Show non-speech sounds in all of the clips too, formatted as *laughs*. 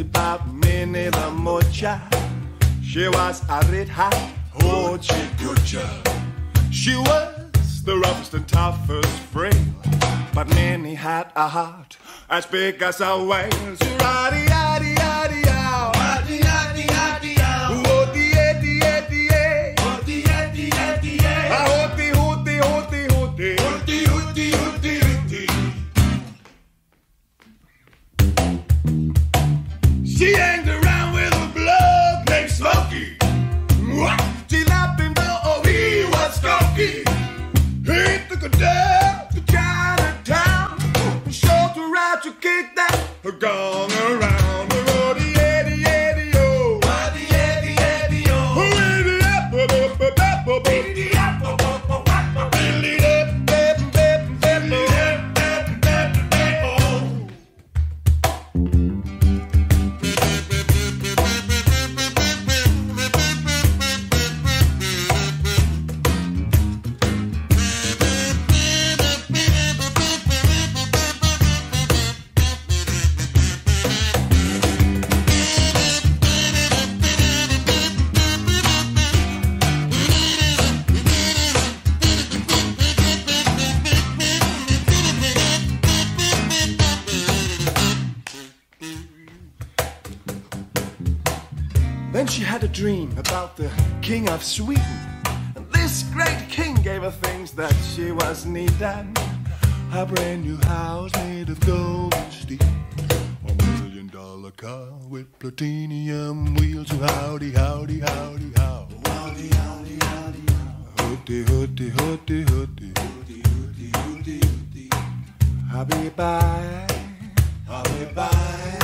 about Minnie the Moocher. She was a red hot hoochie coocher. She was the roughest and toughest frail, but Minnie had a heart as big as a whale. He took her down to Chinatown. And showed her how to kick that gong Sweden. This great king gave her things that she was needing. A brand new house made of gold and steel. A million dollar car with platinum wheels. Howdy, howdy, howdy, how. Howdy, howdy, howdy, how. Hooty, hooty, hooty, hooty. Hooty, hooty, hooty, hooty. Happy bye. Happy bye.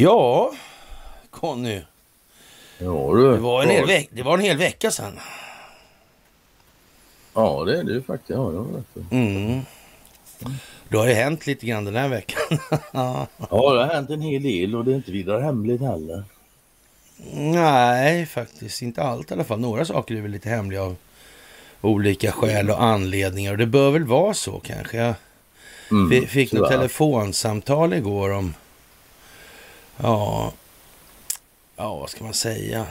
Ja, Conny. Ja du. Det var en hel, veck- det var en hel vecka sedan. Ja det är det ju faktiskt. Ja, det rätt i. Mm. Då har det hänt lite grann den här veckan. *laughs* ja det har hänt en hel del och det är inte vidare hemligt heller. Nej, faktiskt inte allt i alla fall. Några saker är väl lite hemliga av olika skäl och anledningar. Och det bör väl vara så kanske. Jag Mm, fi- fick något telefonsamtal igår om... Ja... Ja, vad ska man säga?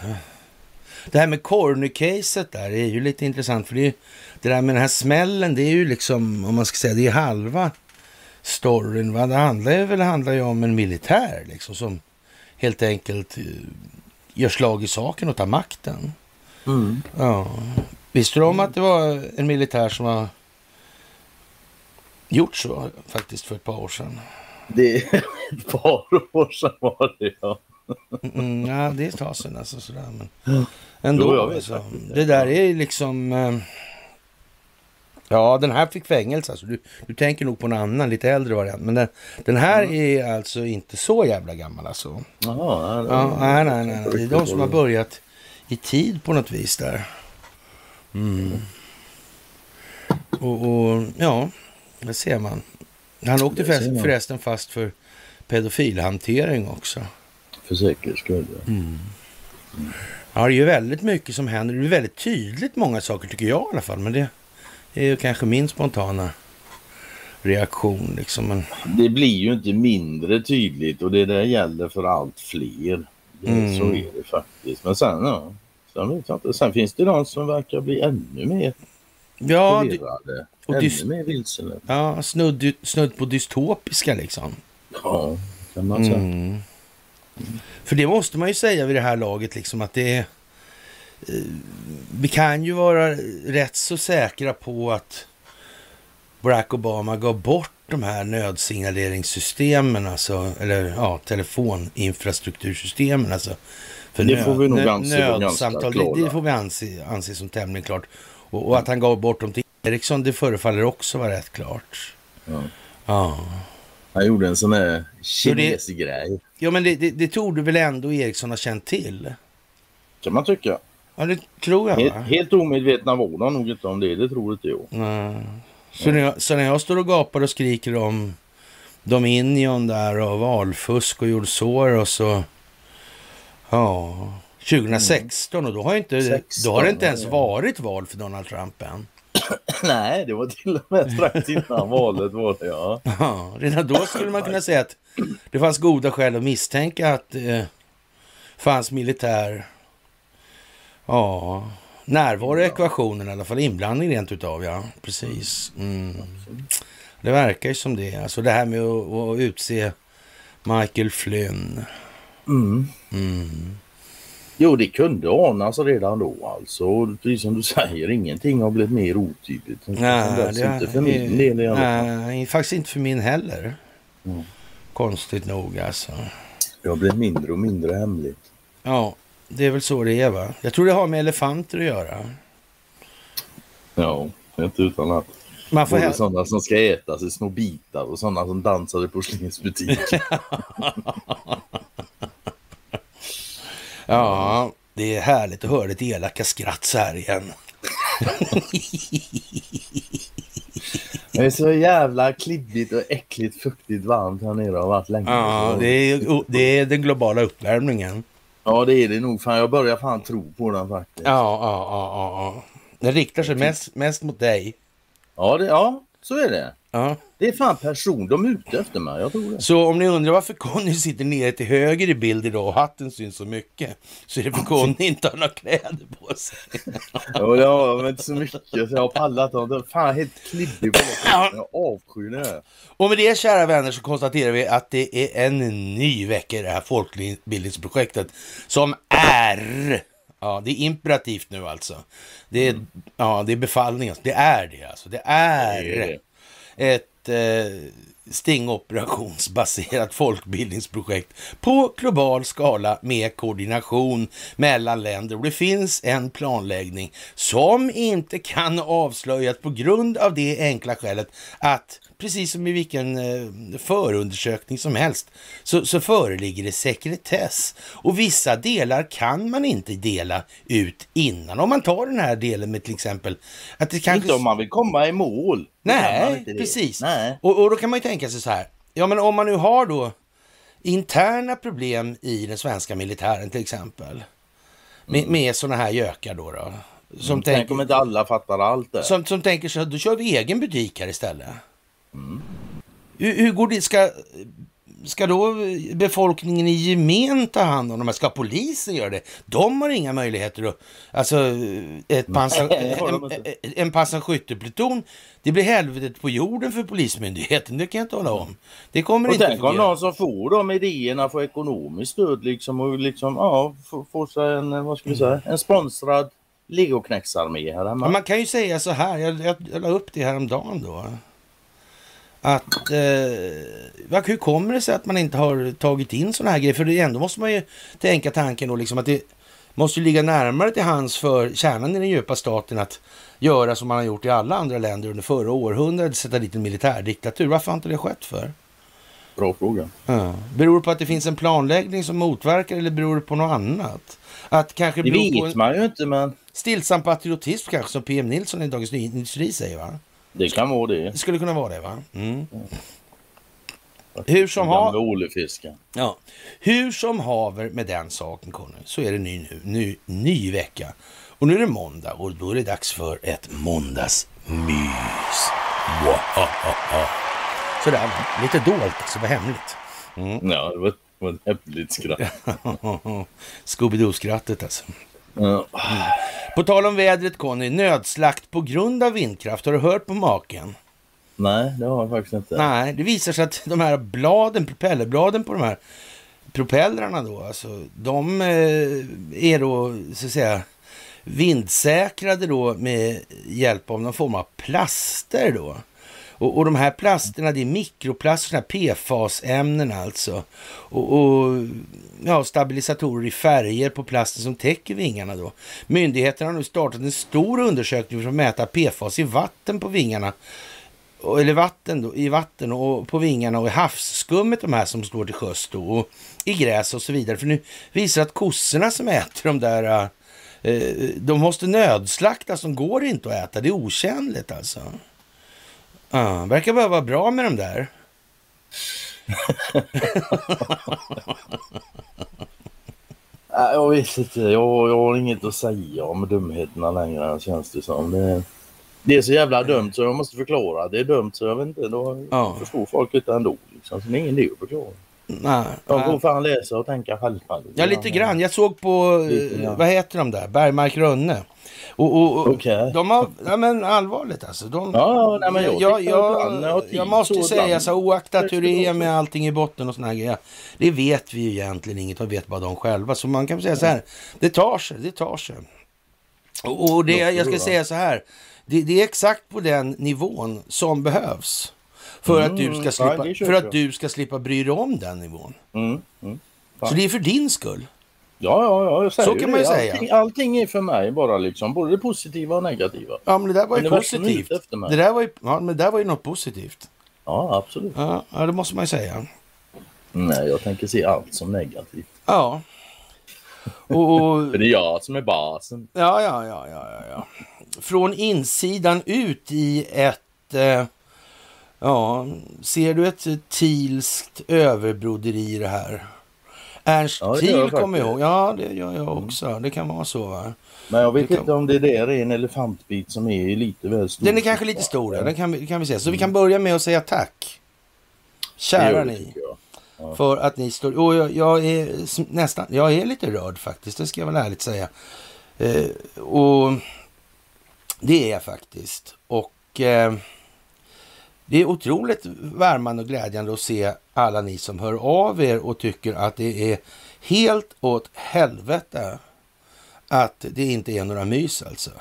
Det här med Corny-caset där är ju lite intressant. För det, ju- det där med den här smällen, det är ju liksom, om man ska säga, det är halva storyn. Va? Det handlar ju väl handlar ju om en militär liksom som helt enkelt eh, gör slag i saken och tar makten. Mm. Ja. Visste du om att det var en militär som har gjort så faktiskt för ett par år sedan? Det är *laughs* ett par år sedan var det ja. Mm, ja, det är ett tag sedan alltså sådär. Men ändå. Jo, alltså. det. där är liksom... eh, Ja, den här fick fängelse. Alltså. Du, du tänker nog på en annan, lite äldre variant. Men den, den här Mm. är alltså inte så jävla gammal alltså. Jaha, nej, Ja, nej, nej, nej. nej. Det är de som har börjat i tid på något vis där. Mm. Och, och ja, det ser man. Han åkte ser förresten, fast för pedofilhantering också. För säkerhets skull. ja. Ja, det är ju väldigt mycket som händer. Det är väldigt tydligt många saker tycker jag i alla fall. Men det är ju kanske min spontana reaktion liksom. Men, Det blir ju inte mindre tydligt och det där gäller för allt fler. Mm. Så är det faktiskt. Men sen, ja. Sen, vet jag inte. sen finns det de som verkar bli ännu mer ja, det. Och ännu dys- mer vilsna. ja snudd, snudd på dystopiska liksom. Ja, kan man säga. Mm. För det måste man ju säga vid det här laget liksom att det är eh, vi kan ju vara rätt så säkra på att Barack Obama gav bort de här nödsignaleringssystemen, alltså, eller ja, telefoninfrastruktursystemen, alltså. För Det får vi nog anse nödsamtal, det, det får vi anse, anse som tämligen klart. Och, och att han gav bort dem till Ericsson, det förefaller också vara rätt klart. Ja. Ja. Han gjorde en sån här kinesgrej. Ja, men det, det, det tog du väl ändå Ericsson ha känt till? Kan man tycka. Ja, det tror jag. Helt, helt omedvetna var de nog inte om det. Det tror inte jag. Nej. Så, när jag, så när jag står och gapar och skriker om Dominion där och valfusk och George Soros och ja, 2016 och då har, inte, 16, då har det inte ens varit val för Donald Trump än. *coughs* Nej, det var till och med strax innan valet var det ja. Ja, redan då skulle man kunna säga att det fanns goda skäl att misstänka att det eh, fanns militär ja, närvaro i ekvationen i alla fall. Inblandning rent utav, ja. Precis. Mm. Det verkar ju som det. Alltså det här med att, att utse Michael Flynn. Mm. Mm. Jo, det kunde anas redan då alltså. Precis som du säger, ingenting har blivit mer otydligt. Nej, det inte för min del i alla fall. Nej, faktiskt inte för min heller. Mm. Konstigt nog alltså. Det har blivit mindre och mindre hemligt. Ja, det är väl så det är va? Jag tror det har med elefanter att göra. Ja, inte utan att. Man får Både sådana som ska ätas i små bitar och sådana som dansar i porslinsbutiker. Ja, det är härligt att höra ditt elaka skratt så här igen. *laughs* Det är så jävla klibbigt och äckligt fuktigt varmt här nere och har varit länge. Ja, det är, det är den globala uppvärmningen. Ja, det är det nog. Fan, jag börjar fan tro på den faktiskt. Ja, ja, ja, ja. ja. Den riktar sig mest, mest mot dig. Ja, det, ja, så är det. Ja. Det är fan person. De är ute efter mig. Jag tror det. Så om ni undrar varför Conny sitter nere till höger i bild idag och hatten syns så mycket så är det för Conny inte har några kläder på sig. Ja, jag har inte så mycket så jag har pallat. dem. Det är fan helt klibbig på det. Jag avskyr det. Och med det kära vänner så konstaterar vi att det är en ny vecka i det här folkbildningsprojektet som är Ja, det är imperativt nu alltså. Det är, ja, det är befallning. Alltså. Det är det alltså. Det är, Det är ett eh, stingoperationsbaserat *laughs* folkbildningsprojekt på global skala med koordination mellan länder. Och det finns en planläggning som inte kan avslöjas på grund av det enkla skälet att precis som i vilken eh, förundersökning som helst så, så föreligger det sekretess. Och vissa delar kan man inte dela ut innan. Om man tar den här delen med till exempel att det kanske... Inte om man vill komma i mål. Nej, precis. Nej. Och, och då kan man ju tänka sig så här. Ja, men om man nu har då interna problem i den svenska militären till exempel. Med, med sådana här gökar då. då som, Mm. Tänk tänker, om inte alla fattar allt det. som, som tänker så här, då kör vi egen butik här istället. Mm. Hur, hur går det? Ska, ska då befolkningen i gemen ta hand om de här? Ska polisen göra det? De har inga möjligheter att... Alltså, ett pansar, de en, inte. en, pansarskyttepluton, det blir helvetet på jorden för polismyndigheten. Det kan jag tala om. Det kommer Och inte tänk om någon som får de idéerna får ekonomiskt stöd liksom och liksom, ja, får, får sig en, vad ska vi säga, en sponsrad legoknäcksarmé här hemma. Ja, man kan ju säga så här, jag, jag, jag la upp det här om dagen då. Att, eh, hur kommer det sig att man inte har tagit in sådana här grejer? För det ändå måste man ju tänka tanken då liksom att det måste ju ligga närmare till hands för kärnan i den djupa staten att göra som man har gjort i alla andra länder under förra århundradet, sätta dit en militärdiktatur. Varför har inte det skett för? Bra fråga. Ja. Beror det på att det finns en planläggning som motverkar eller beror det på något annat? Att kanske Det beror på vet en man ju inte men stillsam patriotism kanske som PM Nilsson i Dagens Industri säger va? Det kan vara det. Det skulle kunna vara det va? Mm. Hur som, Den gamla ha, ålefisken. ja. Hur som haver med den saken Conny, så är det ny, nu, ny, ny vecka. Och nu är det måndag och då är det dags för ett måndagsmys. Sådär, va? lite dolt alltså, vad hemligt. Ja, det var, det var ett häftigt skratt. *laughs* Scooby-Doo-skrattet alltså. På tal om vädret Conny, nödslakt på grund av vindkraft. Har du hört på maken? Nej, det har jag faktiskt inte. Nej, det visar sig att de här bladen, propellerbladen på de här propellrarna då, alltså, de eh, är då så att säga vindsäkrade då med hjälp av någon form av plaster då. Och, och de här plasterna, det är mikroplasterna, PFAS-ämnen alltså. Och, och ja, stabilisatorer i färger på plasten som täcker vingarna då. Myndigheterna har nu startat en stor undersökning för att mäta PFAS i vatten på vingarna eller vatten då, i vatten och på vingarna och i havsskummet de här som står till sjöss då, och i gräs och så vidare. För nu visar att kossorna som äter de där, eh, eh, de måste nödslaktas, de går inte att äta, det är otjänligt alltså. Ja, verkar bara vara bra med de där. *laughs* Nej, jag vet inte. Jag, jag har inget att säga om dumheterna längre känns det som. Det, det är så jävla dumt så jag måste förklara. Det är dumt så jag vet inte. Då Ja. förstår folk inte ändå. Liksom. Så det är ingen idé att förklara. Nej, De får fan läsa och tänka själva. Ja, lite grann. Jag såg på, Lite eh, grann. vad heter de där, Bergmark Rönne. Och, och, och Okej. de har, ja men allvarligt alltså. De, Ja, nej, men jag jag, jag, jag måste så säga ibland- så oaktat hur det är med allting i botten och såna här grejer. Det vet vi ju egentligen inget, de vet bara de själva. Så man kan säga så här, det tar sig, det tar sig. Och, och det, jag ska säga så här, det, det är exakt på den nivån som behövs. För, att, du Mm, ska slippa, för att du ska slippa bry dig om den nivån. Mm, mm. Så det är för din skull. Ja, ja, ja, jag säger Så kan man ju det. säga. Allting, allting är för mig bara liksom, både det positiva och negativa. Ja, men det där var ju positivt. Det där var ju, ja, men det där var ju något positivt. Ja, absolut. Ja, ja, det måste man ju säga. Nej, jag tänker se allt som negativt. Ja. Och, och, *laughs* För det är jag som är basen. ja, ja, ja, ja, ja, ja. Från insidan ut i ett... Eh, ja, ser du ett tilskt överbroderi i det här? Ernst Ja, Thiel kommer jag ihåg. Ja, det gör jag också. Det kan vara så, va? Men jag vet kan- inte om det där är en elefantbit som är lite väl stor. Den är kanske lite stor, ja. den kan, vi- kan vi säga. Så vi kan börja med att säga tack. Kära ni. jag. För att ni står... Och jag, jag är nästan... Jag är lite rörd faktiskt, det ska jag väl ärligt säga. Eh, och det är jag faktiskt. Och eh, det är otroligt värmande och glädjande att se alla ni som hör av er och tycker att det är helt åt helvete att det inte är några mys alltså.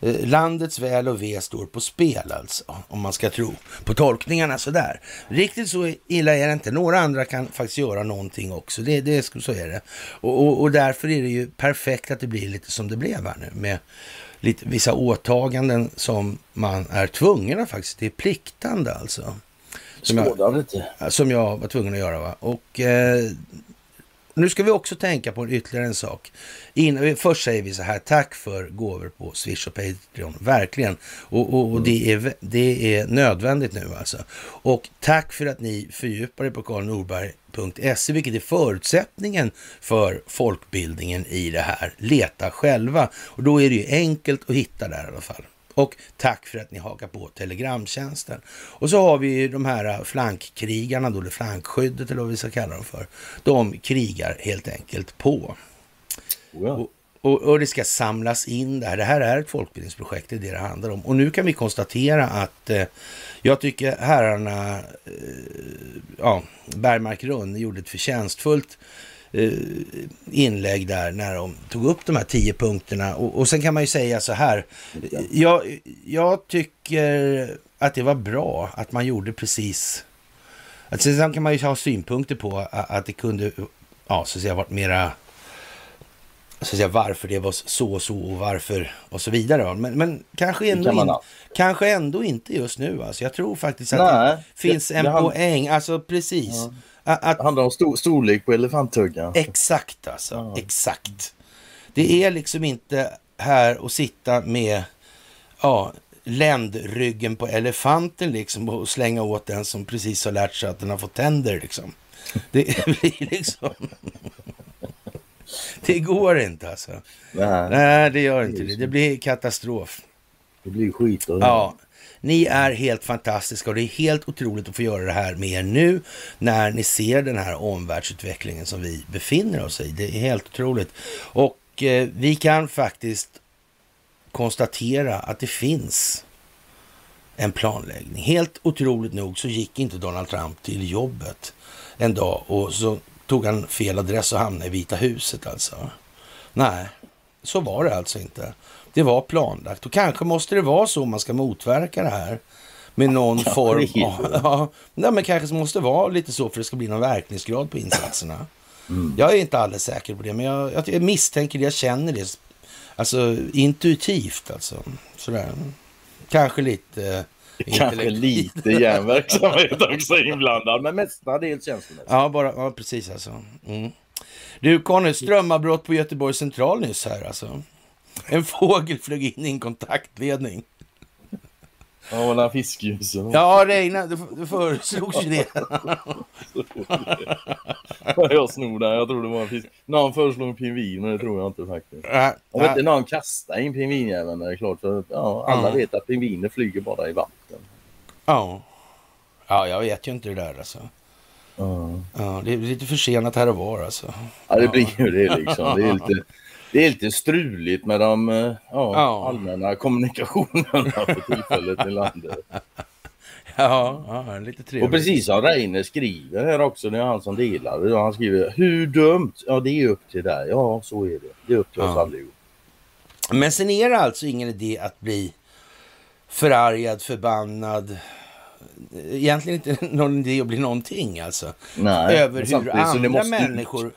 Eh, landets väl och ve står på spel alltså, om man ska tro på tolkningarna sådär. Riktigt så illa är det inte. Några andra kan faktiskt göra någonting också. Det, det, så är det. Och, och, och därför är det ju perfekt att det blir lite som det blev här nu med lite, vissa åtaganden som man är tvungen att faktiskt, det är pliktande alltså. Som jag, som jag var tvungen att göra. Va? Och eh, nu ska vi också tänka på ytterligare en sak. In, först säger vi så här, tack för gåvor på Swish och Patreon, verkligen. Och, och, och det, är, det är nödvändigt nu alltså. Och tack för att ni fördjupar er på karlnorberg.se, vilket är förutsättningen för folkbildningen i det här. Leta själva. Och då är det ju enkelt att hitta där i alla fall. Och tack för att ni hakar på Telegramtjänsten. Och så har vi ju de här flankkrigarna då, eller flankskyddet eller vad vi ska kalla dem för. De krigar helt enkelt på. Ja. Och, och, och det ska samlas in där. Det här är ett folkbildningsprojekt, det är det det handlar om. Och nu kan vi konstatera att eh, jag tycker herrarna, eh, ja, Bergmark Runne gjorde ett förtjänstfullt inlägg där när de tog upp de här tio punkterna. Och, och sen kan man ju säga så här. Jag, jag tycker att det var bra att man gjorde precis... Att sen kan man ju ha synpunkter på att det kunde, ja, så att säga, varit mera så att säga, varför det var så och så och varför och så vidare. Men, men kanske, ändå kan in, kanske ändå inte just nu. Alltså. Jag tror faktiskt att Nej, det finns det- en det hand- poäng. Alltså precis. Ja. Att, handlar om stor, storlek på elefanttuggan. Exakt alltså, Ja. exakt. Det är liksom inte här att sitta med ja, ländryggen på elefanten liksom och slänga åt den som precis har lärt sig att den har fått tänder liksom. Det *laughs* blir liksom... *laughs* Det går inte alltså. Nej, Nej, det gör inte det. Det blir katastrof. det blir skit. Ja, ni är helt fantastiska och det är helt otroligt att få göra det här med er nu när ni ser den här omvärldsutvecklingen som vi befinner oss i. Det är helt otroligt. Och eh, vi kan faktiskt konstatera att det finns en planläggning. Helt otroligt nog så gick inte Donald Trump till jobbet en dag och så tog han fel adress och hamnade i Vita huset alltså. Nej, så var det alltså inte. Det var planlagt och kanske måste det vara så man ska motverka det här med någon *laughs* Ja, form av... Ja, nej, men kanske måste vara lite så för det ska bli någon verkningsgrad på insatserna. *laughs* Mm. Jag är inte alldeles säker på det, men jag, jag, jag misstänker det, jag känner det. Alltså intuitivt alltså. Sådär. Kanske lite... Kanske intellekt- lite järnverksamhet också inblandad, men mestadels känslomässigt. Ja, bara, ja precis alltså. Mm. Du Conny, strömavbrott på Göteborgs central nyss här alltså. En fågel flög in i en kontaktledning. Ja, och den fiskljusen. Ja, regna, det, det föreslogs ju det. *laughs* Jag snor den, jag tror det var en fisk. Någon föreslog en pingvin, men det tror jag inte faktiskt. Ja, Om inte ja, någon kastar in pingvinjäveln är det klart. För, ja, alla Ja. vet att pingviner flyger bara i vatten. ja. ja, jag vet ju inte det där alltså. Ja. Ja, det är lite försenat här och var alltså. Ja, det blir ju det liksom. Det är lite, det är lite struligt med de eh, ja, Ja. allmänna kommunikationerna för tillfället i landet. *laughs* Ja, ja lite Och trevligt. precis som Reine skriver här också, det är han som delar det. Han skriver hur dumt? Ja, det är upp till dig. Ja, så är det. Det är upp till oss Ja. allihop. Men sen är det alltså ingen idé att bli förargad, förbannad. Egentligen inte *laughs* någon idé att bli någonting alltså. Nej, över hur andra måste människor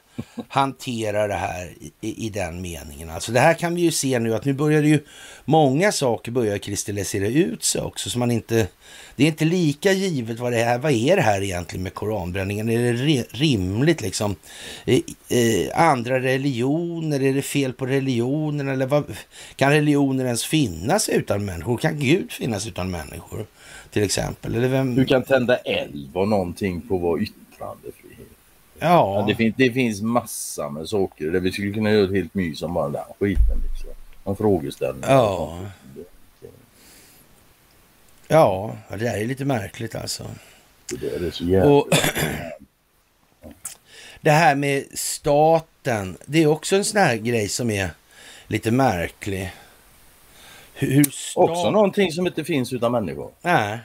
hanterar det här i, i, i den meningen. Alltså det här kan vi ju se nu att nu börjar det ju många saker börjar kristallisera ut sig också. Så man inte, det är inte lika givet vad det är. Vad är det här egentligen med koranbränningen? Är det re, rimligt liksom? Eh, eh, andra religioner, är det fel på religionen? Eller vad, kan religioner ens finnas utan människor? Kan Gud finnas utan människor? Till exempel. Eller vem? Du kan tända eld och någonting på vår yttrandefrihet. Ja, Ja, det, finns, det finns massa med saker där vi skulle kunna göra ett helt mys om bara den skiten. Liksom. En frågeställning. Ja. Ja, det där är lite märkligt alltså. Det är så jävla... Och det här med staten, det är också en sån här grej som är lite märklig. Hur, stat... Också någonting som inte finns utan människor. Nej.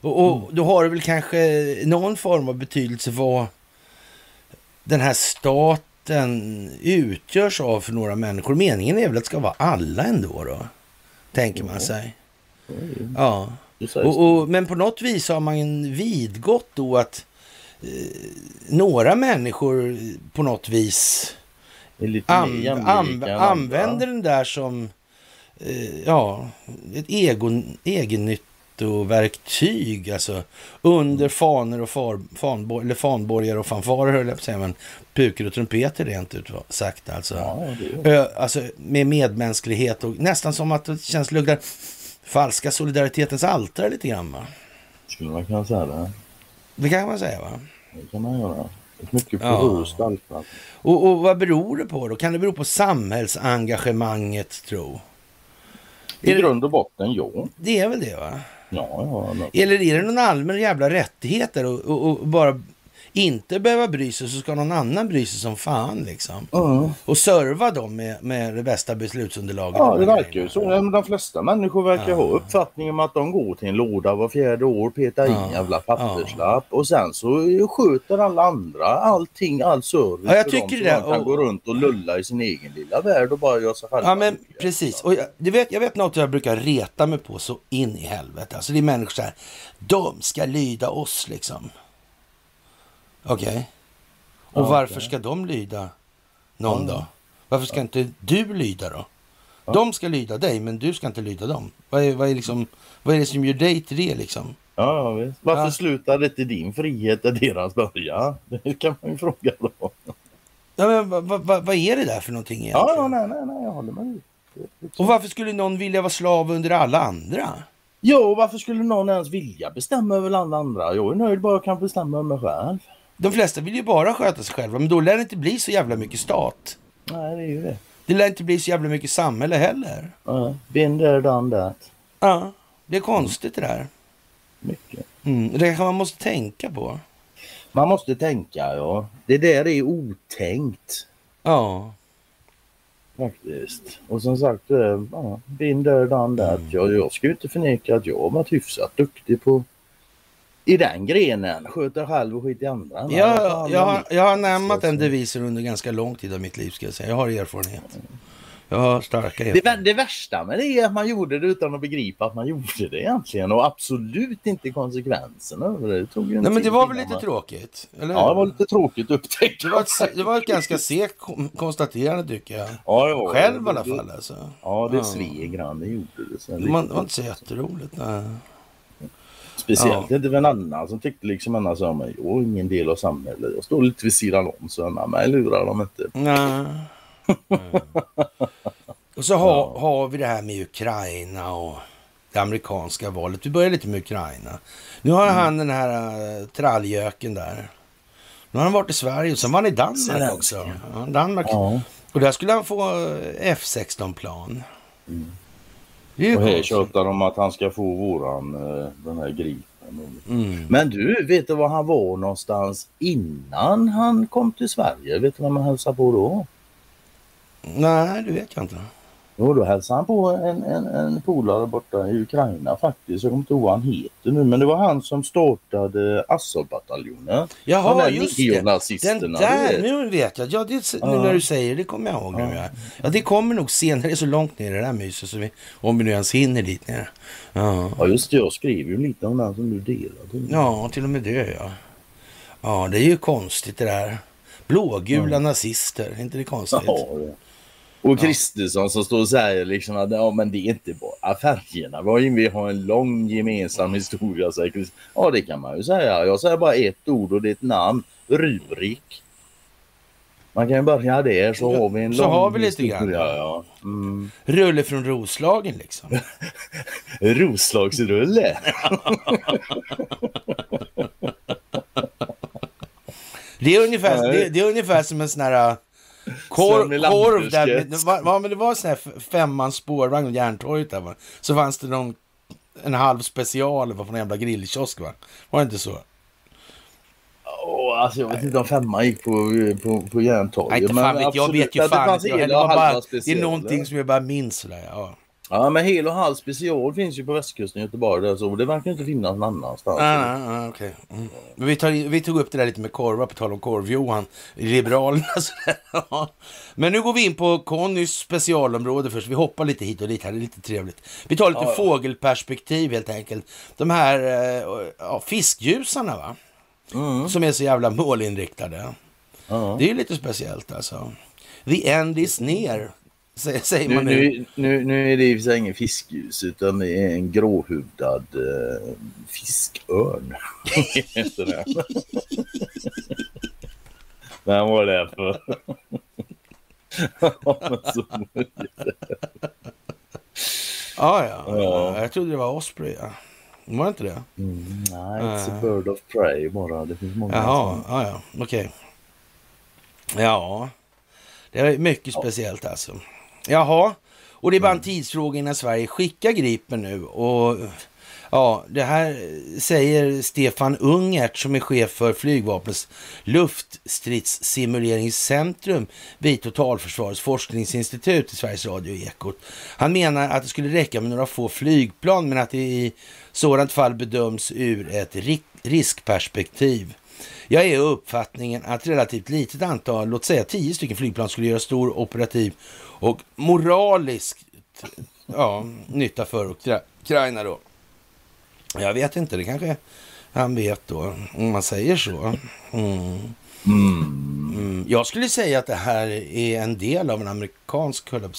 Och, och då har det väl kanske någon form av betydelse vad den här staten utgörs av för några människor. Meningen är väl att det ska vara alla ändå då? Tänker man sig. Ja. Och, och, men på något vis har man vidgått då att eh, några människor på något vis än andra. använder den där som ja, ett egennyttoverktyg. Alltså under fanor och far, fanbor, eller fanborgar och fanfarer höll jag på att säga, men pukor och trumpeter rent ut sagt alltså. Ja. Ö, alltså med medmänsklighet och nästan som att det känns luktar falska solidaritetens altare lite grann va? Skulle man kunna säga det? Det kan man säga va? Det kan man göra. Mycket Ja. poröst alfat. Och, och vad beror det på då? Kan det bero på samhällsengagemanget tro? I det, grund och botten, ja. det är väl det va? Ja, ja. ja. Eller är det någon allmän jävla rättighet där och, och, och bara inte behöva bry sig så ska någon annan bry sig som fan liksom. Ja. Och serva dem med, med det bästa beslutsunderlaget. Ja, det de verkar ju så. Ja, men De flesta människor verkar Ja. ha uppfattningen om att de går till en låda var fjärde år, petar in Ja. jävla papperslapp och sen så sköter alla andra allting, all service Ja, jag för tycker dem, det. så de kan Och- gå runt och lulla i sin egen lilla värld och bara göra sig själva Ja men precis. Och jag, du vet, jag vet något jag brukar reta mig på så in i helvete. Alltså det är människor så här. De ska lyda oss liksom. Okej. Och Ja, varför ska de lyda någon Ja. då? Varför ska inte du lyda då? De ska lyda dig men du ska inte lyda dem. Vad är, vad är, liksom, vad är det som gör dig till det liksom? Ja, visst. Varför Ja. slutade inte din frihet där deras början? *laughs* Det kan man ju fråga då. Ja, men, vad, vad, vad, vad är det där för någonting egentligen? Ja, nej, nej, nej, jag håller med. Och varför skulle någon vilja vara slav under alla andra? Ja, och varför skulle någon ens vilja bestämma över alla andra? Jag är nöjd bara jag kan bestämma över mig själv. De flesta vill ju bara sköta sig själva, men då lär det inte bli så jävla mycket stat. Nej, det är ju det. Det lär inte bli så jävla mycket samhälle heller. Ja, been there, done that. Ja, det är konstigt det där. Mycket. Mm, det kan man måste tänka på. Man måste tänka, ja. Det där är otänkt Ja, faktiskt. Och som sagt, eh, ja, been there, done that. Mm. Jag, jag ska ju inte förneka att jag har varit hyfsat duktig på i den grenen. Sköt dig själv och skit i andra. Men Jag, jag, har- jag har nämnt den devisen under ganska lång tid av mitt liv ska jag säga. Jag har erfarenhet. Jag har starka det, erfarenheter. vär- det värsta med det är att man gjorde det utan att begripa att man gjorde det egentligen och absolut inte konsekvenserna det. det tog Nej men det var väl lite man- tråkigt? Eller? Ja, det var lite tråkigt upptäckt. det, var ett, det var ett ganska segt kon- konstaterande tycker jag. ja, det var det. Själv i alla Det- fall alltså. Ja, det Ja. sved grann. Det gjorde det. Sen Det var, det var inte så jätteroligt. Nej. Speciellt Ja. inte en annan som tyckte liksom annars om mig. Jag är ingen del av samhället. Jag står lite vid sidan om så nej, mig lurar de inte. Nej. Och så har, har vi det här med Ukraina och det amerikanska valet. Vi börjar lite med Ukraina. Nu har han den här uh, tralljöken där. Nu har han varit i Sverige och sen var han i Danmark också. Ja, Danmark. Ja. Och där skulle han få eh, F16-plan. Det är ju Och här tjatar de att han ska få våran, eh, den här gripen. Mm. Men du, vet du var han var någonstans innan han kom till Sverige? Vet du vad man hälsade på då? Nej, det vet jag inte. Jo, då hälsade han på en, en, en polare borta i Ukraina faktiskt. Jag kommer inte ihåg vad han heter nu, men det var han som startade Azov-bataljonen. Jaha, De just det. Den där, nu vet jag. Ja, det, nu Ja. när du säger det kommer jag ihåg. nu. Ja. ja, det kommer nog senare. Det är så långt ner i det där myset, så vi, om vi nu ens hinner dit ner. Ja. Ja, just det. Jag skrev ju lite om den som du delade. ja, till och med det ja. Ja, det är ju konstigt det där. Blågula nazister, är inte det konstigt? Ja, ja. Och Kristersson som står och säger liksom att ja, men det är inte bara färgerna. Vi har en lång gemensam historia. Säger ja, det kan man ju säga. Jag säger bara ett ord och det är ett namn. Rurik. Man kan ju börja där så har vi en Så lång har vi lite historia. grann. Ja. Mm. Rulle från Roslagen liksom. *laughs* Roslagsrulle. *laughs* Det är ungefär, det, det är ungefär som en sån här... Korv, korv där, Melander-sketch. med- va- ja, men det var sån här f- femmans spårvagn och Järntorget där va. Så fanns det någon, en halv special va, från en jävla grillkiosk va. Var det inte så? Åh, alltså, jag vet inte om femman gick på, på, på Järntorget. Nej, inte men fan vet jag. Vet ju fan fanns inte. Det, var halva bara, det är någonting som jag bara minns sådär. Ja. Ja, men hel och halv special finns ju på västkusten i Göteborg. Där, så det verkar inte finnas någon annanstans. Ah, ah, ah, okej. Mm. Vi, tar, vi tog upp det där lite med korvar, på tal om korv-Johan, Liberalerna. Men nu går vi in på Connys specialområde först. Vi hoppar lite hit och dit här, det är lite trevligt. Vi tar lite ja. fågelperspektiv helt enkelt. De här eh, ja, fiskljusarna va? Mm. Som är så jävla målinriktade. Ja. Det är ju lite speciellt alltså. The end is near, säger, man nu. nu, nu, är det i och för sig ingen fiskljus utan det är en gråhudad eh, fiskörn. *laughs* Vem var det för? *laughs* Så- Ja, ja, Ja. Jag trodde det var Osprey. Ja. Var det inte det? Mm, nej, it's a bird of prey bara. Det finns många Jaha, sådana. ja, ja, okej. Ja, det är mycket speciellt alltså. Jaha, och det är bara en tidsfråga innan Sverige skickar Gripen nu. Och ja, det här säger Stefan Ungert som är chef för flygvapnets luftstridssimuleringscentrum vid Totalförsvarets forskningsinstitut i Sveriges Radio Ekot. Han menar att det skulle räcka med några få flygplan men att det i sådant fall bedöms ur ett ri- riskperspektiv. Jag är uppfattningen att relativt litet antal, låt säga 10 stycken flygplan skulle göra stor operativ och moralisk ja, nytta för Ukra- Ukraina då. Jag vet inte, det kanske han vet då, om man säger så. Mm. Mm. Mm. Jag skulle säga att det här är en del av en amerikansk, höll jag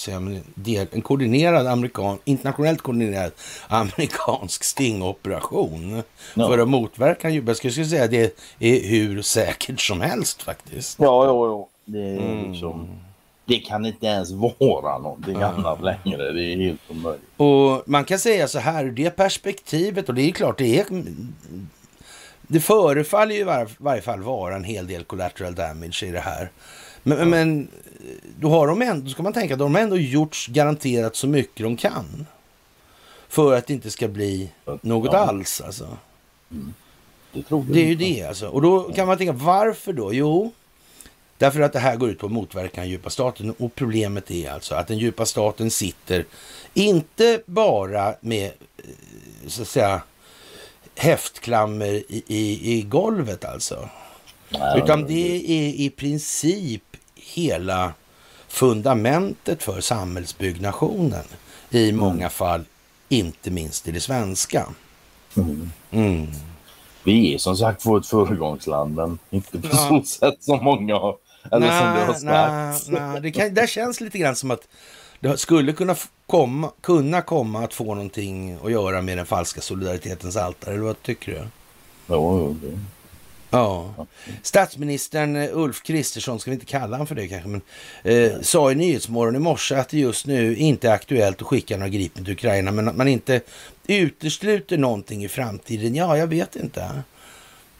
del, en koordinerad amerikan, internationellt koordinerad amerikansk stingoperation. Ja. För att motverka en Jag skulle säga att det är hur säkert som helst faktiskt. Ja, ja, ja. Det, är Mm. Det kan inte ens vara någonting annat längre. Det är helt omöjligt. Och man kan säga så här, det perspektivet, och det är klart, det är... Det förefaller ju i var, varje fall vara en hel del collateral damage i det här. Men, men då har de ändå, då ska man tänka, de har ändå gjort garanterat så mycket de kan. För att det inte ska bli något Ja. alls alltså. Det tror jag Det är ju det alltså. Och då kan man tänka, varför då? Jo, därför att det här går ut på att motverka den djupa staten. Och problemet är alltså att den djupa staten sitter inte bara med, eh, så att säga, häftklammer i, i, i golvet alltså. Nej, Utan det är i princip hela fundamentet för samhällsbyggnationen. I många fall, inte minst i det svenska. Mm. Mm. Vi är som sagt var ett föregångsland, men inte på Ja. så sätt som många har. Eller som det har nej, det, kan, det känns lite grann som att det skulle kunna komma, kunna komma att få någonting att göra med den falska solidaritetens altare. Eller vad tycker du? Jo, det. Ja. Statsministern eh, Ulf Kristersson, ska vi inte kalla honom för det kanske, men eh, sa i Nyhetsmorgon i morse att det just nu inte är aktuellt att skicka några Gripen till Ukraina, men att man inte utesluter någonting i framtiden. Ja, jag vet inte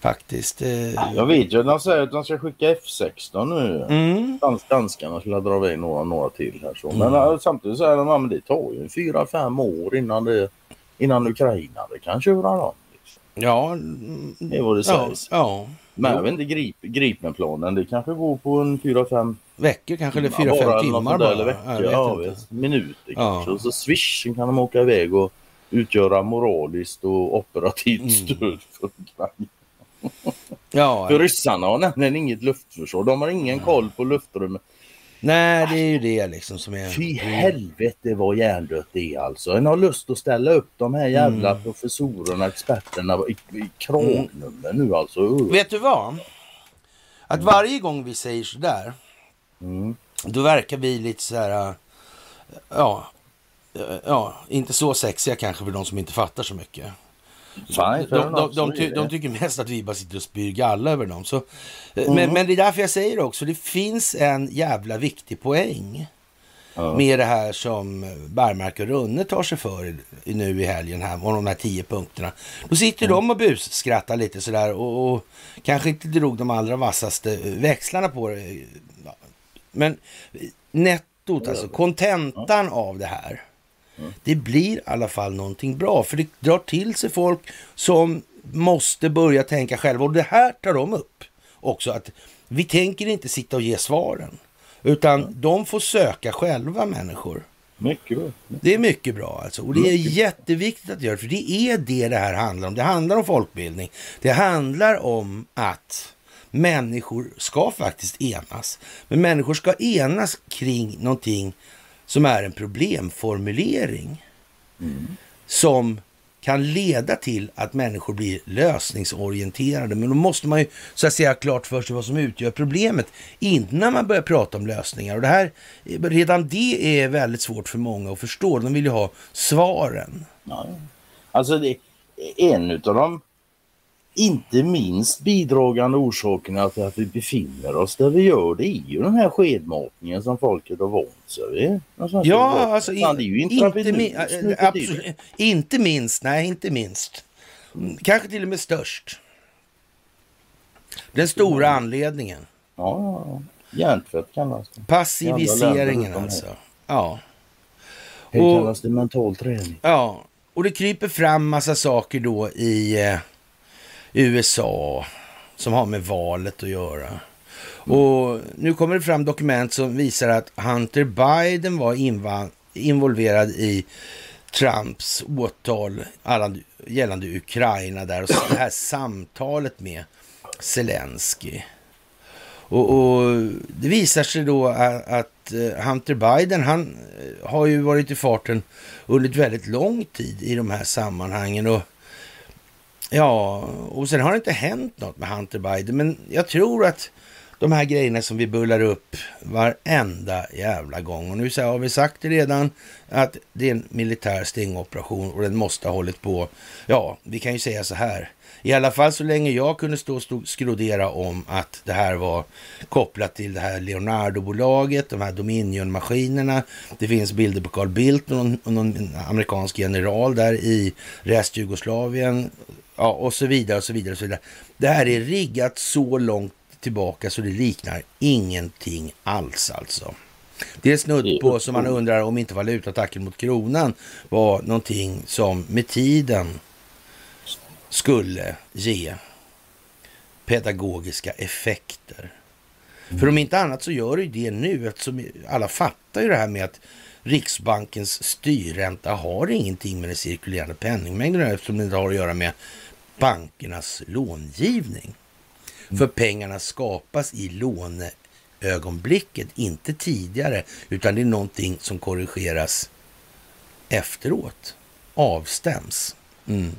faktiskt. Eh, Jag vet ju att de säger att de ska skicka F16 nu. mm, Dans, danskarna skulle dra iväg några, några till här. Så. Men Mm. äh, samtidigt säger de att det tar ju fyra, fem år innan, det, innan Ukraina det kan köra dem. Liksom. ja, mm, Det är vad det ja, sägs. ja. Men jag vet inte, grip, Gripenplanen det kanske går på en fyra, fem Veckor kanske, eller timmar fyra, fem bara, eller något timmar sånt där, bara. Eller veckor, ja, vet, minuter Ja. kanske. Och så swish kan de åka iväg och utgöra moraliskt och operativt Mm. stöd för Ukraina. *laughs* Ja, För ryssarna har nämligen inget luftförsvar. De har ingen koll på luftrummet. nej, det är ju det liksom som är... Fy helvete vad hjärndött det är alltså. En har lust att ställa upp de här jävla Mm. professorerna, experterna i, i kragnummer nu alltså. Vet du vad? Att varje gång vi säger sådär, Mm. då verkar vi lite så här, ja, ja, inte så sexiga kanske för de som inte fattar så mycket. Fine, De, de, de, ty, de det. tycker mest att vi bara sitter och spyr galla över dem. Så, eh, Mm. men, men det är därför jag säger också, det finns en jävla viktig poäng Ja. med det här som Bergmark och Runne tar sig för nu i helgen här, och de här tio punkterna. Då sitter de och busskrattar lite sådär och, och kanske inte drog de allra vassaste växlarna på det. Men nettot, alltså kontentan av det här, det blir i alla fall någonting bra. För det drar till sig folk som måste börja tänka själva. Och det här tar de upp också. att Vi tänker inte sitta och ge svaren. Utan de får söka själva människor. Mycket bra. Det är mycket bra alltså. Och det är jätteviktigt att göra för det är det det här handlar om. Det handlar om folkbildning. Det handlar om att människor ska faktiskt enas. Men människor ska enas kring någonting som är en problemformulering. Som kan leda till att människor blir lösningsorienterade. Men då måste man ju så att säga ha klart för sig vad som utgör problemet innan man börjar prata om lösningar. Och det här, redan det är väldigt svårt för många att förstå. De vill ju ha svaren. Ja, ja. Alltså det, en utav de inte minst bidragande orsakerna till att vi befinner oss där vi gör det är ju den här skedmatningen som folket har vant sig vid. Svenska Ja, alltså Fan, det är ju inte, intravenöst mi- nu för tiden. absolut, inte minst, nej inte minst. Mm, Kanske till och med störst. Den stora anledningen. Ja, ja, ja. Hjärntvätt kallas det. Passiviseringen alltså. Ja. Det kallas det mental träning. Ja, och det kryper fram massa saker då i eh, USA som har med valet att göra. Och nu kommer det fram dokument som visar att Hunter Biden var involverad i Trumps åtal gällande Ukraina där och det här samtalet med Zelensky. Och, och det visar sig då att, att Hunter Biden, han eh, har ju varit i farten under ett väldigt lång tid i de här sammanhangen. Och ja, och sen har det inte hänt något med Hunter Biden, men jag tror att de här grejerna som vi bullar upp varenda jävla gång. Och nu så har vi sagt det redan att det är en militär stingoperation och den måste ha hållit på. Ja, vi kan ju säga så här. I alla fall så länge jag kunde stå och skrodera om att det här var kopplat till det här Leonardo-bolaget, de här Dominion-maskinerna. Det finns bilder på Carl Bildt och någon, och någon amerikansk general där i restjugoslavien. Ja, och så vidare och så vidare och så vidare. Det här är riggat så långt tillbaka så det liknar ingenting alls alltså. Det är snudd på som man undrar om inte valutattacken mot kronan var någonting som med tiden skulle ge pedagogiska effekter. För om inte annat så gör det ju det nu eftersom alla fattar ju det här med att Riksbankens styrränta har ingenting med den cirkulerande penningmängden eftersom det inte har att göra med bankernas långivning. För pengarna skapas i låneögonblicket, inte tidigare, utan det är någonting som korrigeras efteråt. Avstäms. Mm.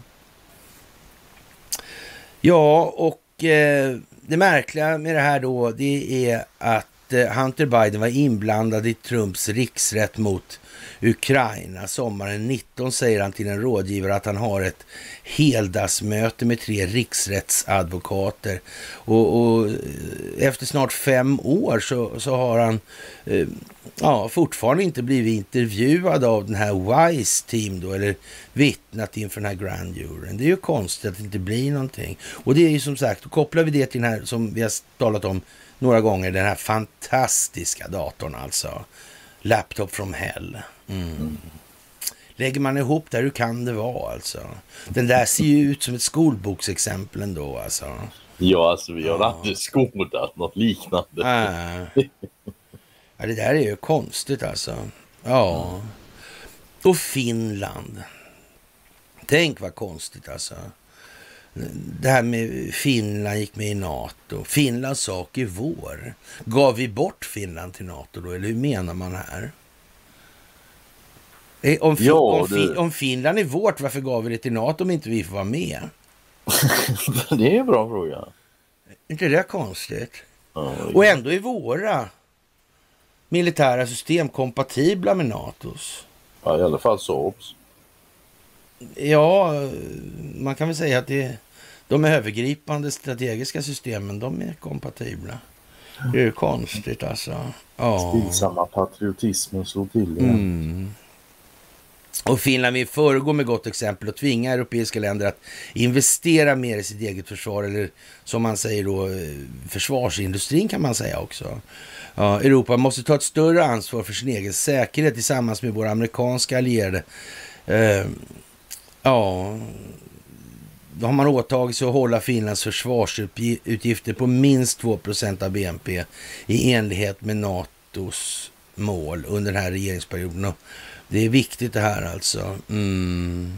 Ja, och eh, det märkliga med det här då, det är att eh, Hunter Biden var inblandad i Trumps riksrätt mot Ukraina. Sommaren 19 säger han till en rådgivare att han har ett heldagsmöte med tre riksrättsadvokater. Och, och eh, efter snart fem år så, så har han eh, ja, fortfarande inte blivit intervjuad av den här WISE team då, eller vittnat inför den här grand juryn. Det är ju konstigt att det inte blir någonting. Och det är ju som sagt, då kopplar vi det till den här som vi har talat om några gånger, den här fantastiska datorn alltså. Laptop from hell. Mm. Lägger man ihop det, hur kan det vara alltså? Den där ser ju ut som ett skolboksexempel ändå alltså. Ja, alltså vi har ja. aldrig skådat något liknande. Äh. Ja, det där är ju konstigt alltså. Ja. Och Finland. Tänk vad konstigt alltså. Det här med Finland gick med i NATO. Finlands sak är vår. Gav vi bort Finland till NATO då, eller hur menar man här? Eh, om, fin ja, om, fin om, Finland är vårt, varför gav vi det till NATO om inte vi får vara med? *laughs* det är en bra fråga. Inte det konstigt? Ja, Och ändå är våra militära system kompatibla med NATOs. Ja, i alla fall Saabs. Ja, man kan väl säga att det, de övergripande strategiska systemen, de är kompatibla. Det är ju konstigt alltså. Ja. Stillsamma patriotismen slår till igen. Mm. Och Finland vill föregå med gott exempel och tvinga europeiska länder att investera mer i sitt eget försvar, eller som man säger då, eh, försvarsindustrin kan man säga också. Ja, Europa måste ta ett större ansvar för sin egen säkerhet tillsammans med våra amerikanska allierade. Eh, ja, då har man åtagit sig att hålla Finlands försvarsutgifter på minst 2% av BNP i enlighet med NATOs mål under den här regeringsperioden. Det är viktigt det här alltså. Mm.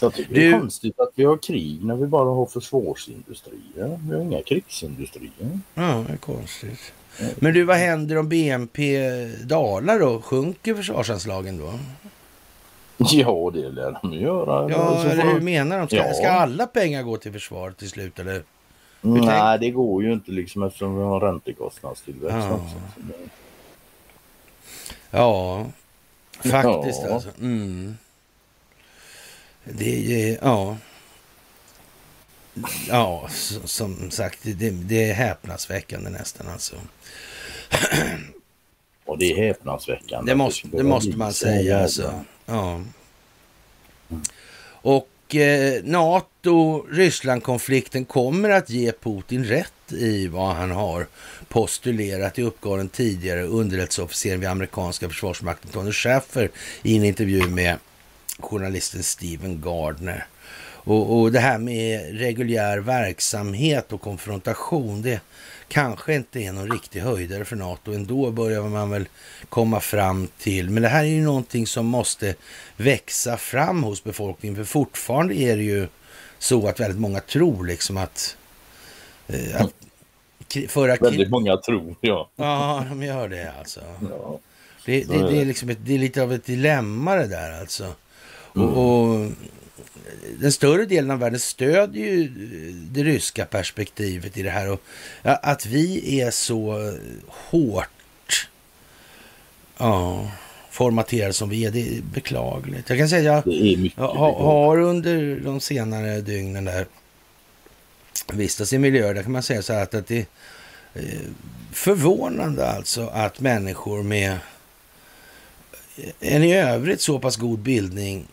Jag tycker du... det är konstigt att vi har krig när vi bara har försvarsindustrier. Vi har inga krigsindustrier. Ja, det är konstigt. Men du, vad händer om BNP dalar då? Sjunker försvarsanslagen då? Ja, det lär de göra. Ja, eller hur menar de? Ska, ja. ska alla pengar gå till försvaret till slut? Eller? Nej, det går ju inte liksom eftersom vi har räntekostnadstillväxt. Ja. ja, faktiskt ja. alltså. Mm. Det är, ja. Ja, som sagt, det, det är häpnadsväckande nästan alltså. *clears throat* Och det är häpnadsväckande. Det måste, det måste man säga alltså. Ja. Och eh, NATO-Ryssland-konflikten kommer att ge Putin rätt i vad han har postulerat. i uppgav den tidigare underrättelseofficeren vid amerikanska försvarsmakten Tony Schaffer i en intervju med journalisten Steven Gardner. Och, och det här med reguljär verksamhet och konfrontation, det kanske inte är någon riktig höjdare för NATO. Ändå börjar man väl komma fram till. Men det här är ju någonting som måste växa fram hos befolkningen. För fortfarande är det ju så att väldigt många tror liksom att, eh, att föra Väldigt många tror, ja. Ja, de gör det alltså. Ja. Det, det, det, är liksom ett, det är lite av ett dilemma det där alltså. Mm. och den större delen av världen stödjer ju det ryska perspektivet i det här. Och att vi är så hårt ja, formaterade som vi är, det är beklagligt. Jag kan säga att jag har under de senare dygnen där vistats i miljöer, där kan man säga så här att, att det är förvånande alltså att människor med en i övrigt så pass god bildning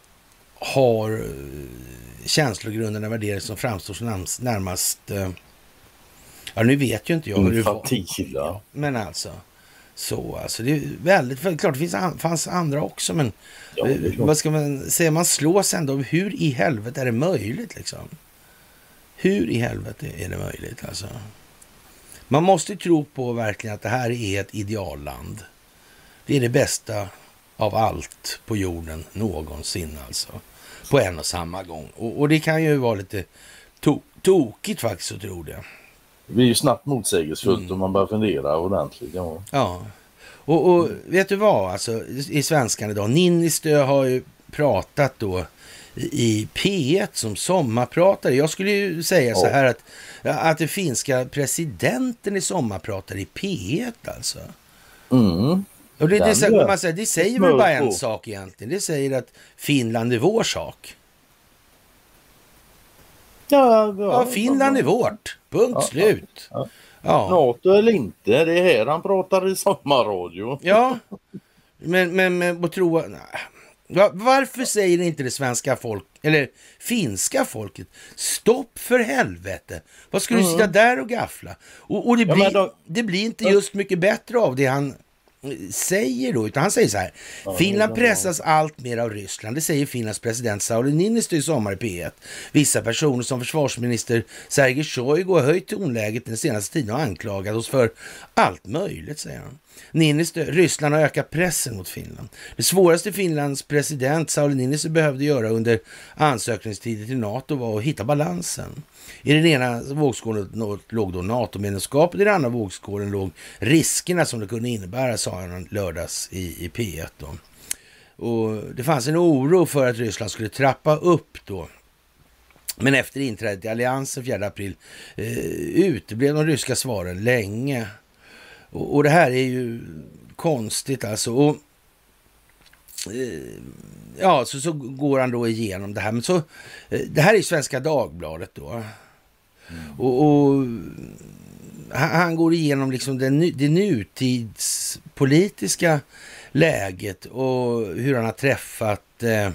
har eh, känslogrunderna värderingar som framstår som närmast... Eh, ja, nu vet ju inte jag hur det var. Men alltså, så alltså. Det är väldigt, klart det finns, fanns andra också, men ja, eh, vad ska man säga? Man slås ändå av hur i helvete är det möjligt liksom? Hur i helvete är det möjligt alltså? Man måste tro på verkligen att det här är ett idealland. Det är det bästa av allt på jorden någonsin alltså. På en och samma gång. Och, och det kan ju vara lite To tokigt faktiskt att tro det. Det blir ju snabbt motsägelsefullt mm. om man börjar fundera ordentligt. Ja. ja. Och, och vet du vad, alltså i svenskan idag, Ninnistö har ju pratat då i P1 som sommarpratare. Jag skulle ju säga så här att, att det finska presidenten är sommarpratare i P1 alltså. Mm. Och det, det, det, man säger, det säger väl bara en sak egentligen. Det säger att Finland är vår sak. Ja, ja, ja Finland är vårt. Punkt ja, slut. Ja, ja. NATO eller inte, det är här han pratar i sommarradio. Ja, men, men, men att tro... Nej. Varför säger inte det svenska folk, eller finska folket, stopp för helvete? Vad ska du mm. sitta där och gaffla? Och, och det, blir, då, det blir inte just mycket bättre av det han säger då, utan han säger så här. Finland pressas allt mer av Ryssland. Det säger Finlands president Sauli Niinistö i sommar i P1. Vissa personer som försvarsminister Sergej Shoigu har höjt tonläget den senaste tiden och anklagat oss för allt möjligt, säger han. Niinistö, Ryssland har ökat pressen mot Finland. Det svåraste Finlands president Sauli Niinistö behövde göra under ansökningstiden till NATO var att hitta balansen. I den ena vågskålen låg då NATO-medlemskapet, i den andra vågskålen låg riskerna som det kunde innebära, sa han lördags i, i P1. Då. Och det fanns en oro för att Ryssland skulle trappa upp då men efter inträdet i alliansen 4 april eh, uteblev de ryska svaren länge. Och, och, det här är ju konstigt alltså. Och, eh, ja, så, så går han då igenom det här. Men så, eh, det här är Svenska Dagbladet då. Mm. Och, och han, han, går igenom liksom den, det nutidspolitiska läget och hur han har träffat eh,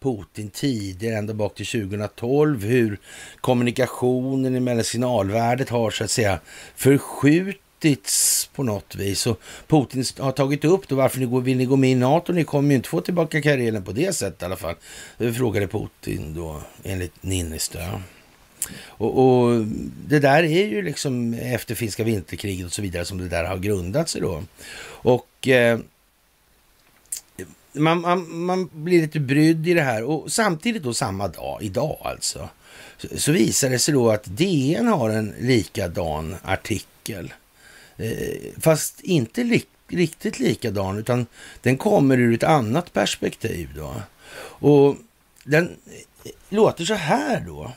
Putin tidigare, ända bak till 2012. Hur kommunikationen med signalvärdet har så att säga förskjutits på något vis. Och Putin har tagit upp då varför ni går, vill ni gå med i NATO? Ni kommer ju inte få tillbaka Karelen på det sättet i alla fall. Det frågade Putin då enligt Niinistö. Och, och, det där är ju liksom efter finska vinterkriget och så vidare som det där har grundat sig då. Och eh, man, man, man, blir lite brydd i det här och samtidigt då samma dag, idag alltså, så, så visar det sig då att DN har en likadan artikel. Eh, fast inte li, riktigt likadan utan den kommer ur ett annat perspektiv då. Och den låter så här då.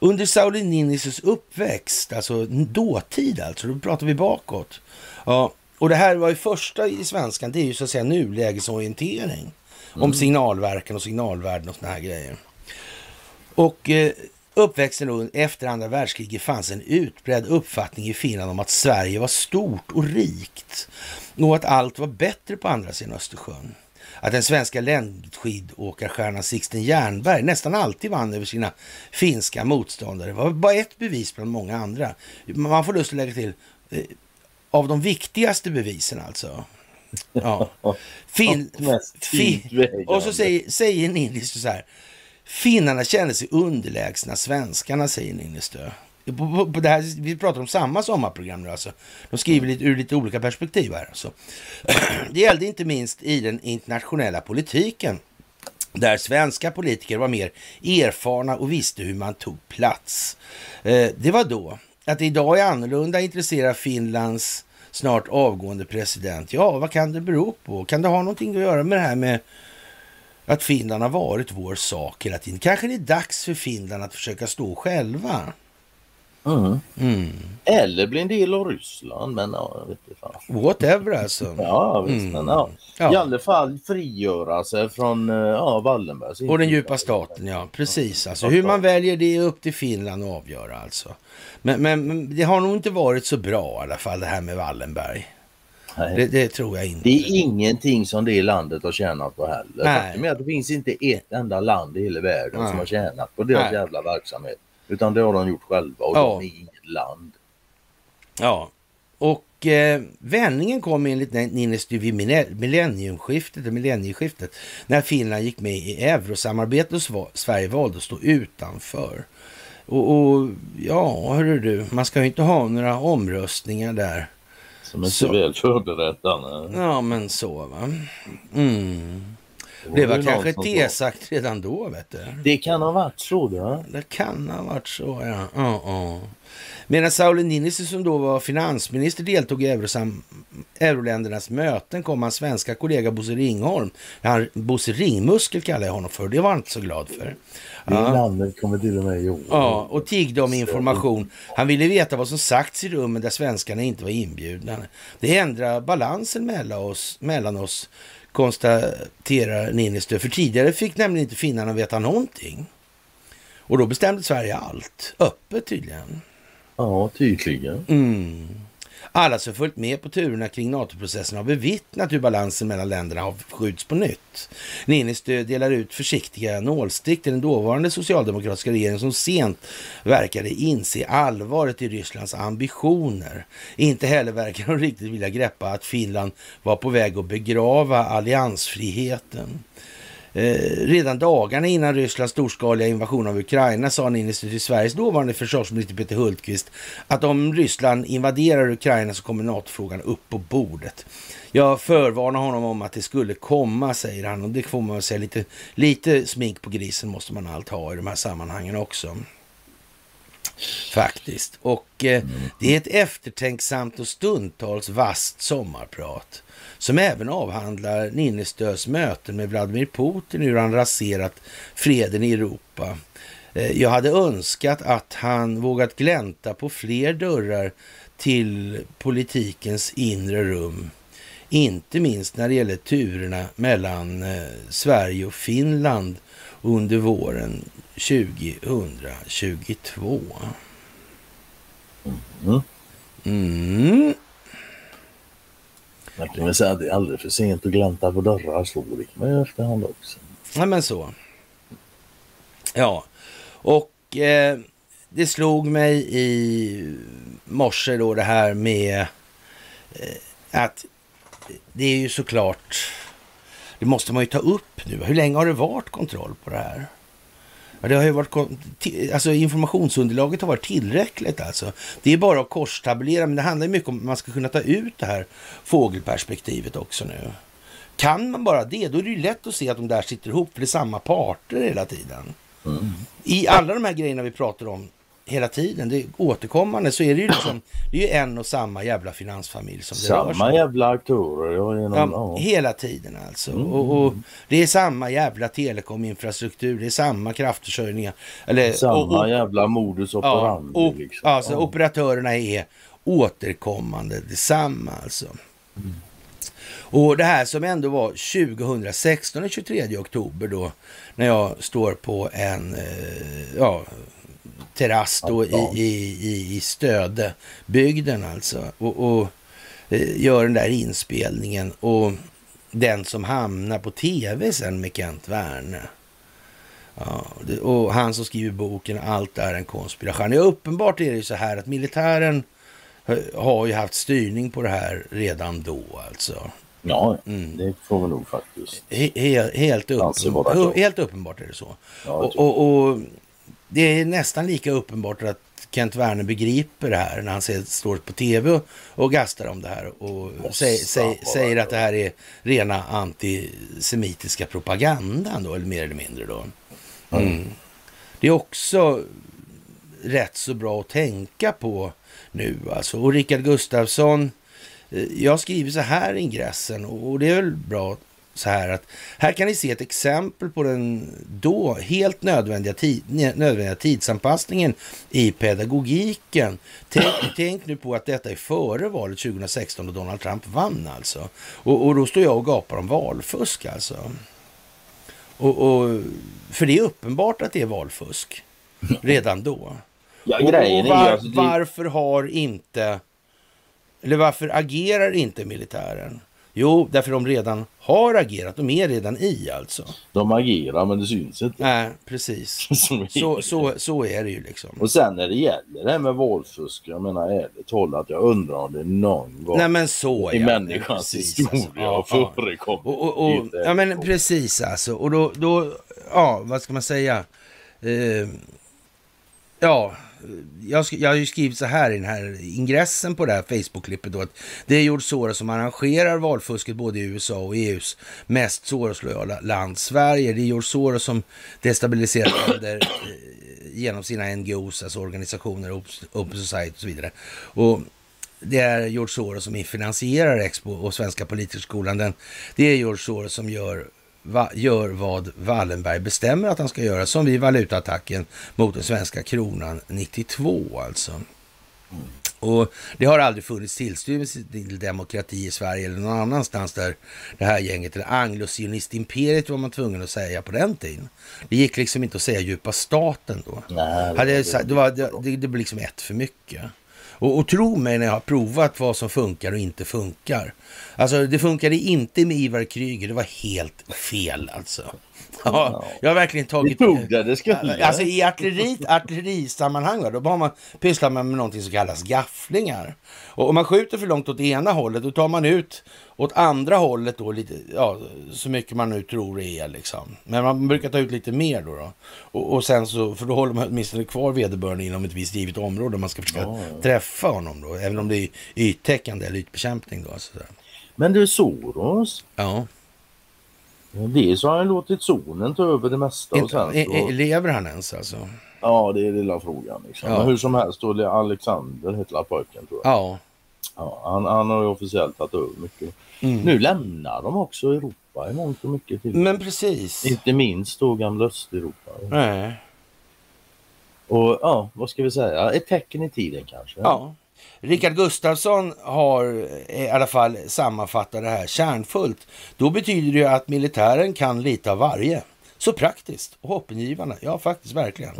Under Sauli Niinises uppväxt, alltså dåtid alltså, då pratar vi bakåt. Ja, och det här var ju första i svenskan, det är ju så att säga nulägesorientering. Mm. Om signalverkan och signalvärden och såna här grejer. Och eh, uppväxten efter andra världskriget fanns en utbredd uppfattning i Finland om att Sverige var stort och rikt och att allt var bättre på andra sidan Östersjön att den svenska längdskidåkarstjärnan Sixten Jernberg nästan alltid vann över sina finska motståndare. Var bara ett bevis bland många andra. Man får lust att lägga till eh, av de viktigaste bevisen alltså. Ja. *laughs* Fin, fin, och så säger, säger Niinistö så här. Finnarna kände sig underlägsna svenskarna, säger Niinistö. På, på, det här, vi pratar om samma sommarprogram nu alltså. De skriver lite, ur lite olika perspektiv här. Alltså. *clears throat* Det gällde inte minst i den internationella politiken. Där svenska politiker var mer erfarna och visste hur man tog plats. Eh, det var då. Att det idag är annorlunda intresserar Finlands snart avgående president. Ja, vad kan det bero på? Kan det ha någonting att göra med det här med att Finland har varit vår sak hela tiden? Kanske det är dags för Finland att försöka stå själva. Mm. Mm. Eller bli en del av Ryssland, men ja, jag vet inte fan. Whatever alltså. Ja, visst, mm. men ja. ja. I alla fall frigöra sig från eh, ja, Wallenbergs Och den djupa staten, ja. Precis. Alltså, hur man väljer det är upp till Finland att avgöra alltså. Men, men, men det har nog inte varit så bra i alla fall det här med Wallenberg. Det, det, tror jag inte. Det är ingenting som det landet har tjänat på heller. Nej. Att det finns inte ett enda land i hela världen Nej. som har tjänat på deras Nej. jävla verksamhet. Utan det har de gjort själva och ja. de är inget land. Ja, och eh, vändningen kom enligt Niinistö vid millenniumskiftet, millennieskiftet när Finland gick med i eurosamarbetet och Sverige valde att stå utanför. Och, och ja, hörru du, man ska ju inte ha några omröstningar där. Som är så väl förberedda. Ja, men så va. Mm. Det var kanske som tesagt redan då, vet du. Det kan ha varit så det. Det kan ha varit så, ja. ja, ja. Medan Sauli Niinistö som då var finansminister deltog i Eurosam, euroländernas möten kom hans svenska kollega Bosse Ringholm, han, Bosse Ringmuskel kallar jag honom för, det var han inte så glad för. Det Ja. namnet kommer till och med ihåg. Ja, och tiggde om information. Han ville veta vad som sagts i rummen där svenskarna inte var inbjudna. Det ändrar balansen mellan oss, mellan oss konstaterar Niinistö. För tidigare fick nämligen inte finnarna veta någonting. Och då bestämde Sverige allt. Öppet tydligen. Ja, tydligen. Mm. Alla som följt med på turerna kring NATO-processen har bevittnat hur balansen mellan länderna har skjuts på nytt. Niinistö delar ut försiktiga nålstick till den dåvarande socialdemokratiska regeringen som sent verkade inse allvaret i Rysslands ambitioner. Inte heller verkar de riktigt vilja greppa att Finland var på väg att begrava alliansfriheten. Eh, redan dagarna innan Rysslands storskaliga invasion av Ukraina sa Niinistö till Sveriges dåvarande försvarsminister Peter Hultqvist att om Ryssland invaderar Ukraina så kommer NATO-frågan upp på bordet. Jag förvarnar honom om att det skulle komma, säger han. Och det får man säga, lite, lite smink på grisen måste man allt ha i de här sammanhangen också. Faktiskt. Och eh, det är ett eftertänksamt och stundtals vasst sommarprat som även avhandlar Niinistös möten med Vladimir Putin, hur han raserat freden i Europa. Eh, Jag hade önskat att han vågat glänta på fler dörrar till politikens inre rum. Inte minst när det gäller turerna mellan eh, Sverige och Finland under våren 2022. Mm. Man kan väl säga att det är aldrig för sent att glänta på dörrar så. Det kan man ju efterhand också. Ja, men så. Ja, och eh, det slog mig i morse då det här med eh, att det är ju såklart, det måste man ju ta upp nu. Hur länge har det varit kontroll på det här? Ja, det har ju varit, alltså informationsunderlaget har varit tillräckligt alltså. Det är bara att korstabulera, men det handlar mycket om att man ska kunna ta ut det här fågelperspektivet också nu. Kan man bara det, då är det ju lätt att se att de där sitter ihop, för det är samma parter hela tiden. Mm. I alla de här grejerna vi pratar om hela tiden, det är återkommande, så är det ju liksom, det är ju en och samma jävla finansfamilj som det rör sig Samma jävla aktörer. Ja, Ja, ja. hela tiden alltså. Mm. Och, och det är samma jävla telekominfrastruktur, det är samma kraftförsörjningar. Eller, Samma och, och, jävla modus ja, operandi. och, liksom. alltså, ja. Operatörerna är återkommande detsamma alltså. Mm. Och det här som ändå var 2016, den 23 oktober då, när jag står på en eh, ja, terrass då i, i, i, i Stödebygden alltså. Och, och eh, gör den där inspelningen och den som hamnar på tv sen med Kent Werne. Ja, och han som skriver boken Allt är en konspiration. Ja, uppenbart är det ju så här att militären eh, har ju haft styrning på det här redan då alltså. ja, Mm. det får vi nog faktiskt. He, he, helt, uppenbart, helt uppenbart är det så. Ja, och, och, och det är nästan lika uppenbart att Kent Werner begriper det här när han ser, står på tv och, och gastar om det här och säg, säg, säger att det här är rena antisemitiska propagandan då, eller mer eller mindre då. Mm. Det är också rätt så bra att tänka på nu alltså. Och Rickard Gustafsson, eh, jag skriver så här i ingressen och det är väl bra så här att här kan ni se ett exempel på den då helt nödvändiga, tid, nödvändiga tidsanpassningen i pedagogiken. Tänk, tänk nu på att detta är före valet 2016 då Donald Trump vann alltså. Och, och då står jag och gapar om valfusk alltså. Och, och, för det är uppenbart att det är valfusk redan då. Ja, Och, grejen och var, alltså, det, varför har inte, eller varför agerar inte militären? Jo, därför de redan har agerat. De är redan i alltså. de agerar men det syns inte. Nej, precis. *laughs* Så, så, så är det ju liksom. Och sen när det gäller det här med valfusk, jag menar ärligt talat, jag undrar om det någon gång Nej men så i ja. människans Precis, historia alltså. Ja, har ja. förekommit. Och, och, och, Helt ja men precis alltså. Och då, då ja vad ska man säga? Eh, ja, jag, jag har ju skrivit så här i den här ingressen på det här Facebook-klippet då, att det är George Soros som arrangerar valfusket både i USA och EUs mest Soros-lojala land, Sverige. Det är George Soros som destabiliserar *clears throat* länder eh, genom sina NGOs, alltså organisationer, Open Society och så vidare. Och det är George Soros som finansierar Expo och Svenska Politikerskolan. Den, det är George Soros som gör, va, gör vad Wallenberg bestämmer att han ska göra, som vid valutaattacken mot den svenska kronan 92 alltså. Och det har aldrig funnits tillstymmelse till demokrati i Sverige eller någon annanstans där det här gänget, eller anglosionistimperiet var man tvungen att säga på den tiden. Det gick liksom inte att säga djupa staten då. Nej, det det, var, det, det blev liksom ett för mycket. Och, och tro mig när jag har provat vad som funkar och inte funkar. Alltså det funkade inte med Ivar Kryger, det var helt fel alltså. *laughs* Ja, jag har verkligen Vi tagit... tog det det skulle. Alltså i artilleri, artillerisammanhang då har man, pysslar man med någonting som kallas gafflingar. Och om man skjuter för långt åt ena hållet då tar man ut åt andra hållet då lite, ja, så mycket man nu tror det är liksom. Men man brukar ta ut lite mer då. då. Och, och sen så, för då håller man åtminstone kvar vederbörande inom ett visst givet område. om Man ska försöka Ja, ja. träffa honom då, även om det är yttäckande eller ytbekämpning då. Alltså. Men du Soros, Ja, dels har han låtit zonen ta över det mesta och sen e- så... e- lever han ens alltså? Ja, det är lilla frågan. Liksom. Ja. Men hur som helst, då Alexander heter pojken tror jag. Ja. Ja, han, han har ju officiellt tagit över mycket. Mm. Nu lämnar de också Europa i mångt och mycket till. Men precis. Inte minst då gamla Östeuropa. Nej. Och ja, vad ska vi säga? Ett tecken i tiden kanske. Ja. Rickard Gustafsson har eh, i alla fall sammanfattat det här kärnfullt. Då betyder det ju att militären kan lite av varje. Så praktiskt och hoppingivande. Ja, faktiskt verkligen.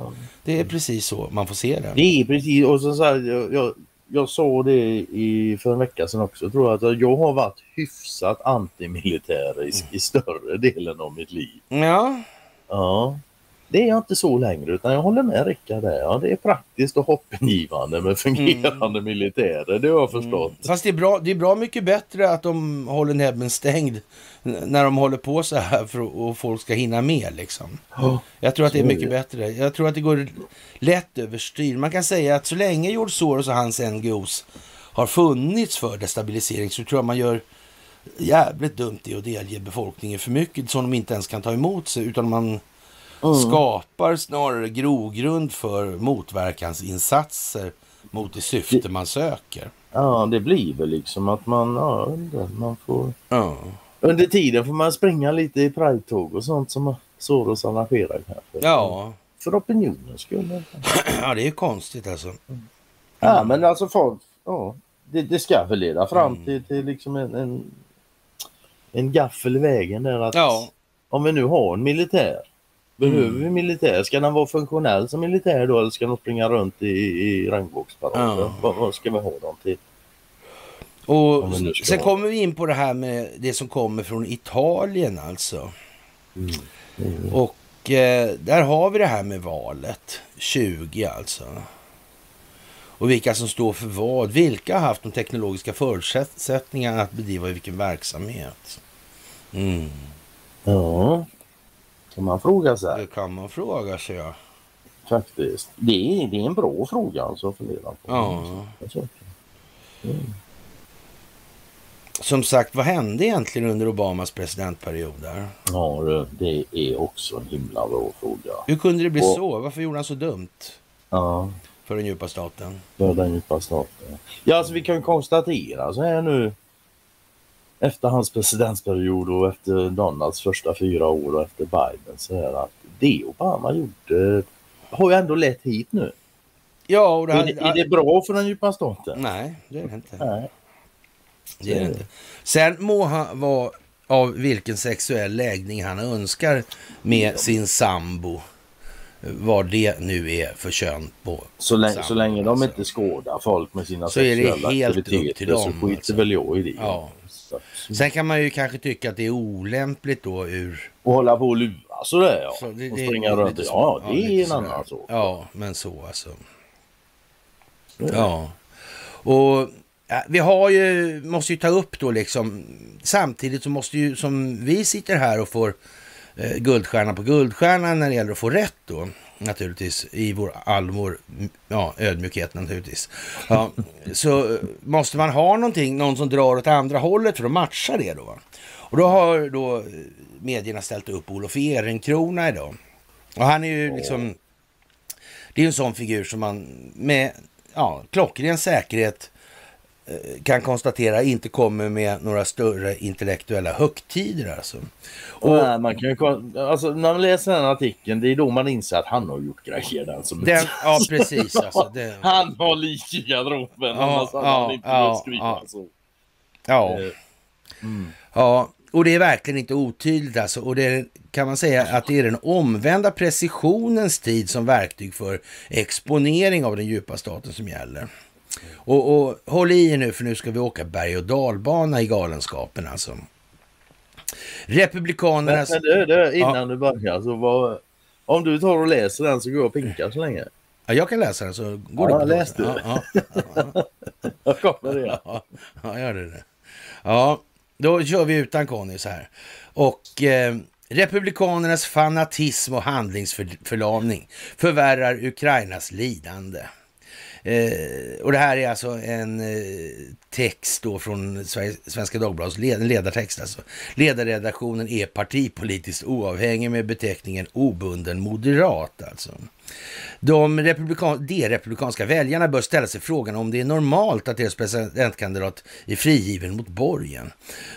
Det är precis så man får se det. Det är precis, och så, så här, jag, jag, jag sa det i, för en vecka sedan också tror jag, att jag har varit hyfsat antimilitär i, i större delen av mitt liv. Ja, Ja, det är jag inte så längre utan jag håller med Rickard där. Ja, det är praktiskt och hoppingivande med fungerande militärer, det har jag förstått. fast det är, bra, det är bra mycket bättre att de håller näbben stängd när de håller på så här för att och folk ska hinna med liksom. Ja. Jag tror att det är mycket det. bättre. Jag tror att det går lätt överstyr. Man kan säga att så länge George Soros och hans NGOs har funnits för destabilisering så tror jag man gör jävligt dumt i att delge befolkningen för mycket som de inte ens kan ta emot sig utan man skapar snarare grogrund för motverkansinsatser mot det syfte man söker. Ja, det blir väl liksom att man, ja, man får... Ja. Under tiden får man springa lite i Pride-tåg och sånt som Soros arrangerar kanske. Ja. För opinionens skull. *clears throat* ja, det är konstigt alltså. Ja, men alltså folk, ja, det, det ska väl leda fram Mm. till, till liksom en, en, en gaffel i vägen där att Ja. om vi nu har en militär, behöver Mm. vi militär? Ska den vara funktionell som militär då eller ska de springa runt i, i regnbågsparader? Ja. Vad, vad ska vi ha dem till? Och sen kommer vi in på det här med det som kommer från Italien alltså. Och eh, där har vi det här med valet. 20 alltså. Och vilka som står för vad. Vilka har haft de teknologiska förutsättningarna att bedriva vilken verksamhet? Mm. Ja, kan man fråga sig Det kan man fråga sig. Ja. faktiskt. Det är, det är en bra fråga alltså att fundera på. Ja. Alltså, Som sagt, vad hände egentligen under Obamas presidentperiod där? Ja, det- det är också en himla bra fråga. Hur kunde det bli Och- så? Varför gjorde han så dumt Ja, för den djupa staten? för den djupa staten. Ja, alltså vi kan konstatera så här nu efter hans presidentperiod och efter Donalds första fyra år och efter Biden så är att det Obama gjorde har ju ändå lett hit nu. Ja, och det Är hade... det, är det bra för den djupa staten? Nej, det är det inte. Nej. Det är det inte. Sen må han vara av vilken sexuell läggning han önskar med sin sambo. Vad det nu är för kön på Så, länge, så sambo, länge de alltså. inte skådar folk med sina Så är det sexuella helt upp aktiviteter till dem, så skiter alltså. väl jag i det. Ja. Så, Sen kan man ju kanske tycka att det är olämpligt då ur... och hålla på och lura sådär ja. Så det, och springa runt. Ja, det är en annan sak. Ja, men så alltså. Så. Ja. Och ja, vi har ju, måste ju ta upp då liksom, samtidigt så måste ju, som vi sitter här och får eh, guldstjärna på guldstjärna när det gäller att få rätt då. Naturligtvis, i vår, all vår ja, ödmjukhet naturligtvis. Ja, så måste man ha någonting, någon som drar åt andra hållet för att matcha det då. Och då har då medierna ställt upp Olof Ehrenkrona idag. Och han är ju liksom, det är en sån figur som man med ja, klockren säkerhet eh, kan konstatera inte kommer med några större intellektuella högtider. Alltså. Och, Nej, man kan ju, alltså, när man läser den artikeln, det är då man inser att han har gjort grejer. Den som den, ja, precis. *laughs* Alltså, det... Han har lik i garderoben, ja, annars hade ja, han inte ja, skriva ja. så. Ja. Eh, mm. ja, och det är verkligen inte otydligt alltså. Och det kan man säga att det är den omvända precisionens tid som verktyg för exponering av den djupa staten som gäller. Och, och håll i er nu för nu ska vi åka berg och dalbana i galenskapen alltså. Republikanernas... Men, men du, du, innan ja. du börjar, så vad, om du tar och läser den så går jag och pinkar så länge. Ja, jag kan läsa den så går ja, du på läs du. Ja, ja, *laughs* jag kommer det. Ja, ja, gör det. Ja, då kör vi utan Conny så här. Och eh, republikanernas fanatism och handlingsförlamning förvärrar Ukrainas lidande. Eh, och det här är alltså en eh, text då från Svenska Dagbladets led, ledartext. Alltså. Ledarredaktionen är partipolitiskt oavhängig med beteckningen obunden moderat. Alltså. De, republikan, de republikanska väljarna bör ställa sig frågan om det är normalt att deras presidentkandidat är frigiven mot borgen.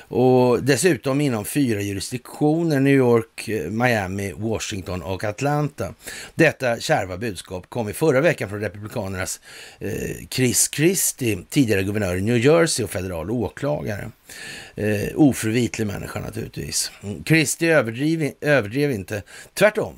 Och dessutom inom fyra jurisdiktioner, New York, eh, Miami, Washington och Atlanta. Detta kärva budskap kom i förra veckan från republikanernas eh, Chris Christie, tidigare guvernör i New Jersey och federal åklagare. Eh, oförvitlig människa naturligtvis. Mm, Christie överdrev, överdrev inte, tvärtom.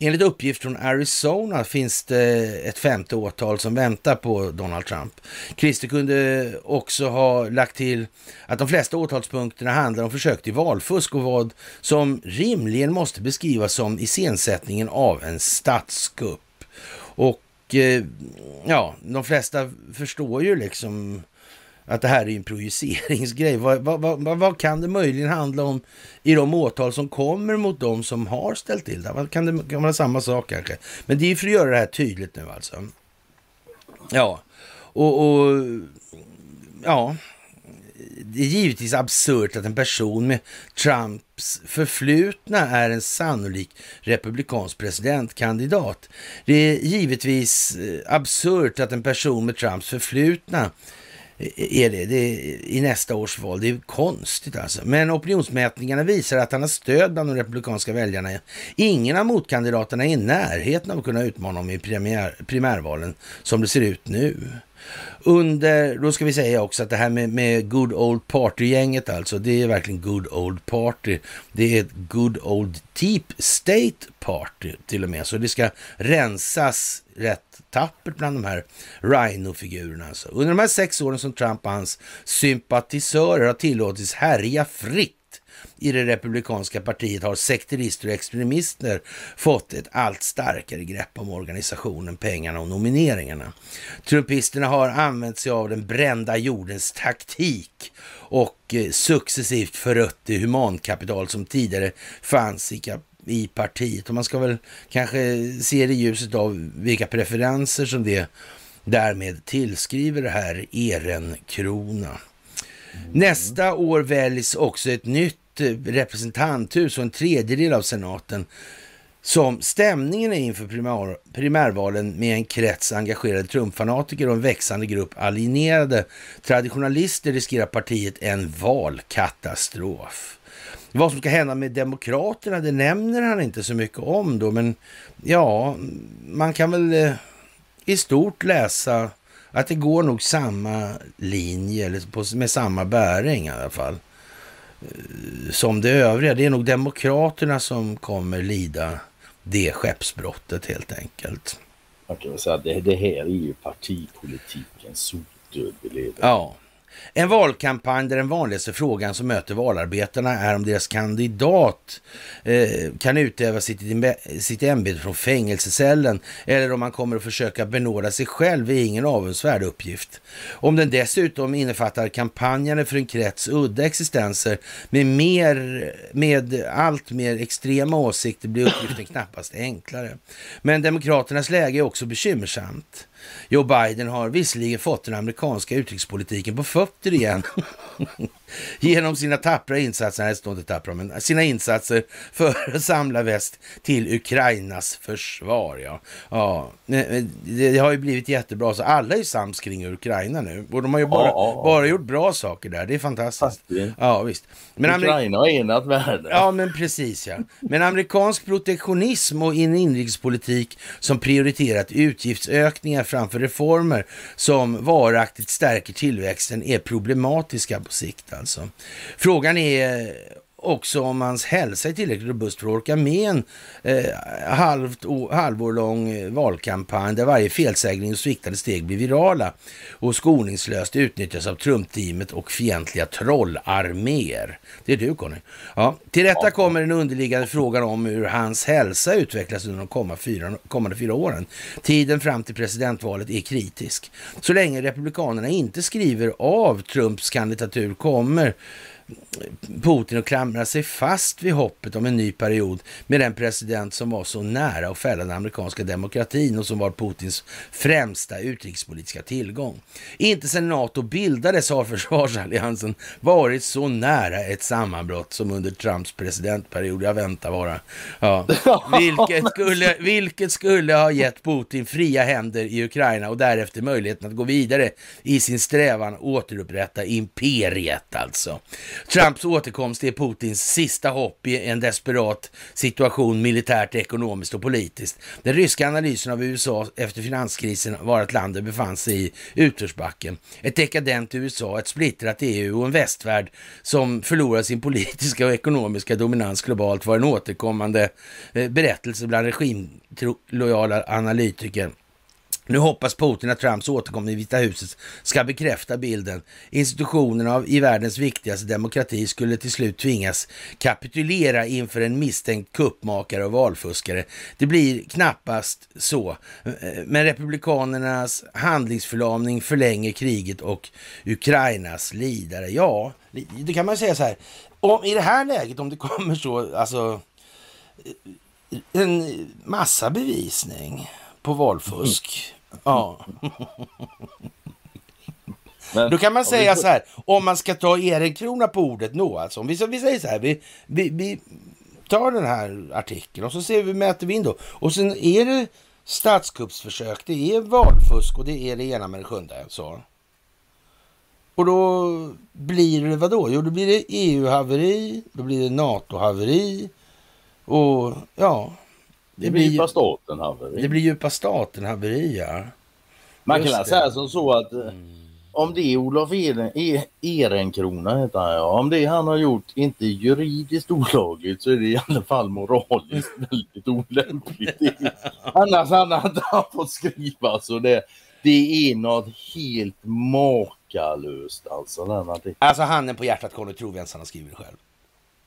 Enligt uppgift från Arizona finns det ett femte åtal som väntar på Donald Trump. Christer kunde också ha lagt till att de flesta åtalspunkterna handlar om försök till valfusk och vad som rimligen måste beskrivas som iscensättningen av en statskupp. Och eh, ja, de flesta förstår ju liksom att det här är en projiceringsgrej. Vad, vad, vad, vad, kan det möjligen handla om i de åtal som kommer mot de som har ställt till det? Kan det kan vara samma sak kanske? Men det är för att göra det här tydligt nu alltså. Ja, och, och ja, det är givetvis absurt att en person med Trumps förflutna är en sannolik republikansk presidentkandidat. Det är givetvis eh, absurt att en person med Trumps förflutna Eh, är det, det är, i nästa års val. Det är konstigt alltså. Men opinionsmätningarna visar att han har stöd bland de republikanska väljarna. Ingen av motkandidaterna är i närheten av att kunna utmana honom i primär, primärvalen som det ser ut nu. Under, då ska vi säga också att det här med, med Good Old Party-gänget alltså, det är verkligen Good Old Party. Det är ett Good Old Deep State Party till och med, så det ska rensas rätt tappert bland de här Rhino-figurerna. Alltså. Under de här sex åren som Trump och hans sympatisörer har tillåtits härja fritt i det republikanska partiet har sekterister och extremister fått ett allt starkare grepp om organisationen, pengarna och nomineringarna. Trumpisterna har använt sig av den brända jordens taktik och eh, successivt förött det humankapital som tidigare fanns i, i partiet. Och man ska väl kanske se det i ljuset av vilka preferenser som det därmed tillskriver det här Ehrenkrona. Mm. Nästa år väljs också ett nytt Eh, representanthus och en tredjedel av senaten som stämningen är inför primär, primärvalen med en krets engagerade Trump-fanatiker och en växande grupp alienerade traditionalister riskerar partiet en valkatastrof. Vad som ska hända med Demokraterna, det nämner han inte så mycket om då, men ja, man kan väl eh, i stort läsa att det går nog samma linje, eller med samma bäring i alla fall som det övriga. Det är nog Demokraterna som kommer lida det skeppsbrottet helt enkelt. Man kan väl säga att det, det här är ju partipolitikens sotdöd vi lever Ja. En valkampanj där den vanligaste frågan som möter valarbetarna är om deras kandidat eh, kan utöva sitt, sitt ämbete från fängelsecellen eller om man kommer att försöka benåda sig själv är ingen avundsvärd uppgift. Om den dessutom innefattar kampanjande för en krets udda existenser med, mer, med allt mer extrema åsikter blir uppgiften knappast enklare. Men Demokraternas läge är också bekymmersamt. Joe Biden har visserligen fått den amerikanska utrikespolitiken på fötter igen. *laughs* *laughs* genom sina tappra insatser, nej det inte tappra, men sina insatser för *laughs* att samla väst till Ukrainas försvar. Ja. Ja, det har ju blivit jättebra, så alla är sams kring Ukraina nu. Och de har ju bara, ja, ja, bara gjort bra saker där, det är fantastiskt. Ja, visst. Men Ukraina har enat världen. Ja, men precis ja. Men amerikansk protektionism och en inrikespolitik som prioriterat utgiftsökningar framför reformer som varaktigt stärker tillväxten är problematiska på sikt alltså. Frågan är också om hans hälsa är tillräckligt robust för att orka med en eh, halvt, o, halvår lång eh, valkampanj där varje felsägning och sviktande steg blir virala och skoningslöst utnyttjas av Trump-teamet och fientliga trollarméer. Det är du Conny. Ja. Till detta kommer den underliggande frågan om hur hans hälsa utvecklas under de kommande fyra, kommande fyra åren. Tiden fram till presidentvalet är kritisk. Så länge Republikanerna inte skriver av Trumps kandidatur kommer Putin att klamra sig fast vid hoppet om en ny period med den president som var så nära att fälla den amerikanska demokratin och som var Putins främsta utrikespolitiska tillgång. Inte sedan NATO bildades har försvarsalliansen varit så nära ett sammanbrott som under Trumps presidentperiod. Jag väntar bara. Ja. *laughs* Vilket, skulle, vilket skulle ha gett Putin fria händer i Ukraina och därefter möjligheten att gå vidare i sin strävan att återupprätta imperiet alltså. Trumps återkomst är Putins sista hopp i en desperat situation militärt, ekonomiskt och politiskt. Den ryska analysen av USA efter finanskrisen var att landet befann sig i utförsbacken. Ett dekadent USA, ett splittrat EU och en västvärld som förlorar sin politiska och ekonomiska dominans globalt var en återkommande eh, berättelse bland regimlojala analytiker. Nu hoppas Putin att Trumps återkomst i Vita huset ska bekräfta bilden. Institutionerna i världens viktigaste demokrati skulle till slut tvingas kapitulera inför en misstänkt kuppmakare och valfuskare. Det blir knappast så. Eh, men republikanernas handlingsförlamning förlänger kriget och Ukrainas lidare. Ja, det kan man säga så här. Om, I det här läget, om det kommer så, alltså eh, en massa bevisning på valfusk. Ja. Men, Då kan man säga vi... så här, om man ska ta Ehrenkrona på ordet nu, alltså. Om vi, vi säger så här, vi, vi, vi tar den här artikeln och så ser vi, mäter vi in då. Och sen är det statskuppsförsök, det är valfusk och det är det ena med det sjunde. Så. Och då blir det vad då? Jo, då blir det EU-haveri, då blir det NATO-haveri och ja, det, blir djupa staten haveri. Det blir djupa staten haveri, ja. Man kan säga som så att eh, mm. om det Olof Eren, Ehrenkrona heter han, ja, om det han har gjort inte är juridiskt olagligt så är det i alla fall moraliskt *laughs* väldigt olämpligt. *laughs* Annars hade han inte fått skriva så det, det är något helt makalöst alltså. Alltså handen på hjärtat, Conny, tror vi ens han har skrivit det själv?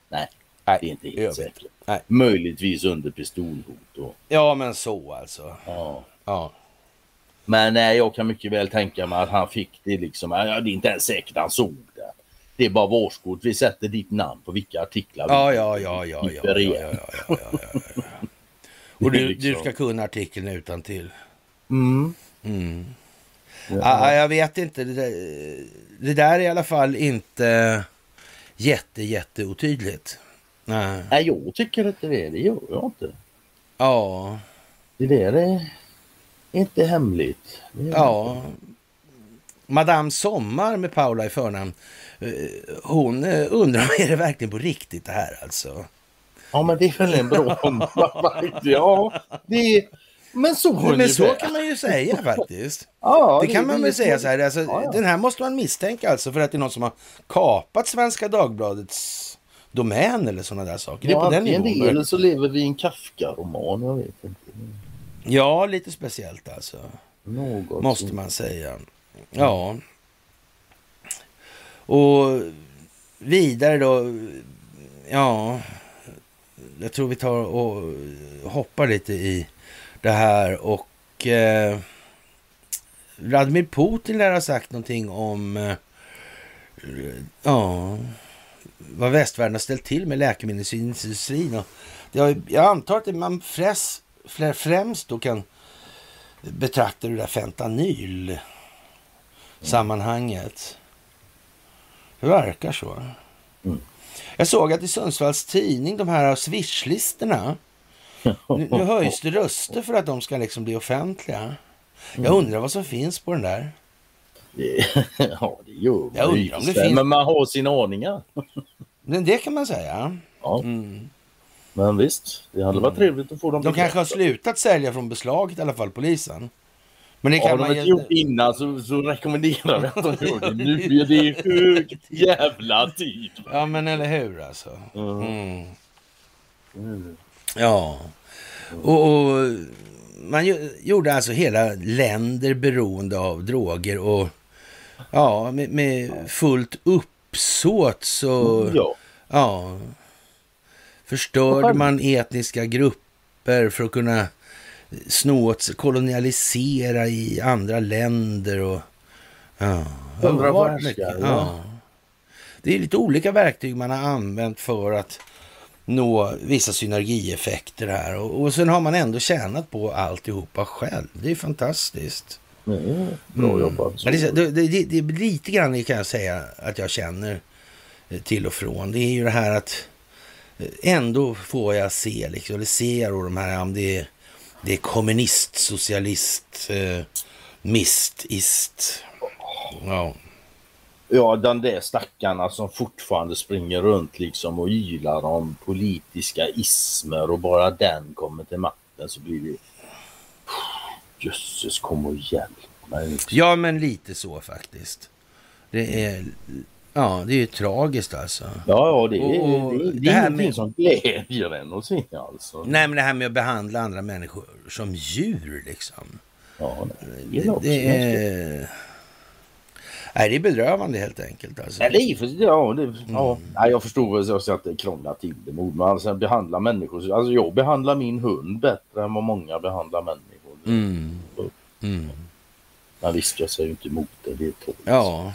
Nej. Nej, det är inte helt säkert. Nej. Möjligtvis under pistolhot. Och... Ja, men så alltså. Ja. ja. Men nej, jag kan mycket väl tänka mig att han fick det liksom. Ja, det är inte ens säkert han såg det. Det är bara varskort. Vi sätter ditt namn på vilka artiklar ja, vi ja, ja, ja, ja, ja, ja, ja, ja, ja, Och du, liksom... du ska kunna artikeln utan till. Mm. Mm. Ja. Ah, jag vet inte. Det där, det där är i alla fall inte jätte, jätte otydligt. Nej. Nej, jag tycker inte det. Det gör jag inte. Ja. Det där är inte hemligt. Ja. Inte. Madame Sommar med Paula i förnamn. Eh, hon eh, undrar, *laughs* är det verkligen på riktigt det här alltså? Ja, men det är väl en bra *laughs* *laughs* Ja, det är... Men så, men så kan man ju säga faktiskt. ja, det, det kan man väl säga så här. Alltså, ja, ja. Den här måste man misstänka alltså för att det är någon som har kapat Svenska Dagbladets domän eller sådana där saker. Ja, det är på den nivån. Eller så lever vi i en Kafka-roman, jag vet inte. Ja, lite speciellt alltså. Något Måste man säga. Ja. Och vidare då, ja, jag tror vi tar och hoppar lite i det här och eh, Vladimir Putin lär ha sagt någonting om eh, ja, vad västvärlden har ställt till med läkemedelsindustrin. Och har, jag antar att man fräs, främst då kan betrakta det där fentanyl-sammanhanget. Det verkar så. Mm. Jag såg att i Sundsvalls tidning, de här swishlistorna, *laughs* nu, nu höjs det röster för att de ska liksom bli offentliga. Jag Mm. undrar vad som finns på den där. Det, *laughs* ja, det gör Jag man ju. undrar om det finns- Men man har sina aningar. Men det kan man säga. Ja, Mm. men visst. Det hade varit trevligt att få dem De kanske har slutat sälja från beslaget i alla fall, polisen. Men det kan de man inte ju... gjort innan så, så rekommenderar vi att de gör det. Nu *laughs* är det hög jävla tid. Ja, men eller hur alltså. Mm. Mm. Mm. Ja. Och, och man ju, gjorde alltså hela länder beroende av droger och ja, med, med fullt uppsåt så Ja. ja, förstörde man etniska grupper för att kunna sno åt sig, kolonialisera i andra länder och ja. Varför, mycket, ja. ja. Det är lite olika verktyg man har använt för att nå vissa synergieffekter här. Och, och sen har man ändå tjänat på alltihopa själv. Det är fantastiskt. Mm. Bra Mm. jobbat. Men det, det, det, det är lite grann kan jag säga att jag känner eh, till och från. Det är ju det här att eh, ändå får jag se, liksom, eller ser jag då de här, om det är, det är kommunist, socialist, eh, mist, ist. Ja. Ja, den där stackarna som fortfarande springer runt liksom och ylar om politiska ismer och bara den kommer till makten så blir det... Jösses, kom och hjälp. Ja, men lite så faktiskt. Det är, ja, det är ju tragiskt alltså. Ja, ja, det är, Och- det det det är här ingenting med- som glädjer en att se alltså. Nej, men det här med att behandla andra människor som djur liksom. Ja, nej, det, Det, är det är... Nej, det är bedrövande helt enkelt. Alltså. Ja, det är ja, det, ja. Mm. Nej, jag förstår väl så jag ska inte krångla till det med ord, men alltså behandla människor. Alltså jag behandlar min hund bättre än vad många behandlar människor. Mm. Mm. Men visst, jag säger ju inte emot det. Det är. Ja.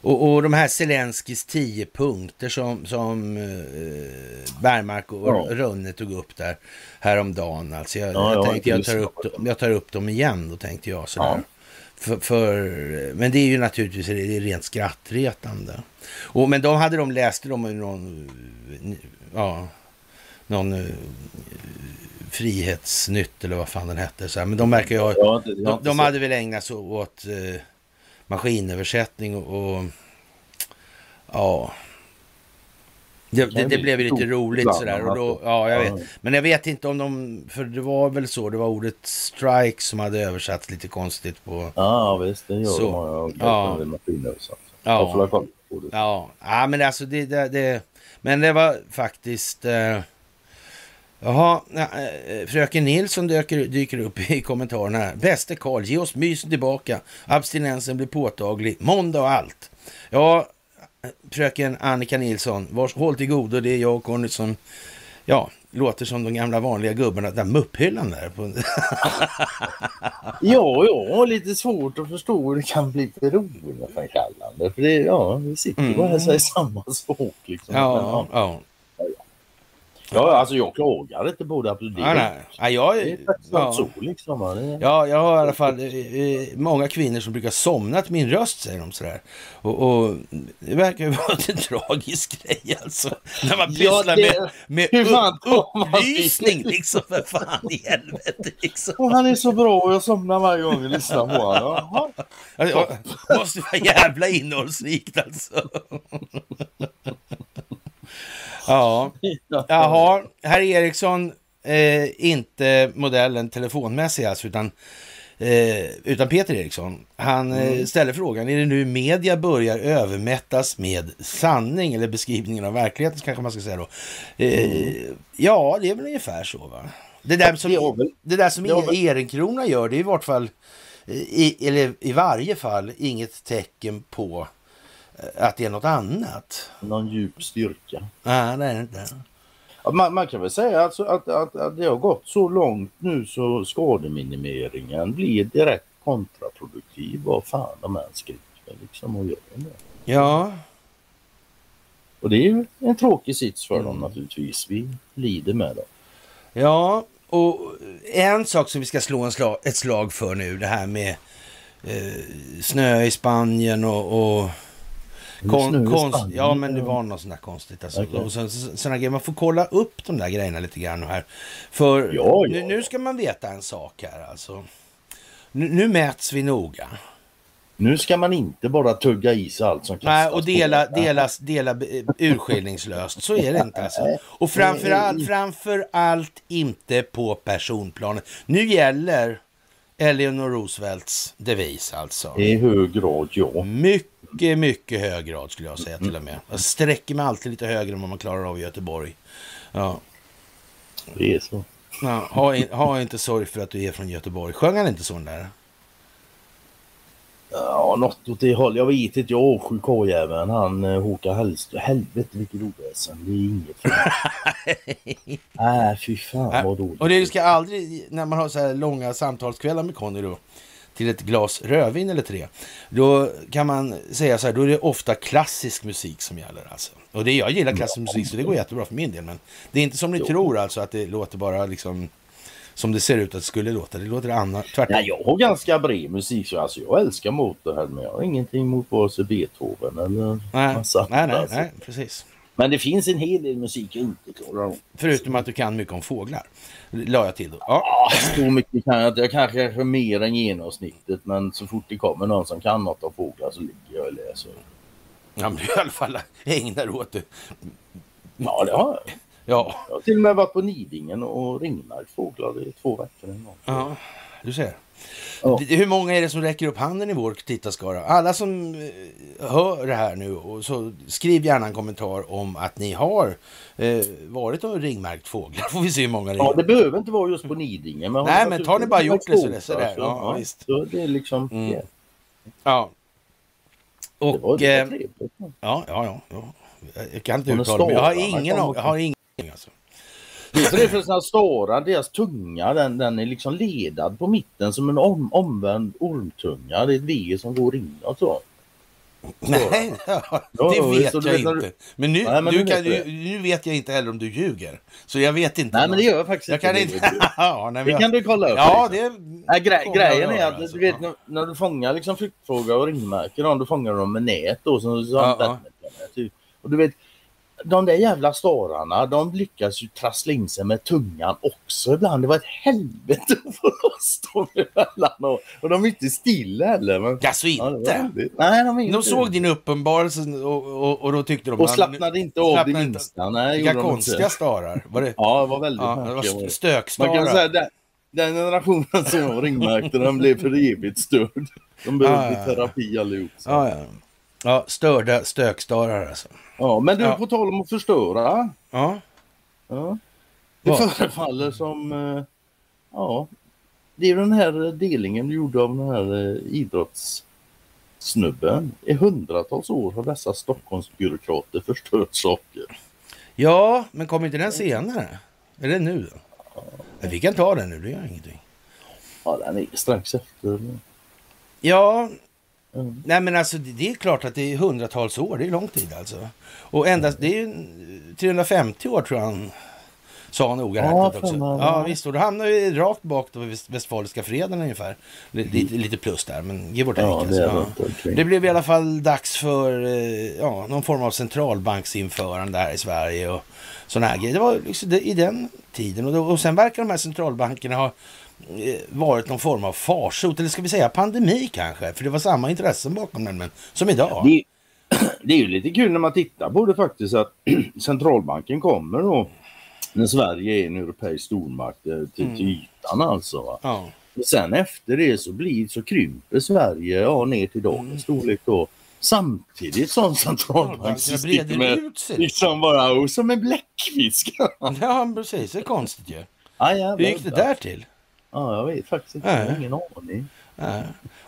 Och, och de här Zelenskis tio punkter som, som eh, Bergmark och Ja. Rönne tog upp där häromdagen. Alltså jag, Ja, jag jag tänkte jag tar, upp, dem- jag tar upp dem igen då tänkte jag. Sådär. Ja. För, för, men det är ju naturligtvis det är rent skrattretande. Och, men de hade de läste de i någon, ja, någon eh, Frihetsnytt eller vad fan den hette. Så här. Men de verkar ju ha, har de, de hade väl ägnat sig åt eh, maskinöversättning och, och ja. Det, det, det blev ju lite roligt sådär. Och då, alltså. ja, jag Ja. vet. Men jag vet inte om de, för det var väl så, det var ordet strike som hade översatts lite konstigt på, Ja, visst. Det gör Så. de. Ja. ja. Ja. Ja, ja men alltså det, det, det men det var faktiskt, eh, jaha, ja, eh, fröken Nilsson dyker, dyker upp i kommentarerna här. Bäste Karl, ge oss mysen tillbaka, abstinensen blir påtaglig, måndag och allt. Ja, fröken Annika Nilsson, vars, håll till godo, det är jag och Conny som, ja, låter som de gamla vanliga gubbarna, den mupphyllan där. På, *laughs* Ja, har lite svårt att förstå hur det kan bli beroendeframkallande. För det, ja, vi sitter ju bara och säger samma sak. Liksom. Mm. ja, ja. Ja. ja, alltså jag klagar inte på det. ja, nej. Ja, jag, Det är ja. så liksom. va. Det, Ja, jag har i alla fall eh, eh, många kvinnor som brukar somna till min röst, säger de sådär. Och, och det verkar ju vara en tragisk grej alltså. När man Ja, pysslar det- med, med upplysning liksom, för fan i helvete liksom. Och han är så bra och jag somnar varje gång jag lyssnar på honom. Alltså, måste vara jävla innehållsrikt alltså. Ja, jaha, herr Eriksson, eh, inte modellen telefonmässig alltså, utan, eh, utan Peter Eriksson. Han eh, ställer frågan, är det nu media börjar övermättas med sanning eller beskrivningen av verkligheten kanske man ska säga då? Eh, Ja, det är väl ungefär så va? Det där som, Det det där som det väl- Ehrenkrona gör, det är i vart fall, i, eller i varje fall, inget tecken på att det är något annat. Någon djup styrka. Nej, det är det inte. Man, man kan väl säga alltså att, att, att det har gått så långt nu så skademinimeringen blir direkt kontraproduktiv. Vad fan de än skriver liksom och gör det. Ja, Och det är ju en tråkig sits för Mm. dem naturligtvis. Vi lider med dem. ja. Och en sak som vi ska slå en slag, ett slag för nu, det här med eh, snö i Spanien och, och Kon, konst, ja, men det var något sånt där konstigt. Alltså. Okej. Och sen, så- såna grejer. Man får kolla upp de där grejerna lite grann här. För Ja, ja, nu, nu ska man veta en sak här alltså. Nu, nu mäts vi noga. Nu ska man inte bara tugga i sig allt som kastas Nej, och dela, på. delas, dela eh, urskillningslöst. Så är det inte alltså. Och framför allt, framför allt inte på personplanet. Nu gäller Eleanor Roosevelts devis alltså. I hög grad ja. Mycket, mycket hög grad skulle jag säga till och med. Jag sträcker mig alltid lite högre än vad man klarar av i Göteborg. Ja. Det är så. Ja, ha, ha inte sorg för att du är från Göteborg. Sjöng han inte så där? Ja, något åt det hållet. Jag vet inte. Jag avskyr karljäveln. Han eh, Håkan Hellström. Helvete vilket oväsen. Det är inget för. *laughs* Nej, fy fan vad dåligt. Och det ska aldrig, när man har så här långa samtalskvällar med Conny då, till ett glas rödvin eller tre, då kan man säga så här, då är det ofta klassisk musik som gäller alltså. Och det, jag gillar klassisk musik så det går jättebra för min del, men det är inte som ni tror alltså att det låter bara liksom som det ser ut att det skulle låta. Det låter annat, tvärtom. Nej, jag har ganska bred musik. Så alltså, jag älskar Motorhead men jag har ingenting mot vare sig Beethoven eller nej, massa nej, nej, alltså. nej, precis. Men det finns en hel del musik jag inte klarar av. Förutom att du kan mycket om fåglar. La jag till då. Ja, Ah, så mycket kan jag inte. Jag kanske är mer än genomsnittet men så fort det kommer någon som kan något av fåglar så ligger jag och läser. ja men du i alla fall ägnar åt det. Ja, det har jag. Ja, Jag har till och med varit på Nidingen och ringmärkt fåglar i två veckor. Ja, du ser. Ja. Hur många är det som räcker upp handen i vår tittarskara? Alla som eh, hör det här nu, och så skriv gärna en kommentar om att ni har eh, varit och ringmärkt fåglar. *laughs* Får vi se hur många det är. Ja, det behöver inte vara just på Nidingen. Men Nej, men tar ni bara och gjort det så det- sådär. så- Ja, visst. Så det är liksom... Mm. ja, Ja. det var Och... det var Eh, ja, ja, ja, ja. Jag kan inte Och uttala mig. Jag har ingen Jag har ingen alltså. Du det för sådana starar, deras tunga den, den är liksom ledad på mitten som en om, omvänd ormtunga. Det är ett V som går inåt så. Nej, ja, det vet så du jag inte. du- Men, nu, Nej, men du nu kan, vet du, du nu vet jag inte heller om du ljuger. Så jag vet inte. Nej men det gör jag faktiskt Jag kan inte. inte... ja, nej, Det jag- kan du kolla upp. Ja, liksom. det... Nej, gre grejen är att alltså. du vet när, när du fångar liksom flyktfåglar och ringmärker dem, då fångar du dem med nät då. Så, så Ja, ja. typ. Och du vet, de där jävla stararna, de lyckas ju trassla in sig med tungan också ibland. Det var ett helvete att få loss dem emellan. Och, och de är inte stilla heller. Men, Alltså Ja, var inte? väldigt- Nej, de inte De såg din uppenbarelse och, och, och då tyckte de... Och slappnade inte av det minsta. Nej, Vilka konstiga inte. starar. Var det? Ja, det var väldigt Ja, märkliga. st- Man stökstarar. kan säga den, den generationen som jag ringmärkte, den blev för evigt störd. De behövde Ja, ja, ja. terapi allihop. Ja, ja. ja, störda stökstarar alltså. Ja, men du, Ja. på tal om att förstöra. Ja, Ja. Det Vad? förefaller som... eh, Ja, det är den här delningen du gjorde av den här eh, idrottssnubben. I hundratals år har dessa Stockholmsbyråkrater förstört saker. ja men kommer inte den senare? Är det nu? Ja, vi kan ta den nu, det gör ingenting. Ja, den är strax efter. Ja, Mm. nej men alltså det det är klart att det är hundratals år, det är lång tid alltså. Och endast, det är ju 350 år tror jag han sa noga Ja, också. vad- Ja visst, och då hamnar vi rakt bak då vid Westfaliska freden ungefär. Lite, lite plus där, men ge bort Ja, det är ja. Det blev i alla fall dags för eh, ja, någon form av centralbanksinförande här i Sverige och sådana här grejer. Det var liksom det, i den tiden. Och, då, och sen verkar de här centralbankerna ha varit någon form av farsot, eller ska vi säga pandemi kanske? För det var samma intressen bakom den, men som idag. Det, *clears throat* det är ju lite kul när man tittar på det faktiskt att *clears throat* centralbanken kommer då när Sverige är en europeisk stormakt eh, till, till ytan alltså. Ja. Sen efter det så blir så krymper Sverige ja, ner till dagens storlek då. Samtidigt som centralbanken sitter med ut sig. liksom bara och som en bläckfisk. *laughs* Ja, precis. Det är konstigt ju. Ja. Hur gick det där till? Ja, jag vet faktiskt inte. Jag har ingen aning. Ja.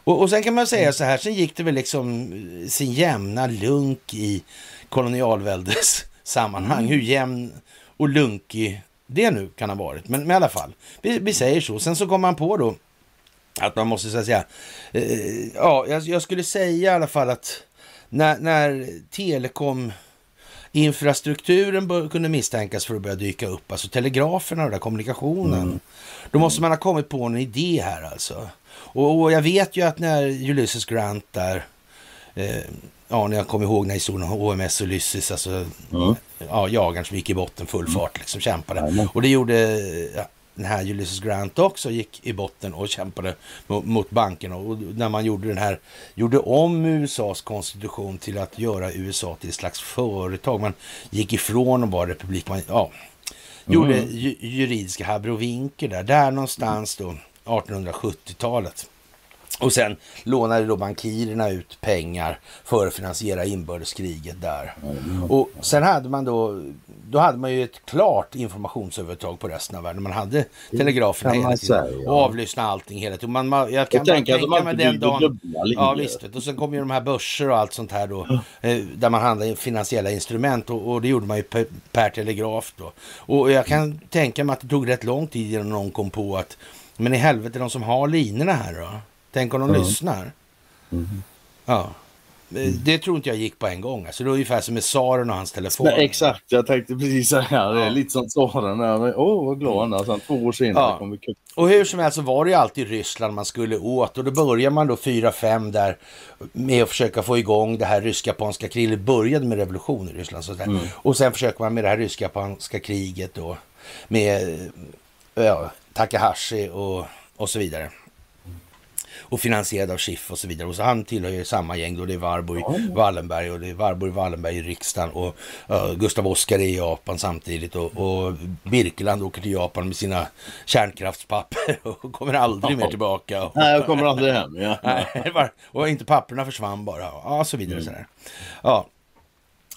Och, och sen kan man säga så här, sen gick det väl liksom sin jämna lunk i kolonialväldes *laughs* sammanhang. Hur jämn och lunkig det nu kan ha varit. Men, men i alla fall, vi, vi säger så. Sen så kom man på då att man måste så att säga, eh, ja, jag, jag, skulle säga i alla fall att när, när telekom infrastrukturen kunde misstänkas för att börja dyka upp, alltså telegraferna och där kommunikationen. Mm. Då måste man ha kommit på en idé här alltså. Och, och jag vet ju att när Ulysses Grant där, eh, ja, när jag kommer ihåg när historien om HMS Ulysses, alltså mm. ja, jagaren som gick i botten full fart, liksom kämpade. Mm. Och det gjorde den här Ulysses Grant också gick i botten och kämpade mot, mot bankerna. Och när man gjorde den här, gjorde om USAs konstitution till att göra USA till ett slags företag. Man gick ifrån att vara republik. Man, ja, mm. gjorde ju, juridiska habrovinker där. Där någonstans då, 1870-talet. Och sen lånade då bankirerna ut pengar för att finansiera inbördeskriget där. Mm. Och sen hade man då, då hade man ju ett klart informationsövertag på resten av världen. Man hade telegraferna hela tiden säga, ja. och avlyssna allting hela tiden. Man, man, jag kan jag tänka mig den dagen. Ja visst, och sen kom ju de här börser och allt sånt här då. Eh, där man handlade finansiella instrument och, och, det gjorde man ju per, per telegraf då. Och jag kan tänka mig att det tog rätt lång tid innan någon kom på att men i helvete, de som har linorna här då? Tänk om de mm. lyssnar. Mm. Ja. Det tror inte jag gick på en gång. Alltså, det är ungefär som med Saren och hans telefon. Nej, exakt, jag tänkte precis säga det. Är lite som Saren. Åh, oh, vad glad han är. Sen två år senare ja. kom vi Och hur som helst så var det ju alltid Ryssland man skulle åt. Och då börjar man då 4-5 där med att försöka få igång det här rysk-japanska kriget. Började med revolution i Ryssland. Så mm. Och sen försöker man med det här rysk-japanska kriget då. Med ja, Takahashi och, och så vidare och finansierad av Schiff och så vidare. Och så han tillhör ju samma gäng då. Det är Warburg mm. Wallenberg och det är Warburg Wallenberg i riksdagen och uh, Gustav Oskar är i Japan samtidigt och, och Birkeland åker till Japan med sina kärnkraftspapper *laughs* och kommer aldrig mer tillbaka. Nej, jag kommer aldrig hem. Ja. *laughs* och inte papperna försvann bara. Ja, så vidare. Mm. Så Ja,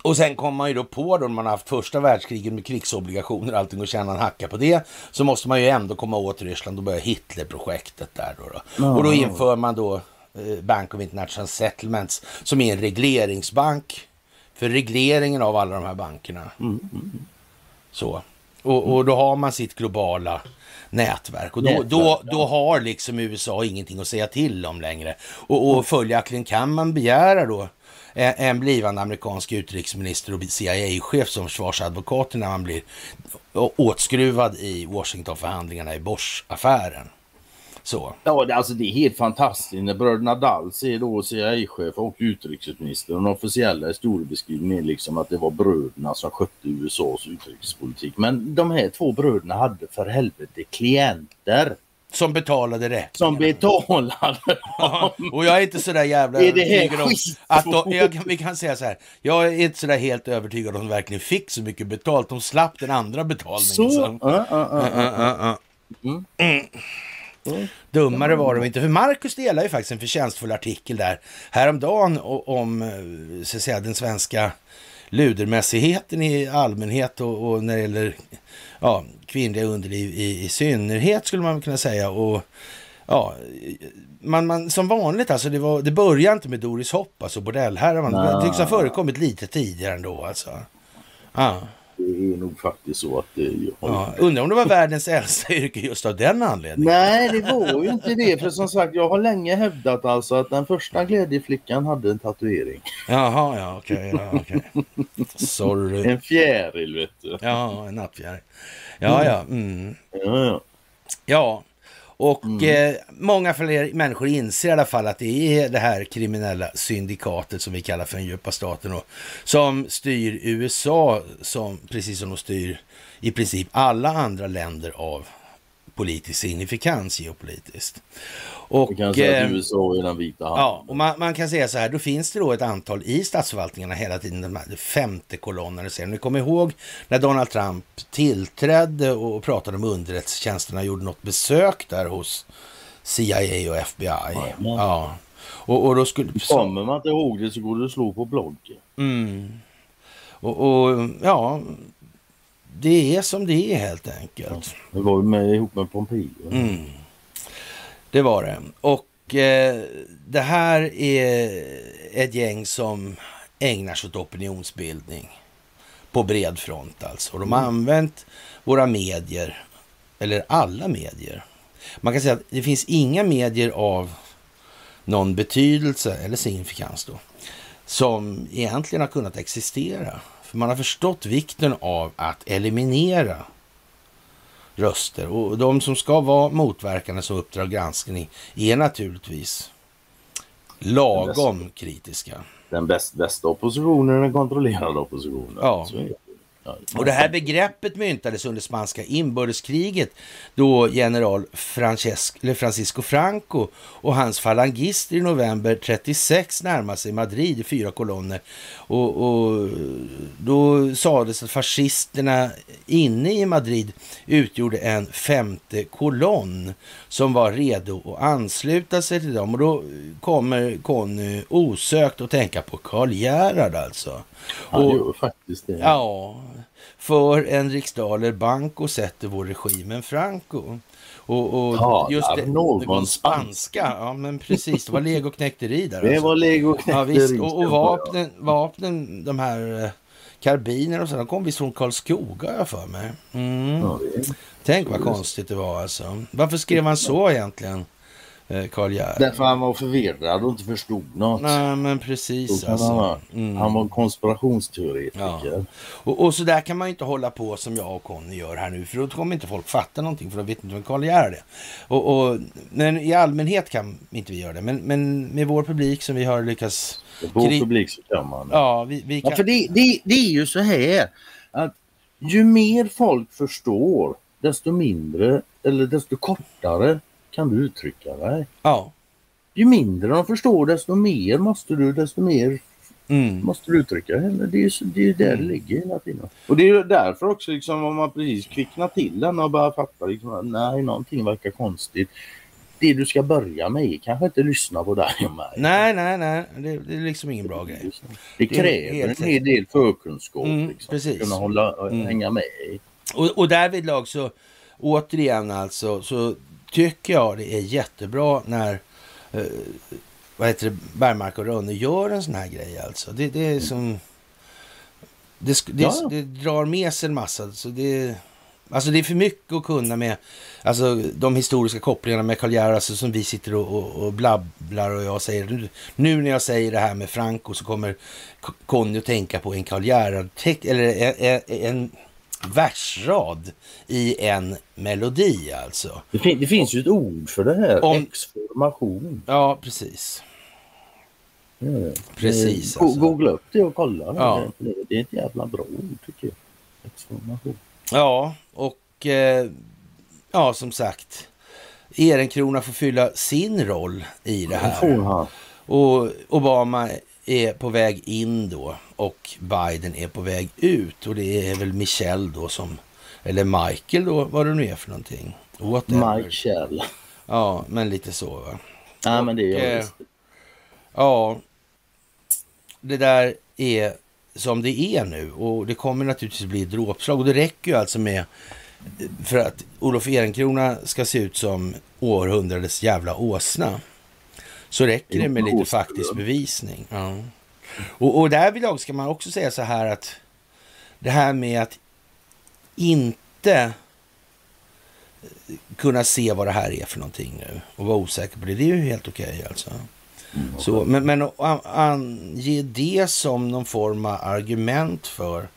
och sen kom man ju då på då när man har haft första världskriget med krigsobligationer och allting och tjäna en hacka på det. Så måste man ju ändå komma åt Ryssland och börja Hitlerprojektet där då. då. Mm. Och då inför man då eh, Bank of International Settlements som är en regleringsbank för regleringen av alla de här bankerna. Mm. mm. Så. Och, och, då har man sitt globala nätverk. Och då, nätverk, då, då har liksom USA ingenting att säga till om längre. Och, och följaktligen kan man begära då Eh, en blivande amerikansk utrikesminister och CIA-chef som försvarsadvokat när man blir åtskruvad i Washingtonförhandlingarna i Bosch-affären. Så. Ja, det, alltså det är helt fantastiskt när bröderna Dals är då CIA-chef och utrikesminister. Den officiella historiebeskrivningen är liksom att det var bröderna som skötte USAs utrikespolitik. Men de här två bröderna hade för helvete klienter. Som betalade räkningarna. Som betalade. och jag är inte sådär jävla är det övertygad om att de, jag, vi kan säga så här. Jag är inte sådär helt övertygad om att de verkligen fick så mycket betalt. De slapp den andra betalningen. Så? Uh, uh, uh, mm. Dummare var de inte. För Marcus delar ju faktiskt en förtjänstfull artikel där häromdagen om eh, så säga, den svenska ludermässigheten i allmänhet och, och när det gäller ja, kvinnliga underliv i, i synnerhet skulle man kunna säga. Och ja, man, man, som vanligt alltså, det, var, det började inte med Doris Hopp, alltså bordellherran. Det tycks ha förekommit lite tidigare ändå alltså. Ja. Det är nog faktiskt så att det... Ja, undrar om det var världens äldsta *laughs* yrke just av den anledningen. Nej, det var ju inte det. För som sagt, jag har länge hävdat alltså att den första glädjeflickan hade en tatuering. Jaha, ja okej. Okay, ja, okay. Sorry. En fjäril, vet du. Ja, en nattfjäril. Ja, ja. Mm. Ja, ja. Ja, och mm. eh, många fler människor inser i alla fall att det är det här kriminella syndikatet som vi kallar för den djupa staten och som styr USA, som, precis som de styr i princip alla andra länder av politisk signifikans geopolitiskt. Och, kan säga att eh, USA är den vita handen. Ja, och man, man, kan säga så här, då finns det då ett antal i statsförvaltningarna hela tiden, de här femte kolonnen. Ni kommer ihåg när Donald Trump tillträdde och pratade om underrättelsetjänsterna, gjorde något besök där hos CIA och FBI. Ja, ja. Och, och då skulle... Kommer man inte ihåg det så går det att slå på bloggen. Mm. Och, och, ja, det är som det är helt enkelt. Ja, det var ju med ihop med Pompeo. Mm. Det var det. Och eh, det här är ett gäng som ägnar sig åt opinionsbildning på bred front alltså. Och de har använt våra medier, eller alla medier. Man kan säga att det finns inga medier av någon betydelse eller signifikans då, som egentligen har kunnat existera. För man har förstått vikten av att eliminera röster. Och de som ska vara motverkande som Uppdrag granskning är naturligtvis lagom kritiska. Den bäst, bästa oppositionen är den kontrollerade oppositionen. Ja. Så är det. Och det här begreppet myntades under spanska inbördeskriget då general Francisco Franco och hans falangister i november 36 närmade sig Madrid i fyra kolonner. Och, och då sades att fascisterna inne i Madrid utgjorde en femte kolonn som var redo att ansluta sig till dem. Och då kommer Conny osökt att tänka på Karl Gerhard alltså. Han Och- gör faktiskt det. Ja, för en riksdaler Banco sätter vår regimen Franco. Och, och Talar just det, någon spanska. Ja, men precis. Det var legoknekteri där. Det alltså. var lego Ja. Och, och vapnen, vapnen, de här eh, karbiner och så, de kom visst från Karlskoga jag för mig. Mm. Ja, det Tänk vad konstigt det var alltså. Varför skrev han så egentligen, Karl Gerhard? Därför han var förvirrad och inte förstod något. Nej, men precis kan han, alltså. vara. Mm. han var en konspirationsteoretiker. Ja. Och, och så där kan man inte hålla på som jag och Conny gör här nu, för då kommer inte folk fatta någonting, för de vet inte vem Karl Gerhard är. Och, och, men i allmänhet kan inte vi göra det, men, men med vår publik som vi har lyckats... På Kri- publik så kan man. Ja, vi, vi Ja, kan... för det, det, det är ju så här att ju mer folk förstår desto mindre eller desto kortare kan du uttrycka dig. Ja. Ju mindre de förstår desto mer måste du, desto mer Mm. måste du uttrycka dig. Det är det är ju där det ligger hela tiden. Och det är ju därför också liksom om man precis kvicknar till den och börjar fatta liksom, att nej någonting verkar konstigt. Det du ska börja med är kanske inte lyssna på dig och mig. Nej, nej, nej. Det, det är liksom ingen bra grej. Det Det kräver helt en hel del förkunskap. Mm, liksom, precis. För att kunna hålla, Mm. hänga med. Och, och därvidlag så, återigen alltså, så tycker jag det är jättebra när eh, vad heter det, Bergmark och Rönne gör en sån här grej alltså. Det, det är som... Det, det, Ja, det drar med sig en massa. Så det, alltså det är för mycket att kunna med alltså, de historiska kopplingarna med Karl Gerhard, alltså, som vi sitter och, och, och blabblar och jag säger nu, nu när jag säger det här med Franco så kommer Conny att tänka på en Karl Gerhard, eller en, en, en versrad i en melodi alltså. Det, fin- det finns ju ett ord för det här. Om- Exformation. Ja, precis. Det. Precis, Eh, alltså. Googla upp det och kolla. Ja. Det, det är ett jävla bra ord tycker jag. Exformation. Ja, och eh, ja, som sagt. Ehrenkrona får fylla sin roll i det här. Och Obama är på väg in då och Biden är på väg ut. Och det är väl Michelle då som, eller Michael då, vad det nu är för någonting. Whatever. Shell. Ja, men lite så va. Nej men det är eh, jag visst. Ja, det där är som det är nu och det kommer naturligtvis bli ett dråpslag och det räcker ju alltså med för att Olof Ehrenkrona ska se ut som århundradets jävla åsna. Så räcker det med lite faktisk bevisning. Ja. Och, och därvidlag ska man också säga så här att det här med att inte kunna se vad det här är för någonting nu och vara osäker på det, det är ju helt okej alltså. Så, men, men att an- ange det som någon form av argument för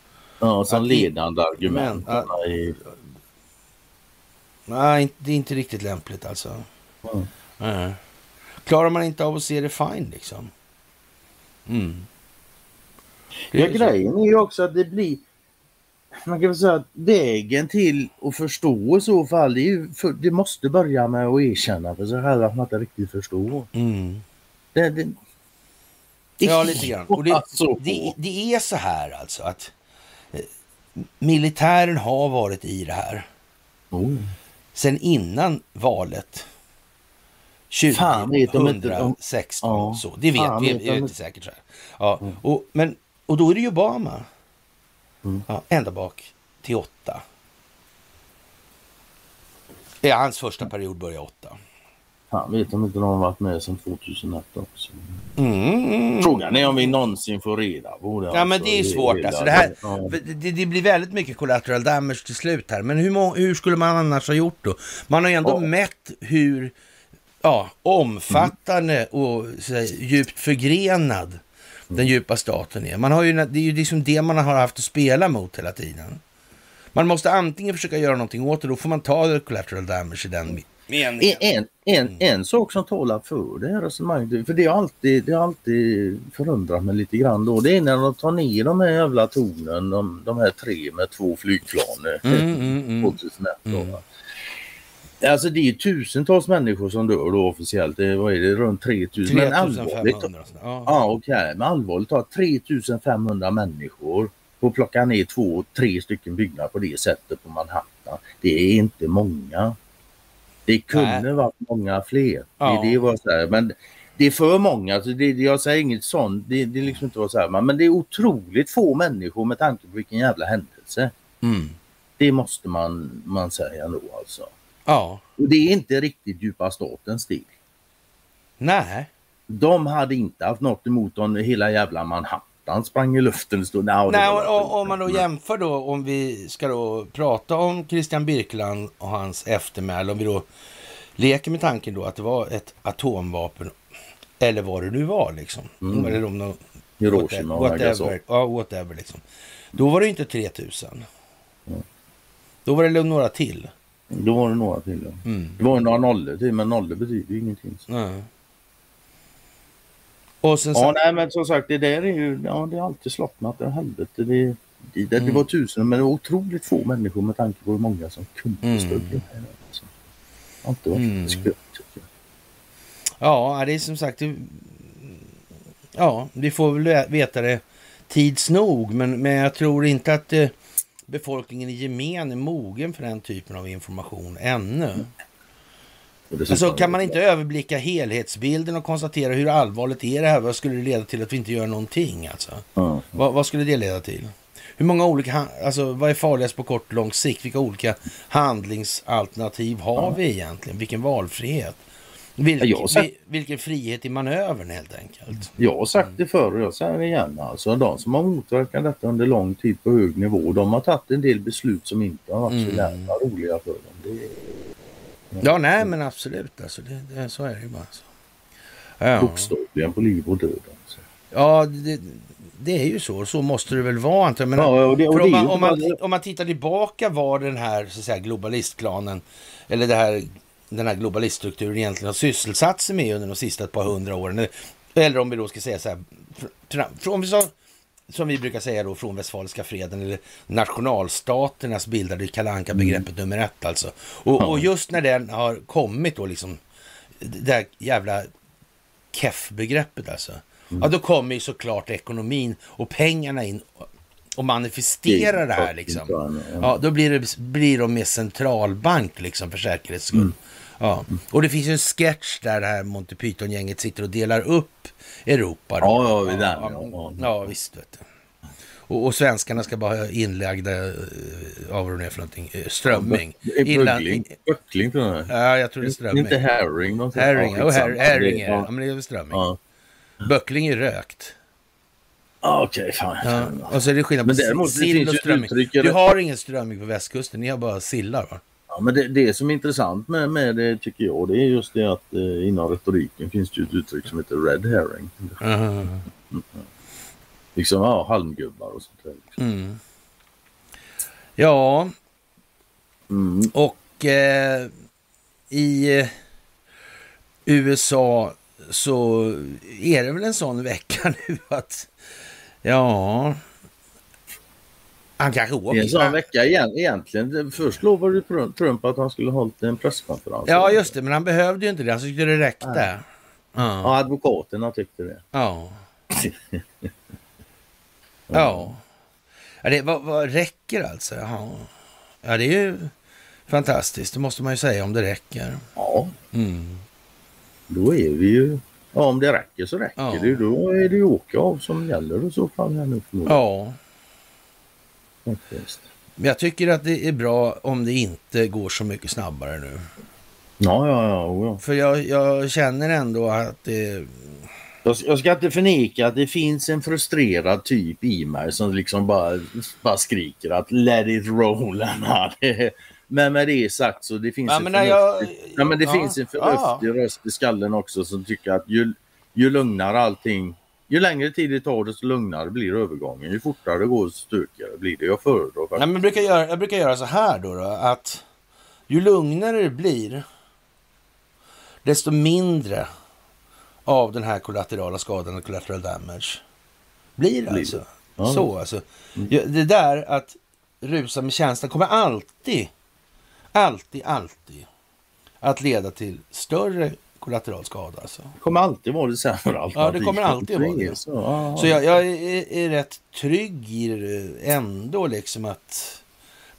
Ja, som att- ledande argument. Men, i- Nej, det är inte riktigt lämpligt alltså. Mm. Nej. Klarar man inte av att se det fine liksom. Mm. Ja, grejen är ju också att det blir man kan väl säga att vägen till att förstå i så fall, det, för, det måste börja med att erkänna för sig själv att man inte riktigt förstår. Mm. Det, det, det Ja, lite grann. Och det, *laughs* det, det är så här alltså att eh, militären har varit i det här Oh. sen innan valet. Fan, vet de inte om- 2016. Ja. Så, det vet Fan, vi, vet de vet inte. säkert. Så här. Ja, och, men, och då är det ju Obama. Mm. Ja, ända bak till åtta. Ja, hans första period börjar åtta. Fan vet om inte de har varit med sedan 2001 också. Mm. Frågan är om vi någonsin får reda på det. Ja men alltså. det är svårt hela- alltså. Det, här, det, det blir väldigt mycket collateral damage till slut här. Men hur, hur skulle man annars ha gjort då? Man har ju ändå Ja. mätt hur ja, omfattande och så här, djupt förgrenad den djupa staten är. Man har ju, det är ju liksom det man har haft att spela mot hela tiden. Man måste antingen försöka göra någonting åt det, då får man ta det collateral damage i den me- meningen. En, en, Mm. en sak som talar för det här resonemanget, för det har alltid, det har alltid förundrat mig lite grann då, det är när de tar ner de här jävla tornen, de, de här tre med två flygplan eh, Mm, mm, mm. 2001. Då, va. Alltså det är tusentals människor som dör då officiellt, det, vad är det, runt 3000. Men allvarligt, 3500. Ja. ja okej, men allvarligt talat 3500 människor får plocka ner två, tre stycken byggnader på det sättet på Manhattan. Det är inte många. Det kunde Nej. varit många fler. Ja. Det, det var så här, men det är för många. Så det, jag säger inget sånt. Det, det är liksom inte var så här, men- men det är otroligt få människor med tanke på vilken jävla händelse. Mm. Det måste man, man säga ändå alltså. Ja. Och det är inte riktigt djupa statens stil. Nej. De hade inte haft något emot om hela jävla Manhattan sprang i luften. Stod, "Nja, det Nej, och, och, om man då jämför då, om vi ska då prata om Christian Birkeland och hans eftermäle, om vi då leker med tanken då att det var ett atomvapen, eller vad det nu var liksom. Mm. Eller om de, Hiroshima och whatever, ja, whatever liksom. Då var det inte 3000. Mm. Då var det några till. Då var det några till. Ja. Mm. Det var ju några nollor till men nollor betyder ju ingenting. Så. Nej. Och sen Ja, nej men som sagt det där är ju, ja det har alltid att det är helvete. Det, det, det, Mm. det var tusen men det var otroligt få människor med tanke på hur många som kunde Mm. stödja det här. Alltså. Det har inte varit Mm. ja, det är som sagt, det, ja, vi får väl veta det tids nog, men, men jag tror inte att eh, befolkningen i gemen är mogen för den typen av information ännu. Och dessutom- Alltså kan man inte överblicka helhetsbilden och konstatera hur allvarligt är det här? Vad skulle det leda till att vi inte gör någonting alltså? Ja. Vad, vad skulle det leda till? Hur många olika, alltså vad är farligast på kort och lång sikt? Vilka olika handlingsalternativ har vi egentligen? Vilken valfrihet? Vilk, Ja, sagt- vi- vilken frihet i manövern helt enkelt? Jag har sagt det förr och jag säger det igen. Alltså, de som har motverkat detta under lång tid på hög nivå, de har tagit en del beslut som inte har varit Mm. så jävla roliga för dem. Det Ja, nej men absolut alltså. Det, det, så är det ju bara. Så. Ja, bokstavligen på liv och död. Alltså. ja det, det är ju så. Så måste det väl vara antar jag. Men, Ja, och det, och För det om, man, ju om, man, bara- om man tittar tillbaka var den här, så att säga, globalistplanen, eller det här, den här globaliststrukturen egentligen har sysselsatt sig med under de sista ett par hundra åren. Eller om vi då ska säga så här, från, vi sa- som vi brukar säga då, från Westfaliska freden eller nationalstaternas bildade Kalle Anka-begreppet nummer ett alltså. Och, och just när den har kommit då liksom, det där jävla keff-begreppet alltså. Ja, då kommer ju såklart ekonomin och pengarna in och manifesterar det här liksom. Ja, då blir, det, blir de med centralbank liksom för säkerhets skull. Ja. Och det finns ju en sketch där det här Monty Python-gänget sitter och delar upp Europa. då. Ja, ja, vi där, ja, ja, visst. Vet du. Och, och svenskarna ska bara ha inlagda, eh, av vad det är för någonting, eh, strömming. Böckling. Böckling tror jag. Ja, jag tror det är strömming. Inte herring. Herring, Ja, her, herring är. Ja, men det är väl strömming. ja. Böckling är rökt. Okej, fan. Ja. Och så är det skillnad Men på däremot, sill och strömming. Du har ingen strömming på västkusten, ni har bara sillar va? Ja, men det, det som är intressant med, med det tycker jag det är just det att eh, inom retoriken finns det ju ett uttryck som heter red herring. Mhm. *laughs* Liksom ja, halmgubbar och sånt där. Liksom. Mm. Ja, Mm. och eh, i eh, USA så är det väl en sån vecka *laughs* nu att ja, han kanske Det är en sån åker. vecka igen, egentligen. Först lovade ju Trump- att han skulle hållit en presskonferens. Ja, just det, men han behövde ju inte det. Han tyckte det räckte. Nej. Ja. Ja, advokaterna tyckte det. Ja. *laughs* Ja. ja det, vad, vad räcker alltså? Jaha. Ja, det är ju fantastiskt. Det måste man ju säga om det räcker. Ja, Mm. då är vi ju... Ja, om det räcker så räcker Ja. det. Då är det ju åka av som gäller i så fall här nu. Ja, Faktiskt. men jag tycker att det är bra om det inte går så mycket snabbare nu. Ja, ja, ja. ja. För jag, jag känner ändå att det... Jag, jag ska inte förneka att det finns en frustrerad typ i mig som liksom bara, bara skriker att let it roll. *laughs* Anna." Det- Men med det sagt så det finns Ja, en när jag- förnuftig, ja, men det ja, finns en förnuftig röst i skallen också som tycker att ju, ju lugnare allting, ju längre tid det tar desto lugnare blir övergången. Ju fortare det går desto stökigare blir det. Jag föredrar Nej, faktiskt. men jag, brukar göra, jag brukar göra så här då, då att ju lugnare det blir desto mindre av den här kollaterala skadan och collateral damage blir det Blir alltså. det. Ja. Så alltså. Det där att rusa med känslan kommer alltid, alltid, alltid att leda till större kollateral skada. Alltså. Det kommer alltid vara det sämre alternativet. kommer alltid vara det. Så, ja, Så jag, jag är, är rätt trygg i det ändå liksom att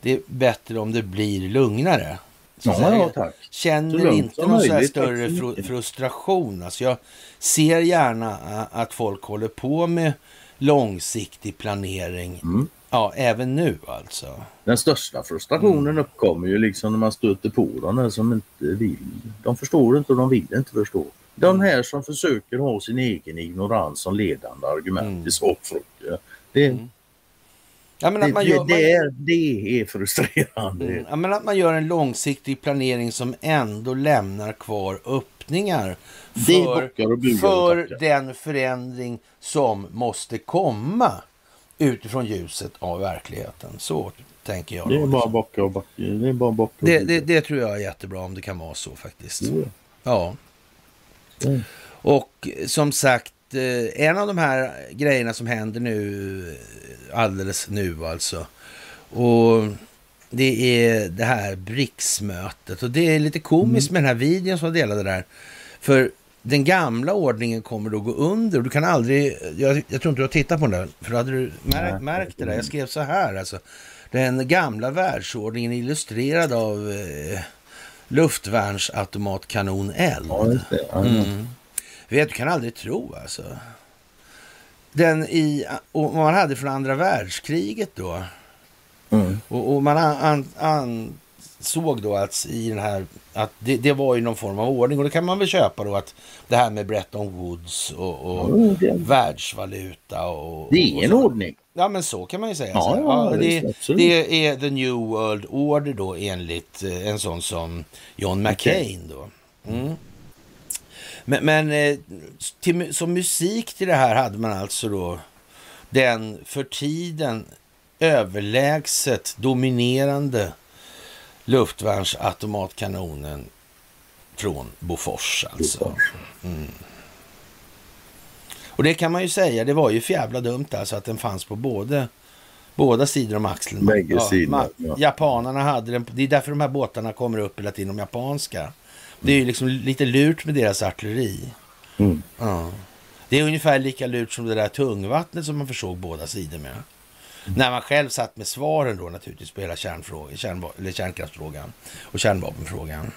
det är bättre om det blir lugnare. Så ja, säga. ja, tack. Känner inte någon så här möjligt. större mycket. frustration. Alltså jag ser gärna att folk håller på med långsiktig planering. Mm. Ja, även nu alltså. Den största frustrationen Mm. uppkommer ju liksom när man stöter på de där som inte vill. De förstår inte och de vill inte förstå. De Mm. här som försöker ha sin egen ignorans som ledande argument Mm. i sakfrågor. Det, Ja, men det, det, gör, det, är, det är frustrerande. Mm, ja, men att man gör en långsiktig planering som ändå lämnar kvar öppningar för, för den förändring som måste komma utifrån ljuset av verkligheten. Så tänker jag. Det är bara bocka och backa. Det är bara bocka det, det, det tror jag är jättebra om det kan vara så faktiskt. Jo. Ja. Mm. Och som sagt, eh, en av de här grejerna som händer nu, eh, alldeles nu alltså. Och det är det här BRICS-mötet. Och det är lite komiskt med den här videon som jag delade där. För den gamla ordningen kommer då gå under. Du kan aldrig, jag, jag tror inte du har tittat på den där, för då hade du märkt, märkt det där. Jag skrev så här alltså. Den gamla världsordningen är illustrerad av eh, luftvärnsautomatkanon eld. Mm. Vet, du kan aldrig tro alltså. Den i, och man hade från andra världskriget då. Mm. Och, och man an, an, ansåg då att i den här, att det, det var ju någon form av ordning. Och det kan man väl köpa då att det här med Bretton Woods och, och Ja, det- världsvaluta och... Det och är en så. ordning. Ja men så kan man ju säga. Ja, här. ja, det, absolut. det är the new world order då enligt eh, en sån som John McCain då. Mm. Men, men eh, till, som musik till det här hade man alltså då den för tiden överlägset dominerande luftvärnsautomatkanonen från Bofors alltså. Och det kan man ju säga, det var ju jävla dumt alltså att den fanns på både, båda sidor om axeln. Bägge sidorna, ma- ja. Japanerna hade den, det är därför de här båtarna kommer upp hela tiden om japanska. Det är ju liksom lite lurt med deras artilleri. Mm. Ja. Det är ungefär lika lurt som det där tungvattnet som man försåg båda sidor med. När man själv satt med svaren då naturligtvis på hela kärnfrågan, kärnva- eller kärnkraftsfrågan och kärnvapenfrågan.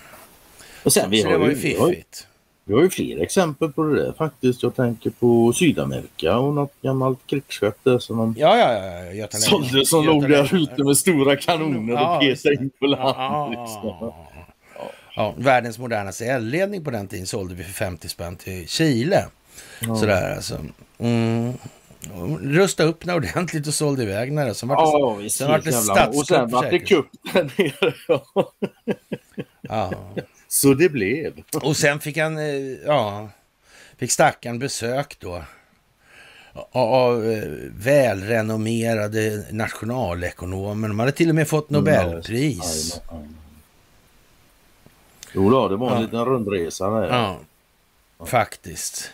Och sen, vi, Så har det var ju fiffigt. vi har ju fler exempel på det där faktiskt. Jag tänker på Sydamerika och något gammalt krigsskepp där som de Ja, ja, ja. Sålde som låg där ute med stora kanoner Ja, och petade in på land. Ja, liksom. Ja, världens modernaste eldledning på den tiden sålde vi för 50 spänn till Chile. Sådär alltså. Mm. Rusta upp den ordentligt och sålde iväg den. Sen vart det, Ja, visst. sen vart det jävla- Och sen statskupp vart det kupp *laughs* där nere. ja. Så det blev. Och sen fick han, eh, ja, fick stackaren besök då av eh, välrenommerade nationalekonomer. De hade till och med fått Nobelpris. Jajamän, jajamän. Jo då, det var en Ja. liten rundresa där. Ja, faktiskt.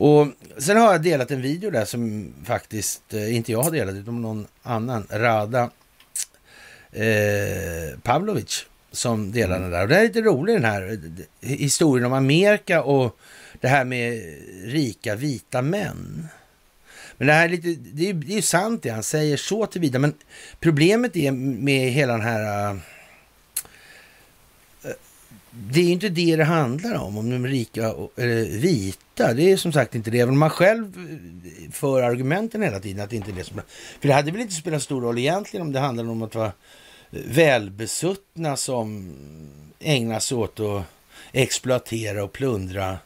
Och sen har jag delat en video där som faktiskt eh, inte jag har delat utan någon annan. Rada eh, Pavlovic som delade den där. Och det är lite rolig den här eh, historien om Amerika och det här med rika vita män. Men det här är lite, det är, det är ju sant det han säger så tillvida. Men problemet är med hela den här... eh, det är inte det det handlar om, om de rika eller vita. Det är som sagt inte det. Även om man själv eh, för argumenten hela tiden att det inte är det som... För det hade väl inte spelat stor roll egentligen om det handlade om att vara välbesuttna som ägna sig åt att exploatera och plundra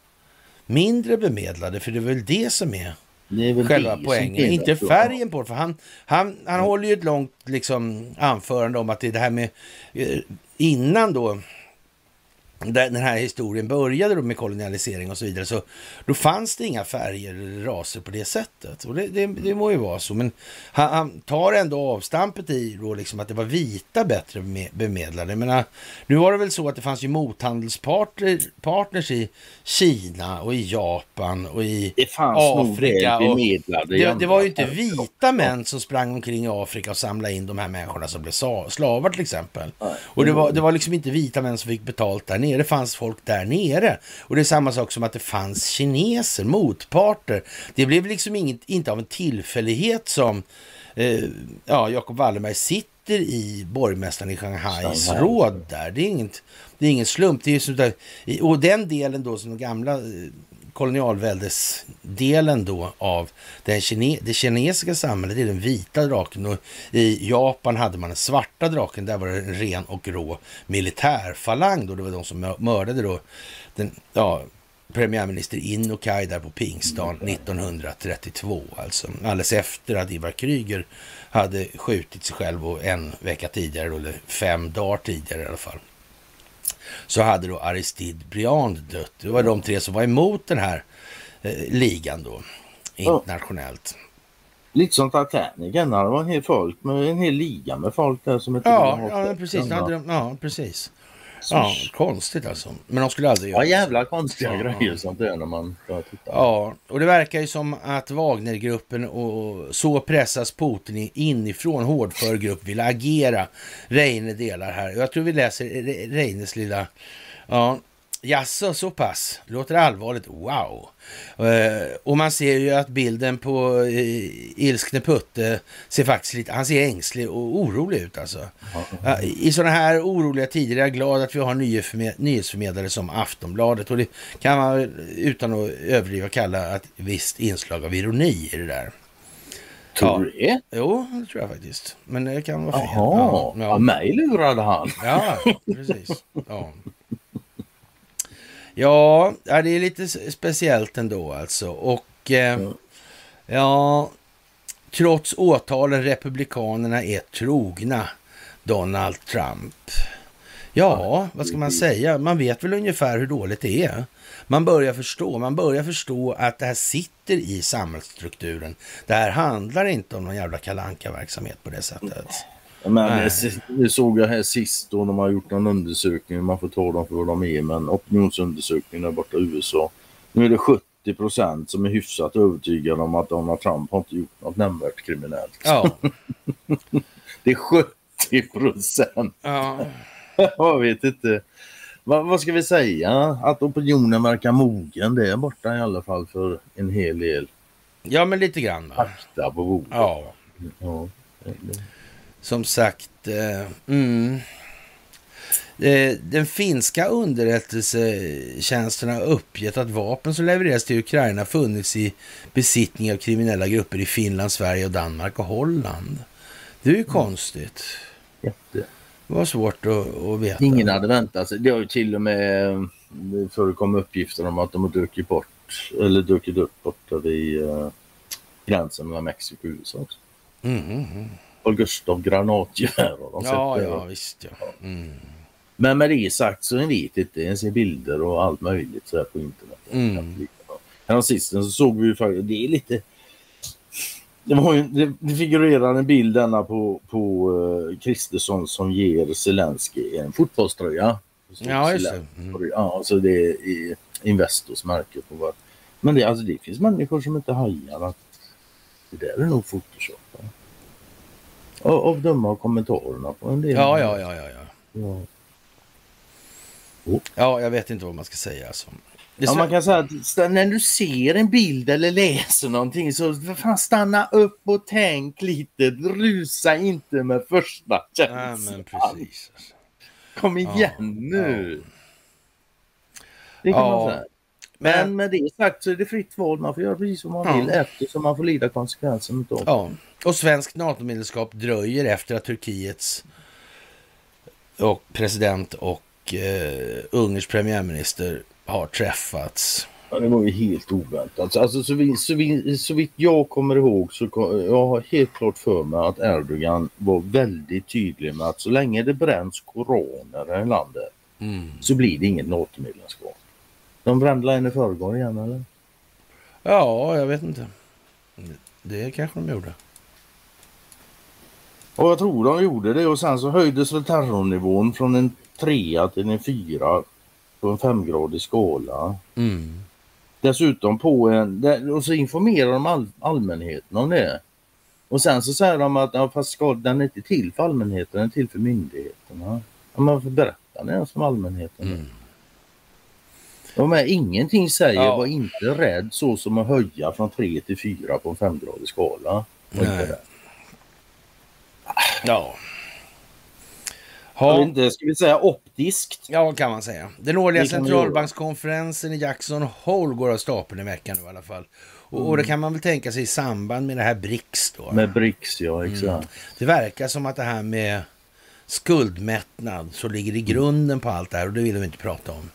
mindre bemedlade, för det är väl det som är Det är själva poängen. Inte färgen på det, för han, han, han håller ju ett långt liksom, anförande om att det är det här med eh, innan då där den här historien började då med kolonialisering och så vidare, så då fanns det inga färger eller raser på det sättet. Och det, det, det må ju vara så, men han, han tar ändå avstampet i då liksom att det var vita bättre beme- bemedlade. Jag menar, nu var det väl så att det fanns ju mothandelspartners partners i Kina och i Japan och i Det fanns nog Afrika. Och bemedlade det, det var ju inte vita män som sprang omkring i Afrika och samlade in de här människorna som blev slavar till exempel. Och det var, det var liksom inte vita män som fick betalt där nere, det fanns folk där nere. Och det är samma sak som att det fanns kineser, motparter. Det blev liksom inget, inte av en tillfällighet som eh, ja, Jacob Wallenberg sitter i borgmästaren i Shanghais Shanghai. råd där. Det är, inget, det är ingen slump. Det är där, i- och den delen då som de gamla eh, kolonialväldesdelen då av den kine, det kinesiska samhället är den vita draken och i Japan hade man den svarta draken. Där var det en ren och rå militärfalang då. Det var de som mördade då den, ja, premiärminister Inokai där på pingstdagen 1932. Alltså alldeles efter att Ivar Kryger hade skjutit sig själv och en vecka tidigare, eller fem dagar tidigare i alla fall så hade då Aristide Briand dött. Det var de tre som var emot den här eh, ligan då, internationellt. Lite som Titanic, det var en hel folk med en hel liga med folk där som inte Ja, ja precis. Hade de, ja, precis. Ja, konstigt alltså. Men de skulle aldrig göra Ja, det. jävla konstiga Ja. grejer sånt där när man ska titta. Ja, och det verkar ju som att Wagnergruppen och så pressas Putin inifrån hårdför grupp vill agera. Reine delar här. Jag tror vi läser Re- Reines lilla... Ja, jaså, så pass? Låter allvarligt? Wow! Eh, och man ser ju att bilden på uh, ilskne Putte ser faktiskt lite... Han ser ängslig och orolig ut alltså. Ja, I sådana här oroliga tider är jag glad att vi har nyhetsförme- nyhetsförmedlare som Aftonbladet. Och det kan man utan att överdriva kalla ett visst inslag av ironi i det där. Tror du det? Jo, det tror jag faktiskt. Men det kan vara fel. Jaha, Ja, ja, ja. mig lurade han. Ja, precis. Ja. Ja, det är lite speciellt ändå alltså. Och eh, ja, trots åtalen Republikanerna är trogna Donald Trump. Ja, vad ska man säga? Man vet väl ungefär hur dåligt det är. Man börjar förstå, man börjar förstå att det här sitter i samhällsstrukturen. Det här handlar inte om någon jävla kalanka verksamhet på det sättet. Men det, såg jag här sist då de har gjort en undersökning. Man får ta dem för vad de är. Men opinionsundersökning där borta i USA. Nu är det 70 procent som är hyfsat övertygade om att Donald Trump har inte gjort något nämnvärt kriminellt. Ja, *laughs* Det är 70 procent. ja. *laughs* Jag vet inte. Vad, vad ska vi säga? Att opinionen verkar mogen. Det är borta i alla fall för en hel del ja men lite grann. Va? fakta på bordet. Ja, Ja. Som sagt. Eh, mm. eh, den finska underrättelsetjänsten har uppgett att vapen som levereras till Ukraina funnits i besittning av kriminella grupper i Finland, Sverige och Danmark och Holland. Det är ju konstigt. Jätte. Det var svårt att, att veta. Ingen hade väntat sig. Det har ju till och med det förekom uppgifter om att de har druckit bort eller druckit upp borta vid uh, gränsen mellan Mexiko och USA också. Mm, mm, mm. Carl Gustaf granatgevär Ja, det. ja, visst ja. Mm. Men med det sagt så vet inte. En ser bilder och allt möjligt så här på internet. Mm. Häromsistens så såg vi ju faktiskt, det är lite det, var ju, det, figurerar en bild denna på, på uh, Kristersson som ger Zelensky en fotbollströja. Ja, just det. Mm. Ja, så det är i Investors märke på var. Men det, alltså, det finns människor som inte hajar att det där är nog Photoshop. va? Av, av döma av kommentarerna på en del. Ja, ja, ja, ja, ja. ja. Ja, jag vet inte vad man ska säga. Alltså. Ja, man kan säga att när du ser en bild eller läser någonting så fan stanna upp och tänk lite. Rusa inte med första Ja, känslan. men precis. Alltså. Kom igen nu. Det kan Ja, man säga. Men Men, med det sagt så är det fritt val. Man får göra precis vad man Ja. vill eftersom man får lida konsekvensen utav. ja. Och svenskt NATO-medlemskap dröjer efter att Turkiets och president och och eh, Ungerns premiärminister har träffats. Ja, det var ju helt oväntat. Alltså, så, vi, så, vi, så vitt jag kommer ihåg så kom, jag har helt klart för mig att Erdogan var väldigt tydlig med att så länge det bränns koraner i landet Mm. så blir det inget NATO-medlemskap. De brände en i förrgår igen eller? Ja, jag vet inte. Det kanske de gjorde. Och jag tror de gjorde det och sen så höjdes väl terrornivån från en trea till en fyra på en femgradig skala. Mm. Dessutom på en, och så informerar de all, allmänheten om det. Och sen så säger de att ja, fast ska, den är inte till för allmänheten, den är till för myndigheterna. Ja, men varför berättar ni ens om allmänheten? Mm. Ja, men ingenting säger Ja. var inte rädd så som att höja från 3 till 4 på en femgradig skala. Nej. Ja. Ha, inte, ska vi säga optiskt? ja, kan man säga. Den årliga centralbankskonferensen i Jackson Hole går av stapeln i veckan nu i alla fall. Och, och det kan man väl tänka sig i samband med det här BRICS då. Med BRICS, ja exakt. Det verkar som att det här med skuldmättnad så ligger i grunden på allt det här och det vill vi inte prata om.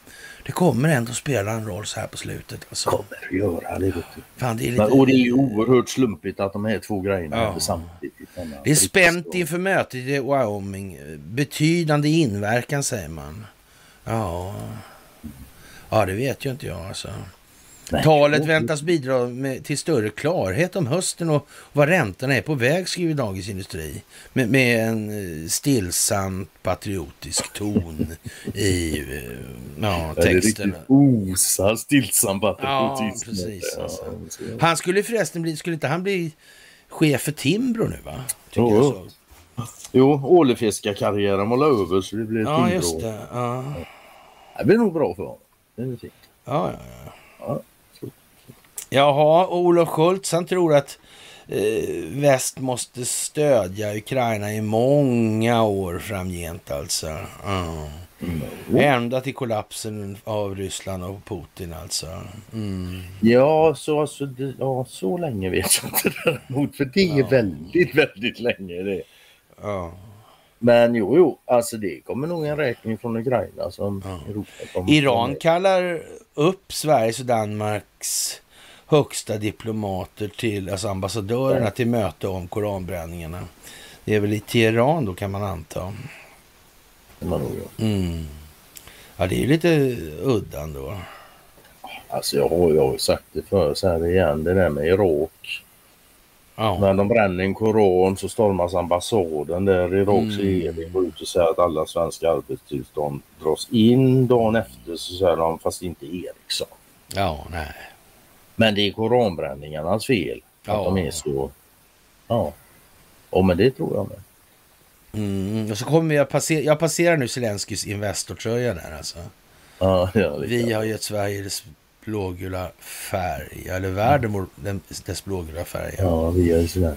Det kommer ändå spela en roll så här på slutet. Alltså. Kommer att göra det. Vet. Fan, det, är lite, Men, och det är ju oerhört slumpigt att de här två grejerna Ja. händer samtidigt. det är spänt inför mötet i Wyoming. Betydande inverkan säger man. Ja, ja det vet ju inte jag alltså. Talet väntas bidra med, till större klarhet om hösten och vad räntorna är på väg, skriver Dagens Industri. Med, med en eh, stillsamt patriotisk ton i eh, ja, Ja, texten. osar stillsam Ja, patriotism. precis, Ja, alltså. så- Han skulle förresten bli, skulle inte han bli chef för Timbro nu va? Tycker Jo, jag jo. så. Jo, ålefiskarkarriären var över så det blev Ja, Timbro. just det. Ja, Det blir nog bra för honom. Det är fint. ja, ja. ja. Ja. Jaha, och Olof Schultz han tror att eh, väst måste stödja Ukraina i många år framgent alltså. Ja. Mm. Ända till kollapsen av Ryssland och Putin alltså. Mm. Ja, så, alltså, det, ja, så länge vet jag inte däremot. För det är Ja. väldigt, väldigt länge det. Ja. Men jo, jo, alltså det kommer nog en räkning från Ukraina som Ja. Europa kommer Iran kallar upp Sveriges och Danmarks högsta diplomater till, alltså ambassadörerna till möte om koranbränningarna. Det är väl i Teheran då kan man anta. Man nog, ja. Mm. Ja, det är ju lite udda ändå. Alltså jag har jag har ju sagt det förr, så här igen, det där med Irak. Ja. När de bränner en koran så stormas ambassaden där Iraks Mm. regering går ut och säger att alla svenska arbetstillstånd dras in. Dagen efter så säger de fast inte Ericsson. Ja, nej. Men det är koranbränningarnas fel Ja. att de är så... Ja. Ja men det tror jag med. Mm. Och så kommer jag passera, jag passerar nu Zelenskyjs Investor-tröja där alltså. Ja, Vi har gett Sverige dess blågula färg, eller världen vår- den, dess blågula färg. Ja, vi är sådär.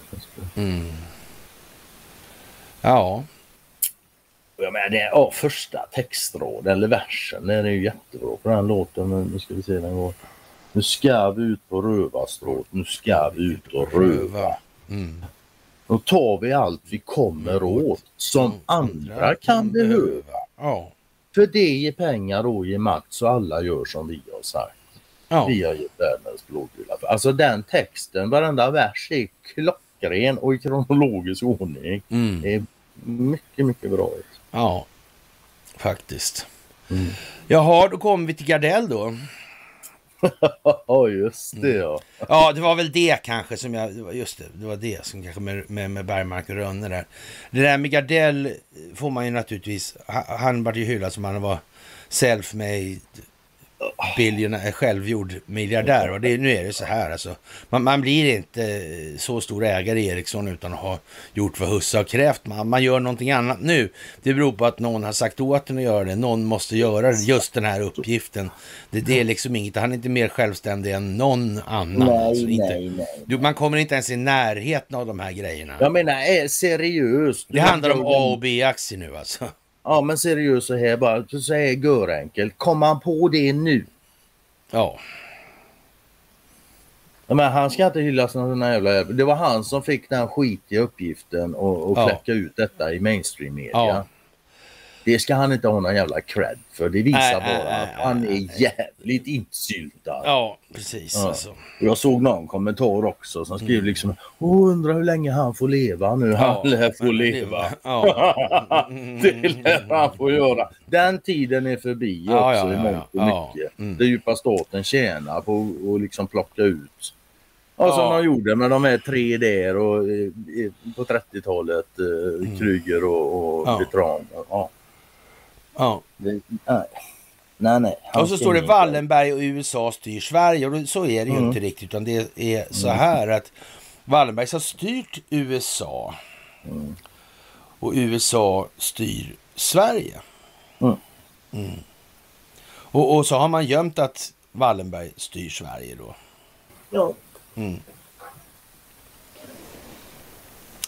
Mm. Ja, Jag menar, det ja, första textraden eller versen den är ju jättebra på den låten. Men nu ska vi se den går. Nu ska vi ut på rövarstråt. Nu ska vi ut och röva. Mm. Då tar vi allt vi kommer åt som andra kan behöva. Ja. För det ger pengar och ger makt så alla gör som vi har sagt. Ja. Vi har gett världens blågula. Alltså den texten, varenda vers är klockren och i kronologisk ordning. Mm. Det är mycket, mycket bra. ja, faktiskt. Mm. Jaha, då kommer vi till Gardell då. *laughs* Ja, just det ja. Ja, det var väl det kanske som jag... Just det, det var det som kanske med, med, med Bergmark och Rönne där. Det där med Gardell får man ju naturligtvis... ha- Han var ju hyllad som han var self-made biljonär, självgjord miljardär. Och det, nu är det så här alltså. Man, man blir inte så stor ägare i Ericsson utan att ha gjort vad Husse har krävt. Man, man gör någonting annat nu. Det beror på att någon har sagt åt en att göra det. Någon måste göra just den här uppgiften. Det, det är liksom inget, han är inte mer självständig än någon annan. Nej, alltså, inte, nej, nej. du, man kommer inte ens i närheten av de här grejerna. Jag menar är seriöst. det handlar om A och B-aktier nu alltså. Ja men seriöst så här bara. Så här görenkelt. Kom han på det nu? Ja, men han ska inte hyllas någon sån jävla. Det var han som fick den skitiga uppgiften och, och Ja. kläcka ut detta i mainstream media. Ja. Det ska han inte ha någon jävla cred för. Det visar Nej, bara att nej, han är jävligt insyltad. Ja, precis. Ja. Alltså. Jag såg någon kommentar också som skrev liksom Åh, undrar hur länge han får leva nu. Han Ja, lär få leva. *laughs* Ja. det lär han få göra. Den tiden är förbi också ja, i mångt och mycket. Mm. Det djupa staten tjänar på att liksom plocka ut. Ja, som de gjorde med de här tre där och, eh, på 30-talet. Eh, Kryger och, och Mm. Ja. Veteran. Ja, Ja. det, nej. Nej, nej. Han Och så står det Wallenberg och USA styr Sverige. Och så är det ju Mm. inte riktigt. Utan det är så här att Wallenberg har styrt USA. Mm. Och USA styr Sverige. Mm. Mm. Och, och så har man gömt att Wallenberg styr Sverige då. Ja.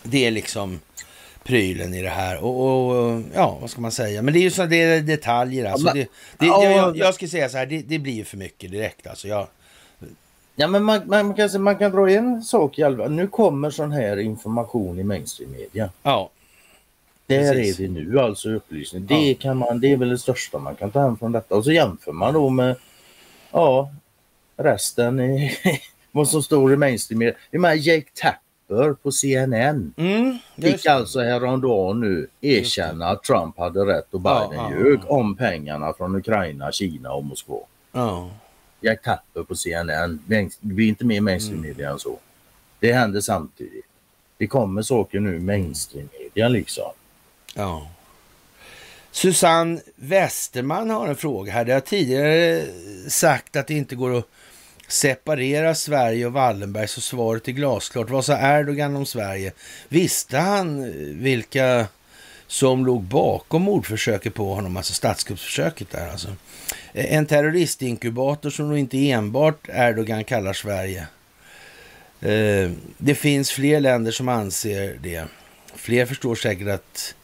Det är liksom prylen i det här. Och, och ja, vad ska man säga? Men det är ju så det är detaljer alltså. det, det, ja, jag, jag ska säga så här, det, det blir ju för mycket direkt alltså. Jag, Ja, men man, man, kan, man kan dra en sak i alla fall. Nu kommer sån här information i mainstream media. ja, Där Precis. är vi nu alltså upplysning. Det, Ja. kan man, det är väl det största man kan ta hem från detta. Och så jämför man då med ja, resten i *laughs* vad som står i mainstream media. Jag menar Jake Tapper på CNN mm, fick alltså häromdagen nu erkänna att Trump hade rätt och Biden ja, ljög ja. om pengarna från Ukraina, Kina och Moskva. ja. Jack Tapper på CNN. Det blir inte mer mainstream Mm. än så. Det händer samtidigt. Det kommer saker nu i mainstream media liksom. Ja. Susanne Westerman har en fråga här. Det har tidigare sagt att det inte går att separera Sverige och Wallenberg, så svaret är glasklart. Vad sa Erdogan om Sverige? Visste han eh, vilka som låg bakom mordförsöket på honom, alltså statskuppsförsöket där alltså? Eh, en terroristinkubator som nog inte enbart Erdogan kallar Sverige. Eh, det finns fler länder som anser det. Fler förstår säkert att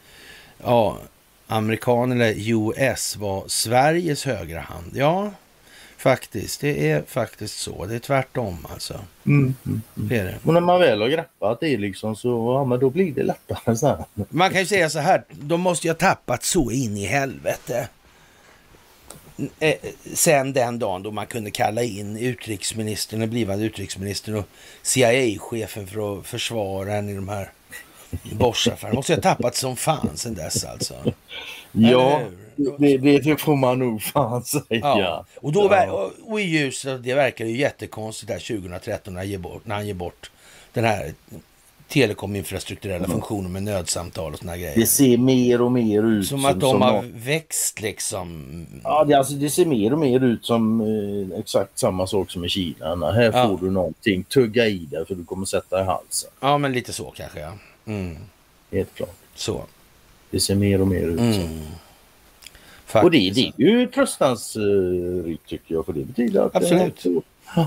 ja, amerikanerna, US, var Sveriges högra hand. Ja, faktiskt. Det är faktiskt så. Det är tvärtom alltså. Det är det. Och när man väl har greppat det liksom så ja, men då blir det lättare sen. Man kan ju säga så här, de måste ju ha tappat så in i helvete. Eh, Sen den dagen då man kunde kalla in utrikesministern, den blivande utrikesministern och CIA-chefen för att försvara henne i de här Bosch-affärerna. Måste ju ha tappat som fan sen dess alltså. Ja, hur? Det, det, det får man nog fan säga. Ja. Och, då, Ja. och, i ljuset av det verkar ju jättekonstigt där 2013 när han ger bort, när han ger bort den här telekominfrastrukturella funktionen med nödsamtal och såna här Det grejer. ser mer och mer ut Som att de som har någon- växt liksom. Ja, det, alltså, det ser mer och mer ut som eh, exakt samma sak som i Kina. Här Ja. får du någonting, tugga i det för du kommer sätta i halsen. Ja, men lite så kanske ja. Mm. Helt klart. Så. Det ser mer och mer ut så. Mm. Och det, Faktiskt. det är ju tröstansrikt tycker jag för det betyder att Absolut. Det,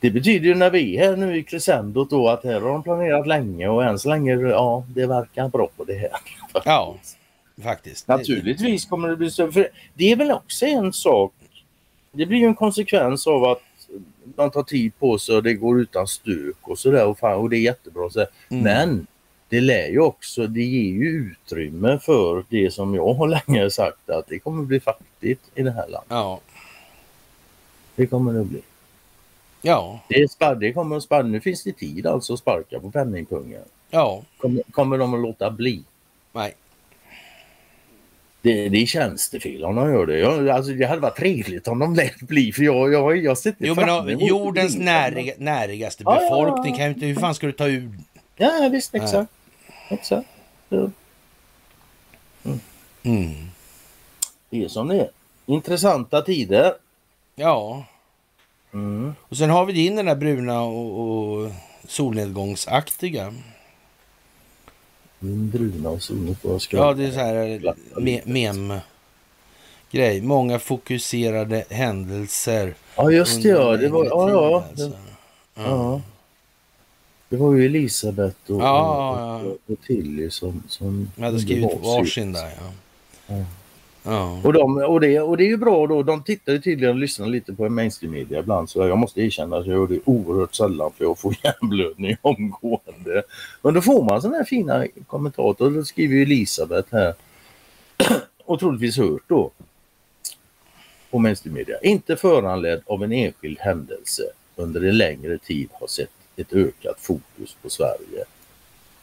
det betyder ju när vi är här nu i crescendot då att här har de planerat länge och än så länge ja det verkar bra på det här. *laughs* Ja, faktiskt. Naturligtvis kommer det bli så. För det är väl också en sak. Det blir ju en konsekvens av att man tar tid på sig och det går utan stök och sådär och, fan, och det är jättebra. Så. Mm. Men det lär ju också, det ger ju utrymme för det som jag har länge sagt att det kommer bli fattigt i det här landet. Ja. Det kommer det bli. Ja. Det, är spar- det kommer att sparka. Nu finns det tid alltså att sparka på penningpungen. Ja. Kommer, kommer de att låta bli? Nej. Det, det är de gör det. Jag, alltså, det hade varit trevligt om de lät bli för jag, jag, jag sitter Jo, men fram emot jordens näriga, närigaste Ja, ja, ja. befolkning kan ju inte... Hur fan ska du ta ur... Ja visst, exakt. Exakt. Ja, Mm. det är som det är. Intressanta tider. Ja. Mm. Och sen har vi din den där bruna och, och solnedgångsaktiga. Min bruna och ska Ja, det är så här me mem-grej. Många fokuserade händelser. Ja just det ja. Det var, ja, ja. alltså. Det, ja. Det var ju Elisabeth och, Ja, och, och, och Tilly som, som Jag hade skrivit varsin där. Ja. Ja. Ja. Och, de, och, det, och det är ju bra då. De tittar ju tydligen och lyssnar lite på mainstream media ibland. Så jag måste erkänna att jag gör det oerhört sällan för jag får *laughs* hjärnblödning omgående. Men då får man sådana här fina kommentarer. Då skriver ju Elisabeth här. *clears throat* och troligtvis hört då på mainstream media, inte föranledd av en enskild händelse under en längre tid har sett ett ökat fokus på Sverige.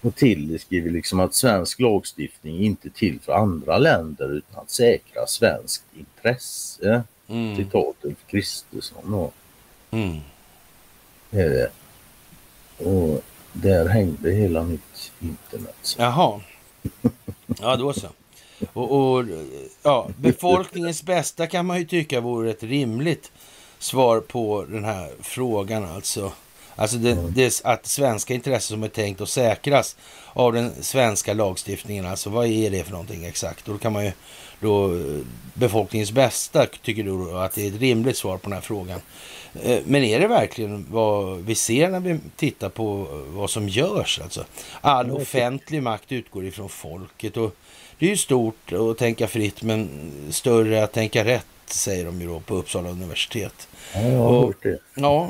Och till skriver liksom att svensk lagstiftning inte till för andra länder utan att säkra svenskt intresse. Mm. Citatet Kristersson då. Mm. Är det. Och där hängde hela mitt internet. Jaha. Ja, då så. Och, och ja, befolkningens bästa kan man ju tycka vore ett rimligt svar på den här frågan alltså. Alltså det, det, att svenska intressen som är tänkt att säkras av den svenska lagstiftningen. Alltså vad är det för någonting exakt? Och då kan man ju då befolkningens bästa tycker du att det är ett rimligt svar på den här frågan. Eh, Men är det verkligen vad vi ser när vi tittar på vad som görs? Alltså, all offentlig makt utgår ifrån folket och det är ju stort att tänka fritt men större att tänka rätt säger de ju då på Uppsala universitet. Ja, jag har Och- hört det. Ja,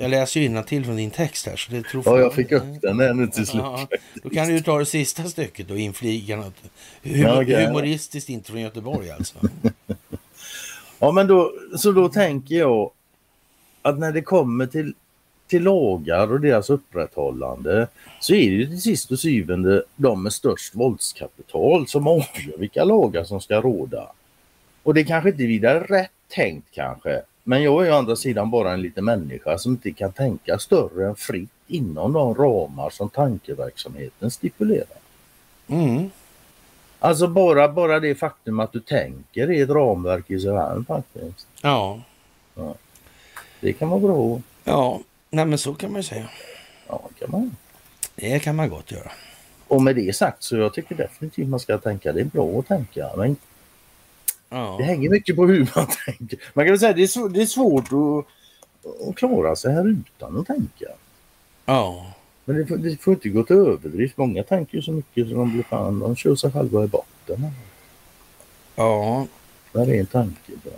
jag läser ju innantill från din text här. Så det tror Ja, jag fick upp den här nu till slut. Ja, då kan du ta det sista stycket och infliga något hum- Ja, humoristiskt, inte från Göteborg alltså. *laughs* Ja, men då, så då tänker jag att när det kommer till, till lagar och deras upprätthållande så är det ju till sist och syvende de med störst våldskapital som avgör vilka lagar som ska råda. Och det kanske inte är vidare rätt tänkt kanske. Men jag är å andra sidan bara en liten människa som inte kan tänka större än fritt inom de ramar som tankeverksamheten stipulerar. Mm. Alltså bara, bara det faktum att du tänker är ett ramverk i sig själv faktiskt. Ja, Det kan vara bra. ja, nej men så kan man ju säga. Ja, kan man. Det kan man gott göra. Och med det sagt så jag tycker definitivt man ska tänka. Det är bra att tänka. Men det Ja, hänger mycket på hur man *laughs* tänker. Man kan väl säga att det är, det är svårt att, att klara sig här utan att tänka. ja, Men det får, det får inte gå till överdrift. Många tänker ju så mycket så de blir fan, de kör sig själva i botten. ja, Vad är en tanke? Bara.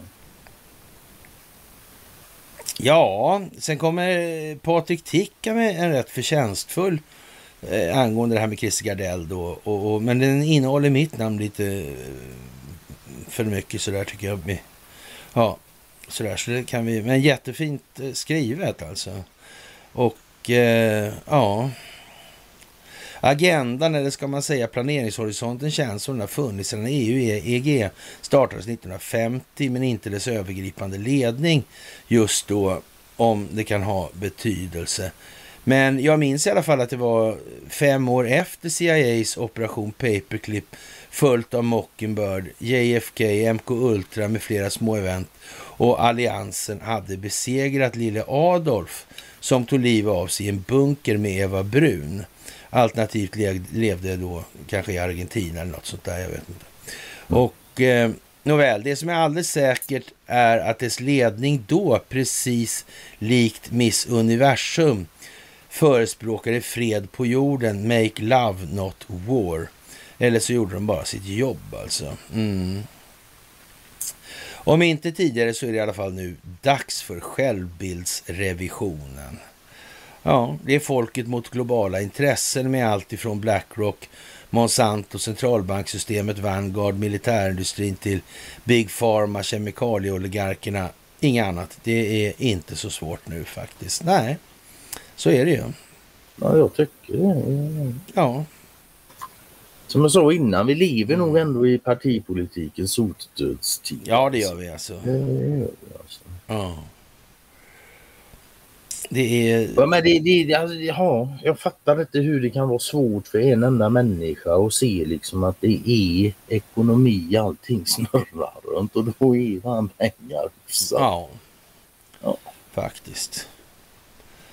ja. Sen kommer Patrik Ticka med en rätt förtjänstfull eh, angående det här med Christer Gardell då. Och, och, men den innehåller mitt namn lite eh, för mycket sådär tycker jag. Ja, sådär. Så det kan vi, men jättefint eh, skrivet alltså. Och eh, ja. Agendan, eller ska man säga planeringshorisonten, känns som den har funnits sedan EU EG startades 1950, men inte dess övergripande ledning just då, om det kan ha betydelse. Men jag minns i alla fall att det var fem år efter CIAs operation Paperclip följt av Mockingbird, JFK, MK Ultra med flera små event och alliansen hade besegrat lille Adolf som tog livet av sig i en bunker med Eva Brun. Alternativt levde då kanske i Argentina eller något sånt där, jag vet inte. Och eh, nåväl, det som är alldeles säkert är att dess ledning då, precis likt Miss Universum, förespråkade fred på jorden, make love not war. Eller så gjorde de bara sitt jobb alltså. Mm. Om inte tidigare så är det i alla fall nu dags för självbildsrevisionen. Ja, det är folket mot globala intressen med allt ifrån Blackrock, Monsanto, centralbanksystemet, Vanguard, militärindustrin till Big Pharma, kemikalieoligarkerna. Inget annat. Det är inte så svårt nu faktiskt. Nej, så är det ju. Ja, jag tycker det. Ja, Som jag sa innan, vi lever nog ändå i partipolitikens sotdödstid. ja det gör vi alltså. Det gör vi alltså. Ja. Det är... Ja, men det, det, det, alltså, ja, jag fattar inte hur det kan vara svårt för en enda människa att se liksom att det är ekonomi allting *laughs* snurrar runt och då är fan pengar hyfsat. Ja. Ja. Faktiskt.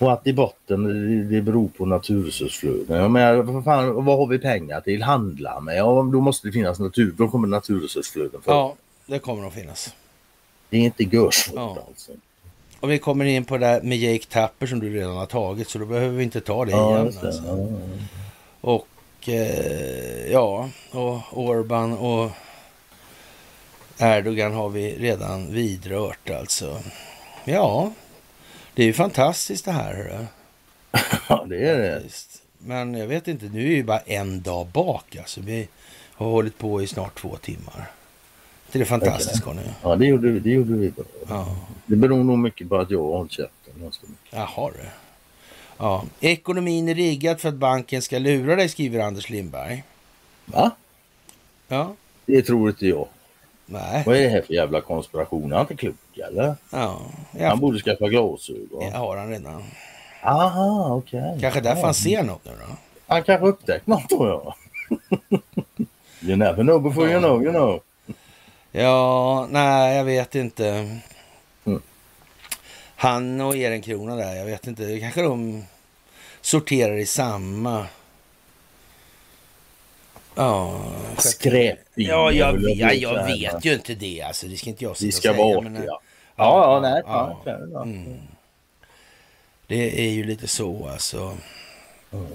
Och att i botten det, beror på naturresursflöden. Vad, fan, vad har vi pengar till? Handla med? Ja, då måste det finnas natur. Då kommer naturresursflöden för. Ja, det kommer att finnas. Det är inte görsvårt Ja. alltså. Och vi kommer in på det där med Jake Tapper som du redan har tagit, så då behöver vi inte ta det Ja, igen. det. Alltså. Ja, Och eh, ja, och Orban och Erdogan har vi redan vidrört alltså. Ja, det är ju fantastiskt det här. hörru. *laughs* ja, det är det. Men jag vet inte, nu är ju bara en dag bak alltså. Vi har hållit på i snart två timmar. det fantastiska nu. Ja, det gjorde, vi- det gjorde vi bra. Ja. Det beror nog mycket på att jag har hållit käften. Jaha du. Ja. Ekonomin är riggad för att banken ska lura dig, skriver Anders Lindberg. Va? Ja. Det tror inte jag. Nej. Vad är det här för jävla konspiration? Han är inte klok eller? Ja. Han ja. borde skaffa glasögon. Det har han redan. Aha, okej. Kanske därför ja. han ser något nu då. Han kanske upptäckt något tror jag. *laughs* you never know before you know, you know. Ja, nej, jag vet inte. Mm. Han och Ehrenkrona där, jag vet inte. Kanske de sorterar i samma... Ja, Skräpbil. ja jag, jag, säga. jag vet ju inte det. Alltså, det ska inte jag sitta Vi ska säga. vara men, artiga. Ja, ja, nej. ja. Mm. Det är ju lite så alltså. Mm.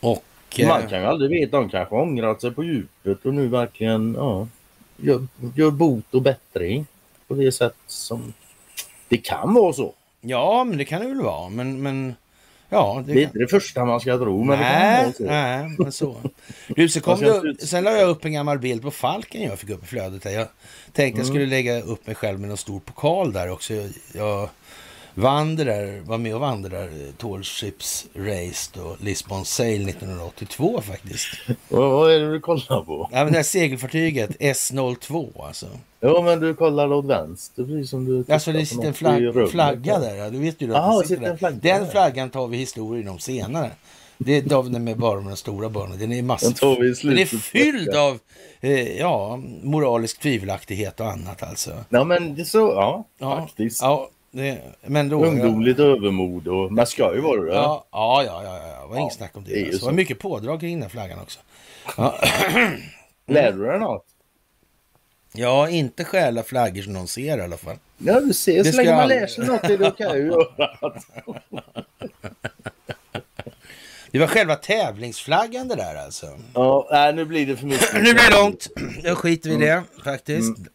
Och... eh, Man kan ju aldrig veta. De kanske ångrat sig på djupet och nu verkligen ja, gör, gör bot och bättring på det sätt som det kan vara så. Ja, men det kan det väl vara. Men, men ja, Det är kan... inte det första man ska tro, men det kan Nej, så. nej, men så. Du, så kom Man det, inte- sen la jag upp en gammal bild på Falken jag fick upp i flödet. Här. Jag tänkte jag skulle lägga upp mig själv med någon stor pokal där också. Jag, jag där, var med och eh, Tall Ships Race och Lisbon Sail 1982 faktiskt. *laughs* Vad, är det du kollar på? Ja, men det här segelfartyget S02 alltså. Ja, men du kollar åt vänster precis som du Alltså det sitter en flagg, flagga där. Ja, du vet ju det sitter en där. flagga Den där. flaggan tar vi historien om senare. Det är den med bara med de stora barnen. Den är massor. Den tar vi i Den är fylld av eh, ja, moralisk tvivelaktighet och annat alltså. Ja, men det är så, ja, Ja, faktiskt. ja det, men då... Ungdomligt övermod och man ska ju vara det. Ja, ja, ja, ja, ja, det var inget Ja, snack om det. det alltså. Det var mycket pådrag kring den flaggan också. Ja, *clears throat* Lär du dig något? ja, inte stjäla flaggor som någon ser i alla fall. Ja, du ser, så länge man lär sig något är det okej att göra. Det var själva tävlingsflaggan det där alltså. Ja, nej, nu blir det för mycket. *clears throat* Nu blir det långt. *clears throat* Jag skiter vi i det faktiskt. Det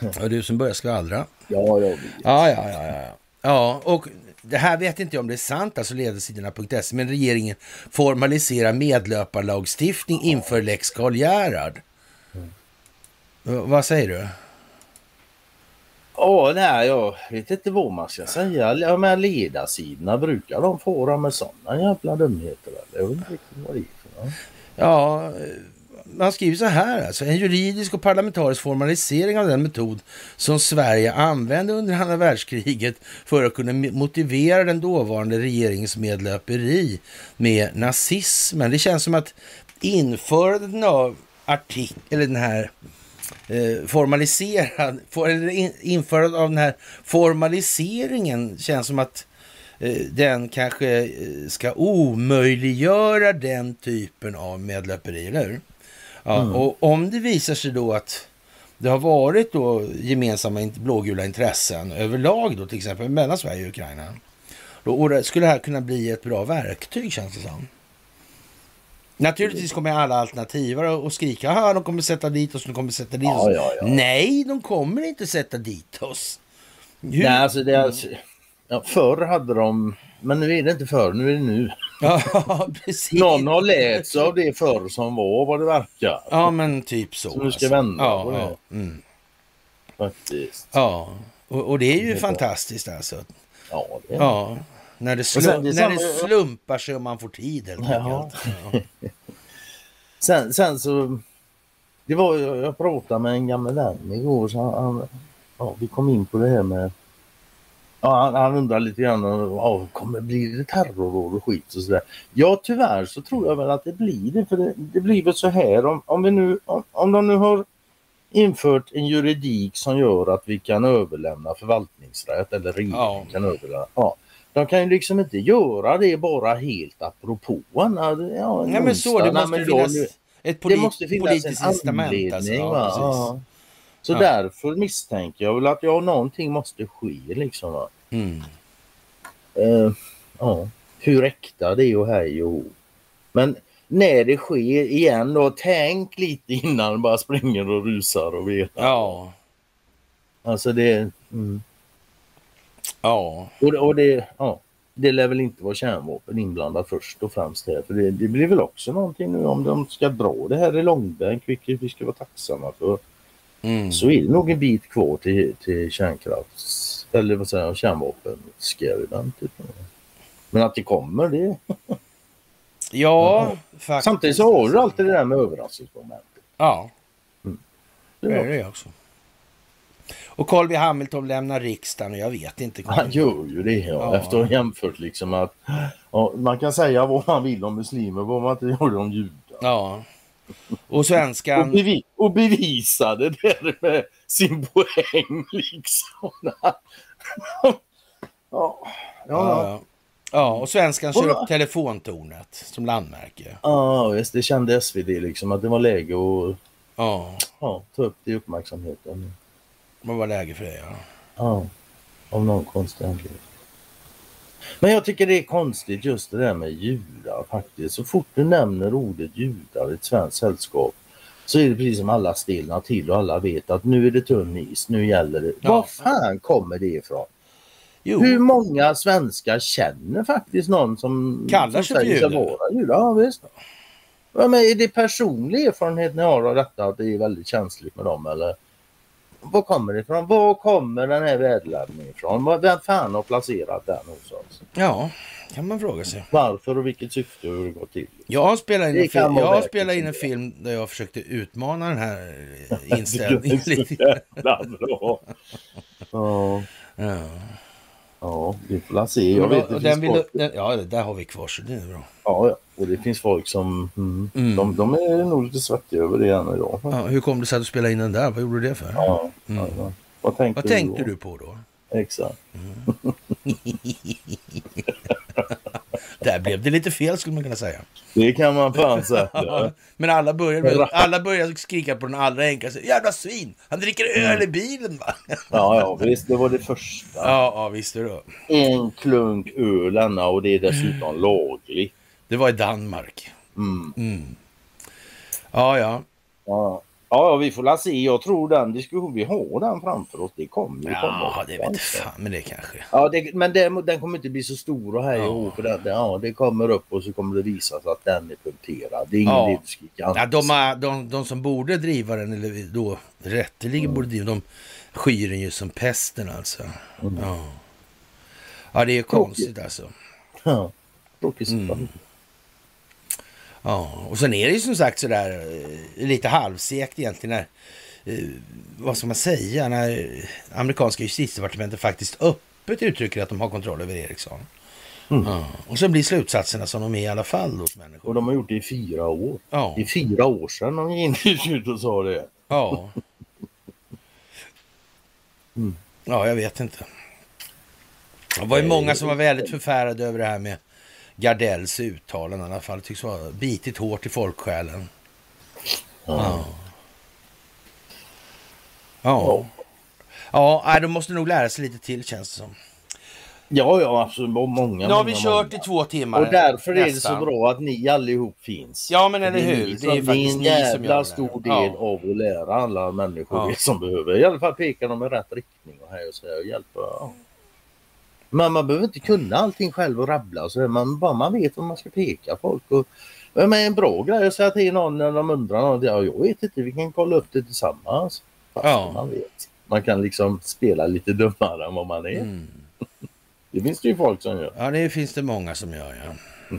var du som började skvallra. Ja, jag vet. Ja, ja, ja, ja. Ja, och det här vet inte jag om det är sant, alltså ledarsidorna.se, men regeringen formaliserar medlöparlagstiftning inför lex Karl Gerhard. V- Vad säger du? Ja, nej, jag vet inte vad man ska säga. Ja, men ledarsidorna, brukar de få med sådana jävla dumheter? Eller? Jag vet inte vad det är för något. Ja, han skriver så här alltså. En juridisk och parlamentarisk formalisering av den metod som Sverige använde under andra världskriget för att kunna motivera den dåvarande regeringens medlöperi med nazismen. Det känns som att införandet av artikel, eller den här eh, formaliserad, for, eller in, införandet av den här formaliseringen känns som att eh, den kanske eh, ska omöjliggöra den typen av medlöperi, eller hur? Ja, Och om det visar sig då att det har varit då gemensamma blågula intressen överlag då till exempel mellan Sverige och Ukraina. Då, och det, skulle det här kunna bli ett bra verktyg känns det som. Naturligtvis kommer alla alternativare att skrika att de kommer sätta dit oss, de kommer sätta dit Ja, oss. ja, ja. Nej, de kommer inte sätta dit oss. Hur? Nej, alltså det är alltså, ja, förr hade de, men nu är det inte förr, nu är det nu. Ja, *laughs* precis. Någon har lärt sig av det förr som var vad det verkar. Ja, men typ så. Så du ska alltså. vända ja, på det. ja, mm. Faktiskt. ja. Och, och det är ju Det är bra. fantastiskt alltså. Ja, det är Ja, när det, sen, det är när det slumpar sig och man får tid helt Ja. Ja. *laughs* Sen, sen så, det var, jag jag pratade med en gammal vän igår så han, han ja, vi kom in på det här med, ja, han, han undrar lite grann, ja, kommer bli det terrorråd och skit och sådär. Ja tyvärr så tror jag väl att det blir det, för det, det blir väl så här om, om vi nu, om, om de nu har infört en juridik som gör att vi kan överlämna förvaltningsrätt eller regeringen Ja. kan överlämna. Ja. De kan ju liksom inte göra det bara helt apropå ja, Nej, men så, det måste då- finnas nu- ett det polit, måste finnas politiskt en incitament. Alltså. Ja. Så Ja. därför misstänker jag väl att ja, någonting måste ske liksom. Va? Mm. Eh, ja. Hur äkta det är och hej och. Men när det sker igen då, tänk lite innan du bara springer och rusar och vet. Ja, Alltså det, mm. ja, och, och det, ja. Det lär väl inte vara kärnvapen inblandat först och främst här. För det, det blir väl också någonting nu om de ska dra det här i långbänk, vilket vi ska vara tacksamma för. Mm. så är det nog en bit kvar till, till kärnkrafts eller vad säger jag, kärnvapen typ. Men att det kommer det. Ja, faktiskt. Samtidigt så har du alltid det där med överraskningsmomentet. Ja, Det det är det också. Och Carl B Hamilton lämnar riksdagen och jag vet inte. Han gör ju det ja, Ja. efter att ha jämfört liksom att ja, man kan säga vad man vill om muslimer, vad man inte gjorde om judar. Ja. Och Och, svenskan... bevi och bevisade det med sin poäng liksom. Ja, ja, och svenskan kör upp telefontornet som landmärke. ja visst, det kände SvD liksom att det var läge att Ja, ja, ta upp det i uppmärksamheten. vad var läge för det? Ja. Ja, av någon konstig anledning. Men jag tycker det är konstigt just det där med judar faktiskt. Så fort du nämner ordet judar i ett svenskt sällskap så är det precis som alla stelnar till och alla vet att nu är det tunn is, nu gäller det. Ja. Var fan kommer det ifrån? Jo, Hur många svenskar känner faktiskt någon som Kallar sig för jude? Ja, visst. Ja, men är det personlig erfarenhet ni har av detta att det är väldigt känsligt med dem eller? Var kommer det ifrån? Var kommer den här värdeladdningen ifrån? Vem fan har placerat den hos oss? ja, kan man fråga sig. Varför och vilket syfte och hur det går till? Jag har spelat in en, vara jag har att in en film där jag försökte utmana den här eh, *laughs* inställningen lite. Bra. *laughs* Ja, Ja. ja, vi får se. Jag vet, det den folk, den, ja, det där har vi kvar så det är bra. ja, ja, och det finns folk som mm, Mm. de, de är nog lite svettiga över det än idag. Ja, hur kom det sig att du spelade in den där? Vad gjorde du det för? Ja, Mm. ja. Vad tänkte, Vad tänkte då? du på då? Exakt. *laughs* Där blev det lite fel skulle man kunna säga. Det kan man fan säga. *laughs* Men alla började, alla började skrika på den allra enklaste. Jävla svin! Han dricker öl i bilen va? Ja, *laughs* Ja, ja, visst. Det var det första. ja visst är det. En klunk öl och det är dessutom lagligt. Det var i Danmark. Mm. Ja, ja. Ja. Ja, ja, vi får la se. Jag tror den diskussion vi har den framför oss. Det kommer ju Ja, komma. det vet fan, men det kanske. Ja, det, men den, den kommer inte bli så stor och och hå, för den, ja, det kommer upp och så kommer det visa sig att den är punkterad. Det är ingen Ja. Ja, de, de, de som borde driva den, eller då rätteligen borde driva de skyr den ju som pesten alltså. Ja. ja, det är konstigt alltså. Ja, tråkig Mm. Ja, och sen är det ju som sagt sådär eh, lite halvsekt egentligen när, eh, vad ska man säga, när amerikanska justitiedepartementet faktiskt öppet uttrycker att de har kontroll över Ericsson. Ja. Och sen blir slutsatserna som de är i alla fall hos människor. Och de har gjort det i fyra år. Ja. I fyra år sedan de gick *laughs* ut och sa det. Ja. Ja, jag vet inte. Det var ju många som var väldigt förfärade över det här med Gardells uttalanden i alla fall. Det tycks vara bitit hårt i folksjälen. Ja. Ja. Ja, de måste nog lära sig lite till känns det som. Ja, ja, absolut. Många, Nu har vi många, kört många. i två timmar. Och därför är det nästan. så bra att ni allihop finns. Ja, men eller Det hur? ni Det är ju som- faktiskt en ni som gör jävla det. stor del Ja. av att lära alla människor Ja. det som behöver. I alla fall peka dem i rätt riktning och här och så här och hjälpa. Ja. Men man behöver inte kunna allting själv och rabbla och så. Man, bara man vet vad man ska peka folk. Och, men en bra grej att säga till någon när de undrar något. Ja, jag vet inte, vi kan kolla upp det tillsammans. Ja. man vet. Man kan liksom spela lite dummare än vad man är. Mm. *laughs* Det finns det ju folk som gör. Ja, det finns det många som gör, ja. *laughs*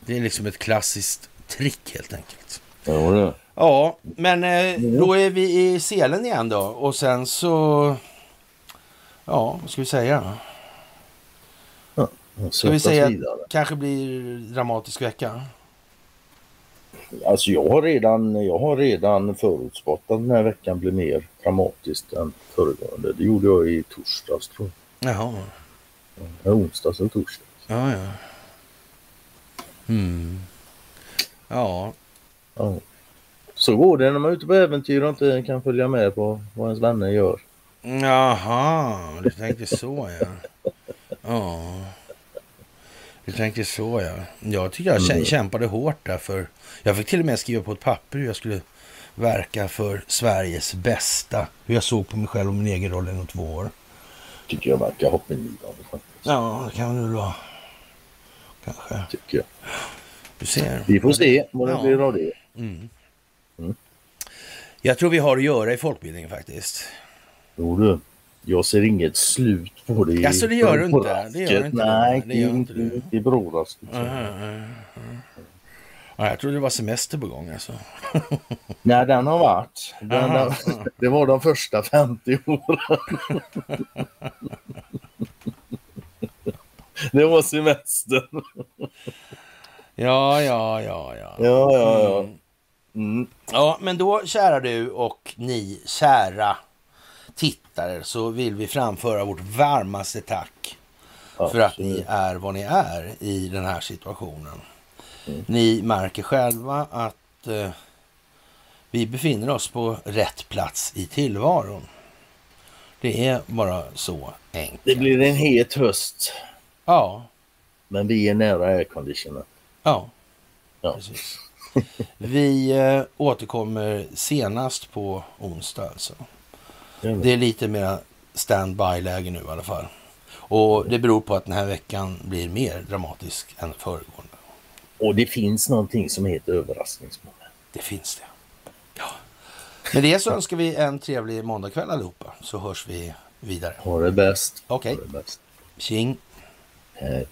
Det är liksom ett klassiskt trick helt enkelt. Ja, det. Ja, men eh, då är vi i selen igen då. Och sen så... Ja, vad ska vi säga? Ska vi säga att vidare. kanske blir dramatisk vecka? Alltså jag har redan, jag har redan förutspått att den här veckan blir mer dramatisk än föregående. Det gjorde jag i torsdags tror Jaha, jag. Ja, onsdags eller torsdags. ja, ja. Mm. Ja, Ja. Så går det när man är ute på äventyr och inte kan följa med på vad ens vänner gör. jaha, du tänkte så ja. Ja. Du tänkte så ja. Jag tycker jag kä- kämpade hårt där för... Jag fick till och med skriva på ett papper hur jag skulle verka för Sveriges bästa. Hur jag såg på mig själv och min egen roll inom två år. Tycker jag verkar hoppingivande faktiskt. Ja, det kan väl vara. Kanske. Tycker jag. Du ser. Vi får se vad det Ja. blir av det. Jag tror vi har att göra i folkbildningen faktiskt. Jo du, jag ser inget slut på det. Jaså, det gör du inte? Det gör inte, Nej, det gör inte, inte inte i brådrasket. Ja, jag trodde det var semester på gång alltså. *laughs* Nej, den har varit. Den, den, *laughs* det var de första 50 åren. *laughs* det var semestern. Ja, ja, ja, ja. Ja, ja, ja. Mm. Ja, men då kära du och ni kära tittare så vill vi framföra vårt varmaste tack för att ni är vad ni är i den här situationen. Ni märker själva att eh, vi befinner oss på rätt plats i tillvaron. Det är bara så enkelt. Det blir en het höst, Ja, men vi är nära airconditionen. ja, Ja. precis. Vi eh, återkommer senast på onsdag alltså. Det är lite mer stand-by-läge nu i alla fall. Och det beror på att den här veckan blir mer dramatisk än föregående. Och det finns någonting som heter överraskningsmoment. Det finns det. Ja. Med det så önskar vi en trevlig måndagkväll allihopa, så hörs vi vidare. Ha det bäst. Okej. Bäst. Tjing! Hej.